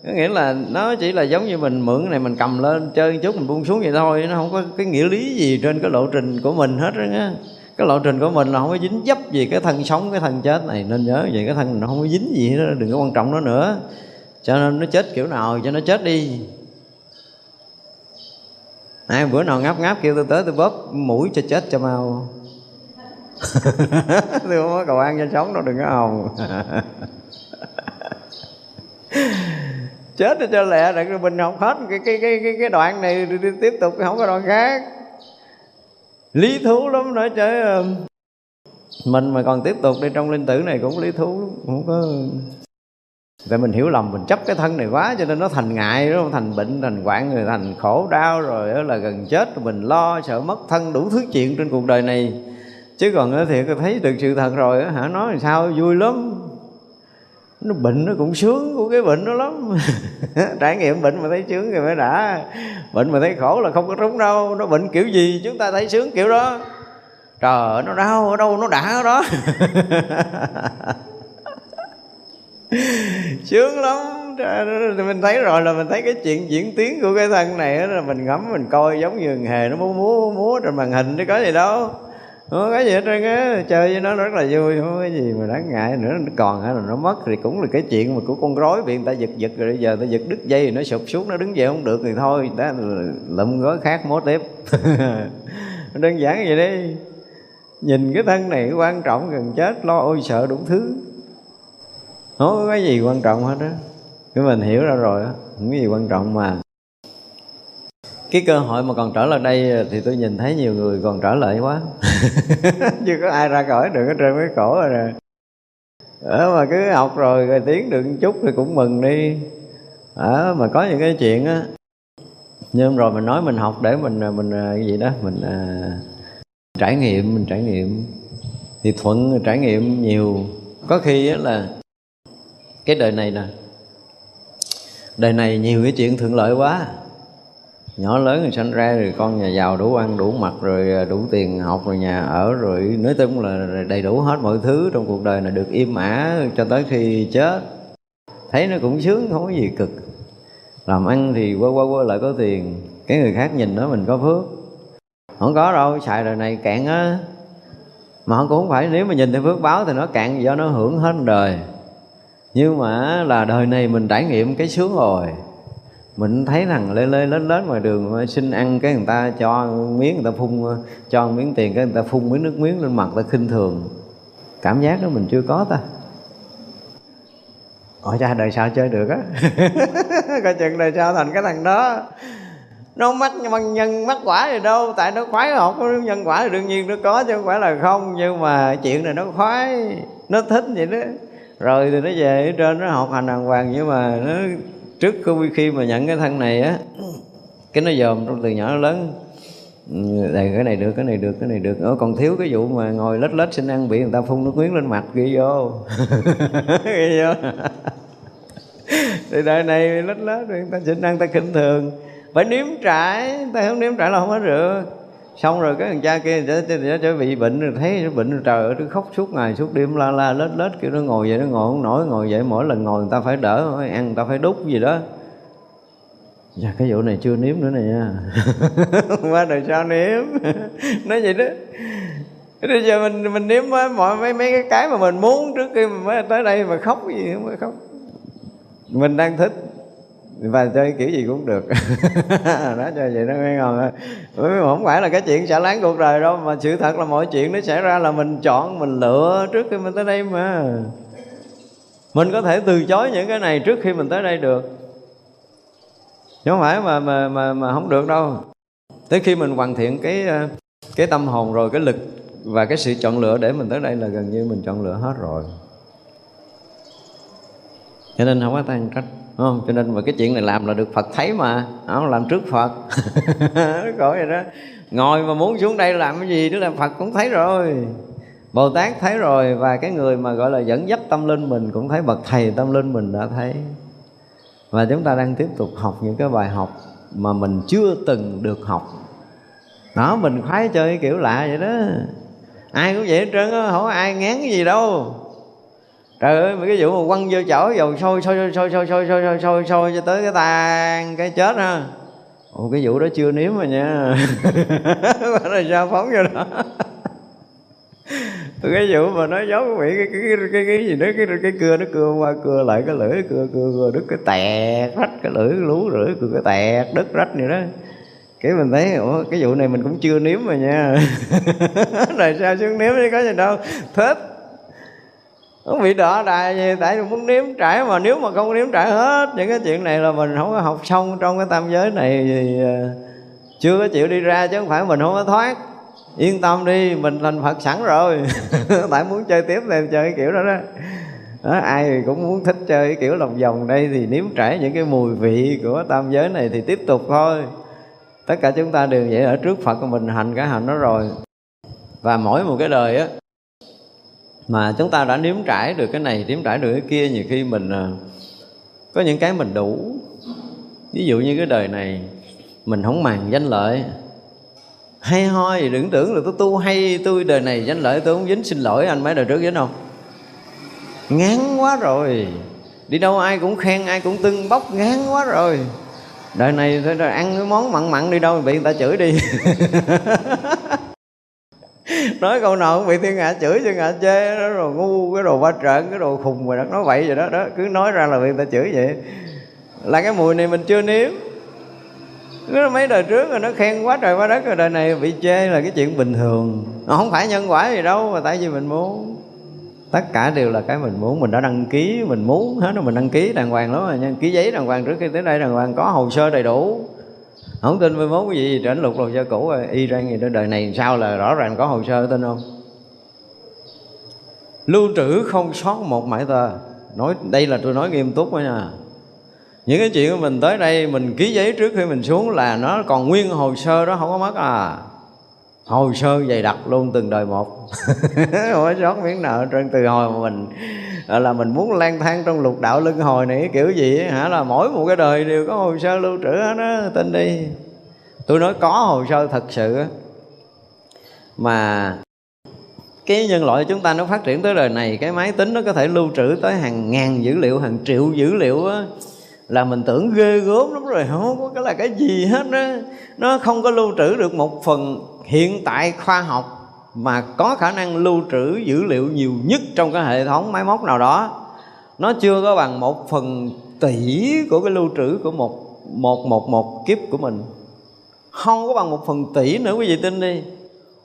có nghĩa là nó chỉ là giống như mình mượn cái này mình cầm lên chơi chút mình buông xuống vậy thôi, nó không có cái nghĩa lý gì trên cái lộ trình của mình hết á cái lộ trình của mình là không có dính dấp gì cái thân sống cái thân chết này. Nên nhớ vậy cái thân mình nó không có dính gì đó đừng có quan trọng nó nữa. Cho nên nó chết kiểu nào cho nó chết đi. Ai bữa nào ngáp ngáp kêu tôi tới tôi bóp mũi cho chết cho mau. Tôi không có cầu ăn cho sống đâu đừng có hồng chết cho lẹ rồi mình học hết. Cái cái cái cái, cái đoạn này đi, đi tiếp tục không có đoạn khác lý thú lắm, nói chứ mình mà còn tiếp tục đi trong linh tử này cũng lý thú không có tại mình hiểu lầm, mình chấp cái thân này quá cho nên nó thành ngại nó thành bệnh, thành hoạn rồi thành khổ đau rồi là gần chết rồi mình lo, sợ mất thân, đủ thứ chuyện trên cuộc đời này. Chứ còn thì thấy được sự thật rồi hả? Nói làm sao? Vui lắm nó bệnh nó cũng sướng của cái bệnh đó lắm. Trải nghiệm bệnh mà thấy sướng thì mới đã. Bệnh mà thấy khổ là không có trúng đâu. Nó bệnh kiểu gì chúng ta thấy sướng kiểu đó. Trời ơi, nó đau ở đâu, nó đã ở đó. Sướng lắm. Mình thấy rồi là mình thấy cái chuyện diễn tiến của cái thân này là mình ngắm, mình coi giống như hề nó múa múa múa trên màn hình chứ có gì đâu không có cái gì hết trơn á? Chơi với nó rất là vui. Không có cái gì mà đáng ngại nữa? Nó còn hay là nó mất thì cũng là cái chuyện mà của con rối bị người ta giật giật rồi bây giờ ta giật đứt dây thì nó sụp xuống, nó đứng dậy không được thì thôi. Ta lụm gói khác mốt tiếp. Đơn giản vậy đi. Nhìn cái thân này quan trọng gần chết, lo ôi sợ đủ thứ. Không có cái gì quan trọng hết á? Cái mình hiểu ra rồi á. Không có gì quan trọng mà cái cơ hội mà còn trở lại đây thì tôi nhìn thấy nhiều người còn trở lại quá. Chưa có ai ra khỏi được ở trên cái cổ rồi nè. Ở mà cứ học rồi rồi tiến được chút thì cũng mừng đi. Ở mà có những cái chuyện á nhưng rồi mình nói mình học để mình à, mình à, cái gì đó mình à, trải nghiệm mình trải nghiệm. Thì thuận trải nghiệm nhiều. Có khi là cái đời này nè đời này nhiều cái chuyện thuận lợi quá nhỏ lớn rồi sanh ra rồi con nhà giàu đủ ăn, đủ mặc rồi à, đủ tiền học rồi, nhà ở rồi. Nói chung là đầy đủ hết mọi thứ trong cuộc đời này, được im ả cho tới khi chết. Thấy nó cũng sướng, không có gì cực. Làm ăn thì qua qua qua lại có tiền. Cái người khác nhìn đó mình có phước. Không có đâu, xài đời này cạn á. Mà cũng không phải nếu mà nhìn theo phước báo thì nó cạn do nó hưởng hết đời. Nhưng mà là đời này mình trải nghiệm cái sướng rồi mình thấy rằng lê lê lớn lớn ngoài đường ờ, xin ăn cái người ta cho miếng, người ta phun ờ, cho miếng tiền, cái người ta phun miếng nước miếng lên mặt, ta khinh thường. Cảm giác đó mình chưa có ta. Ôi cha, đời sao chơi được á. Coi chừng đời sao thành cái thằng đó. Nó mắc bằng nhân, mắc quả gì đâu, Tại nó khoái học nhân quả thì đương nhiên nó có chứ không phải là không, Nhưng mà chuyện này nó khoái, Nó thích vậy đó. Rồi thì nó về ở trên nó học hành đàng hoàng, Nhưng mà nó trước khi mà nhận cái thân này á Cái nó dòm từ nhỏ lớn. Đây cái này được cái này được cái này được. Ở còn thiếu cái vụ mà ngồi lết lết xin ăn bị người ta phun nước miếng lên mặt ghi vô. Ghi vô. Thì đời này lết lết người ta xin ăn ta khinh thường. Phải nếm trải ta không nếm trải là không có được xong rồi cái thằng cha kia nó trở bị bệnh rồi, thấy nó bệnh rồi, trời ơi, nó khóc suốt ngày, suốt đêm, la la, lết lết kiểu nó ngồi vậy, nó ngồi không nổi, ngồi vậy, mỗi lần ngồi người ta phải đỡ, ăn người ta phải đút gì đó. Dạ cái vụ này chưa nếm nữa này nha. Qua đời sao nếm? Nói vậy đó. Bây giờ mình mình nếm mọi, mấy mấy cái cái mà mình muốn trước khi mình mới tới đây mà khóc gì, không khóc. Mình đang thích và chơi kiểu gì cũng được. Đó cho vậy nó nghe ngon không phải là cái chuyện xả láng cuộc đời đâu, mà sự thật là mọi chuyện nó xảy ra là mình chọn, mình lựa trước khi mình tới đây mà. Mình có thể từ chối những cái này trước khi mình tới đây được. Chứ không phải mà mà mà mà không được đâu. Tới khi mình hoàn thiện cái ờ, cái tâm hồn rồi, cái lực và cái sự chọn lựa để mình tới đây là gần như mình chọn lựa hết rồi. Cho nên không có tan trách không? Cho nên mà cái chuyện này làm là được Phật thấy mà, không làm trước Phật. Khổ vậy đó. Ngồi mà muốn xuống đây làm cái gì đó là Phật cũng thấy rồi. Bồ Tát thấy rồi, và cái người mà gọi là dẫn dắt tâm linh mình cũng thấy bậc thầy tâm linh mình đã thấy. Và chúng ta đang tiếp tục học những cái bài học mà mình chưa từng được học. Đó, mình khoái chơi kiểu lạ vậy đó. Ai cũng vậy hết trơn á, không ai ngán cái gì đâu trời ơi mấy cái vụ mà quăng vô chảo dầu sôi sôi sôi sôi sôi sôi sôi sôi sôi cho tới cái tan cái chết ha ồ cái vụ đó chưa nếm rồi nha. Là sao phóng vô đó. Cái vụ mà nó giống bị cái cái cái cái, cái gì đó cái cái cưa nó cưa qua cưa lại cái lưỡi cưa cưa cưa đứt cái tẹt rách cái lưỡi lú lưỡi cưa cái tẹt đứt rách vậy đó. Cái mình thấy ủa cái vụ này mình cũng chưa nếm rồi nha. Rồi sao chứ nếm chứ có gì đâu. Thích không bị đỏ đài gì? Tại vì muốn nếm trải mà nếu mà không nếm trải hết những cái chuyện này là mình không có học xong trong cái tam giới này thì ờ, chưa có chịu đi ra chứ không phải mình không có thoát. Yên tâm đi mình thành phật sẵn rồi. Tại muốn chơi tiếp thì chơi cái kiểu đó đó. Đó, ai cũng muốn thích chơi cái kiểu lòng vòng đây thì nếm trải những cái mùi vị của tam giới này thì tiếp tục thôi. Tất cả chúng ta đều vậy ở trước phật của mình hành cái hành đó rồi. Và mỗi một cái đời á mà chúng ta đã nếm trải được cái này, nếm trải được cái kia, nhiều khi mình à, có những cái mình đủ. Ví dụ như cái đời này, mình không màng danh lợi. Hay ho thì đừng tưởng là tôi tu hay tôi đời này danh lợi, tôi không dính xin lỗi anh mấy đời trước dính không ngán quá rồi. Đi đâu ai cũng khen, ai cũng tưng bốc, ngán quá rồi. Đời này thôi rồi ăn cái món mặn mặn đi đâu, bị người ta chửi đi. nói câu nào cũng bị thiên hạ chửi, thiên hạ chê, đó rồi ngu, cái đồ ba trợn cái đồ khùng rồi đó, nói vậy vậy đó đó, cứ nói ra là bị người ta chửi vậy. Là cái mùi này mình chưa nếm. Nó mấy đời trước rồi, nó khen quá trời quá đất rồi, đời này bị chê là cái chuyện bình thường. Nó không phải nhân quả gì đâu, mà tại vì mình muốn. Tất cả đều là cái mình muốn, mình đã đăng ký, mình muốn hết rồi mình đăng ký đàng hoàng lắm rồi nha. Ký giấy đàng hoàng trước khi tới đây, đàng hoàng có hồ sơ đầy đủ không tin 11 cái gì trở lục hồ sơ cũ rồi. Y ra gì đó đời này sao là rõ ràng có hồ sơ, tin không? Lưu trữ không sót một mãi tờ. Nói, đây là tôi nói nghiêm túc đó nha những cái chuyện của mình tới đây, mình ký giấy trước khi mình xuống là nó còn nguyên hồ sơ đó, không có mất à. Hồ sơ dày đặc luôn, từng đời một. Không có sót miếng nào trên từ hồi mà mình Ờ, là mình muốn lang thang trong lục đạo luân hồi này kiểu gì hả? Là mỗi một cái đời đều có hồ sơ lưu trữ hết đó tin đi. Tôi nói có hồ sơ thật sự mà cái nhân loại chúng ta nó phát triển tới đời này, cái máy tính nó có thể lưu trữ tới hàng ngàn dữ liệu, hàng triệu dữ liệu á, là mình tưởng ghê gớm lắm rồi, không có cái là cái gì hết đó nó không có lưu trữ được một phần hiện tại khoa học mà có khả năng lưu trữ dữ liệu nhiều nhất trong cái hệ thống máy móc nào đó, nó chưa có bằng một phần tỷ của cái lưu trữ của một một một một kiếp của mình. Không có bằng một phần tỷ nữa, quý vị tin đi.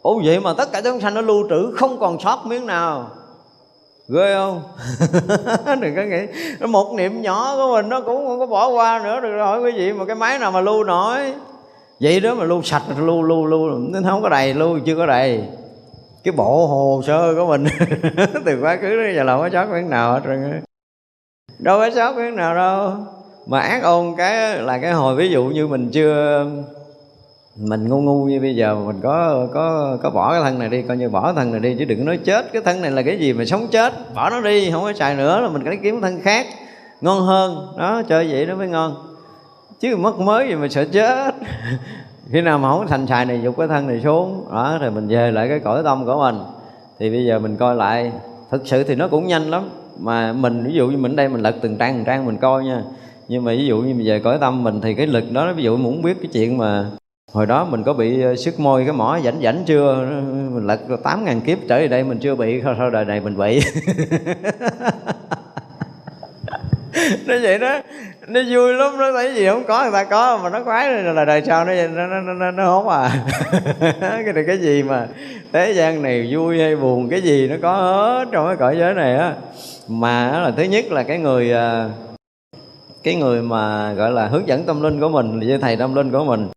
Ủa, vậy mà tất cả chúng sanh nó lưu trữ không còn sót miếng nào. Ghê không? Đừng có nghĩ. Một niệm nhỏ của mình nó cũng không có bỏ qua nữa, được rồi, quý vị. Mà cái máy nào mà lưu nổi? Vậy đó mà lưu sạch, lưu lưu lưu, nó không có đầy, lưu chưa có đầy cái bộ hồ sơ của mình từ quá khứ đến giờ là không có sót miếng nào hết trơn đâu có sót miếng nào đâu. Mà ác ôn cái là cái hồi ví dụ như mình chưa, mình ngu ngu như bây giờ mình có có có bỏ cái thân này đi, coi như bỏ thân này đi, chứ đừng nói chết. Cái thân này là cái gì mà sống chết? Bỏ nó đi, không có xài nữa là mình phải kiếm thân khác. Ngon hơn. Đó, chơi vậy nó mới ngon. Chứ mất mới gì mà sợ chết. khi nào mà không thành xài này, dục cái thân này xuống, đó thì mình về lại cái cõi tâm của mình. Thì bây giờ mình coi lại, thực sự thì nó cũng nhanh lắm. Mà mình, ví dụ như mình đây mình lật từng trang từng trang mình coi nha. Nhưng mà ví dụ như về cõi tâm mình thì cái lực đó, ví dụ muốn biết cái chuyện mà hồi đó mình có bị ờ, sức môi cái mỏ rảnh rảnh chưa? Mình lật tám ngàn kiếp trở về đây mình chưa bị sao đời này mình bị. nó vậy đó. Nó vui lắm nó thấy gì không có người ta có mà nó khoái là đời sau nó nó nó nó, nó hốt à. Cái này cái gì mà thế gian này vui hay buồn cái gì nó có hết trong cái cõi giới này á. Mà là thứ nhất là cái người à, cái người mà gọi là hướng dẫn tâm linh của mình với thầy tâm linh của mình.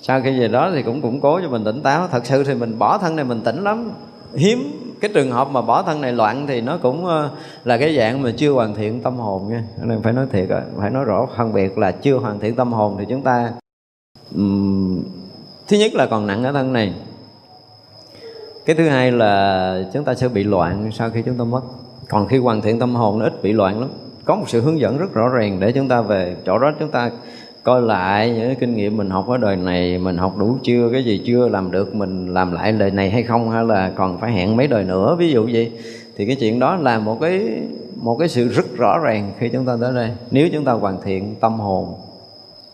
Sau khi về đó thì cũng củng cố cho mình tỉnh táo. Thật sự thì mình bỏ thân này mình tỉnh lắm. Hiếm cái trường hợp mà bỏ thân này loạn thì nó cũng ờ, là cái dạng mà chưa hoàn thiện tâm hồn nha. Nên phải nói thiệt phải nói rõ phân biệt là chưa hoàn thiện tâm hồn thì chúng ta um, thứ nhất là còn nặng ở thân này. Cái thứ hai là chúng ta sẽ bị loạn sau khi chúng ta mất. Còn khi hoàn thiện tâm hồn nó ít bị loạn lắm. Có một sự hướng dẫn rất rõ ràng để chúng ta về chỗ đó chúng ta coi lại những cái kinh nghiệm mình học ở đời này mình học đủ chưa cái gì chưa làm được mình làm lại đời này hay không hay là còn phải hẹn mấy đời nữa ví dụ vậy. Thì cái chuyện đó là một cái một cái sự rất rõ ràng khi chúng ta tới đây. Nếu chúng ta hoàn thiện tâm hồn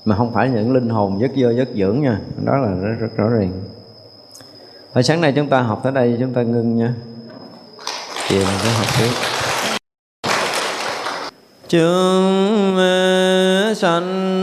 mà không phải những linh hồn rất dơ rất dưỡng nha đó là rất, rất rõ ràng. Hồi sáng nay chúng ta học tới đây chúng ta ngưng nha. Chiều mình sẽ học tiếp. Chương sanh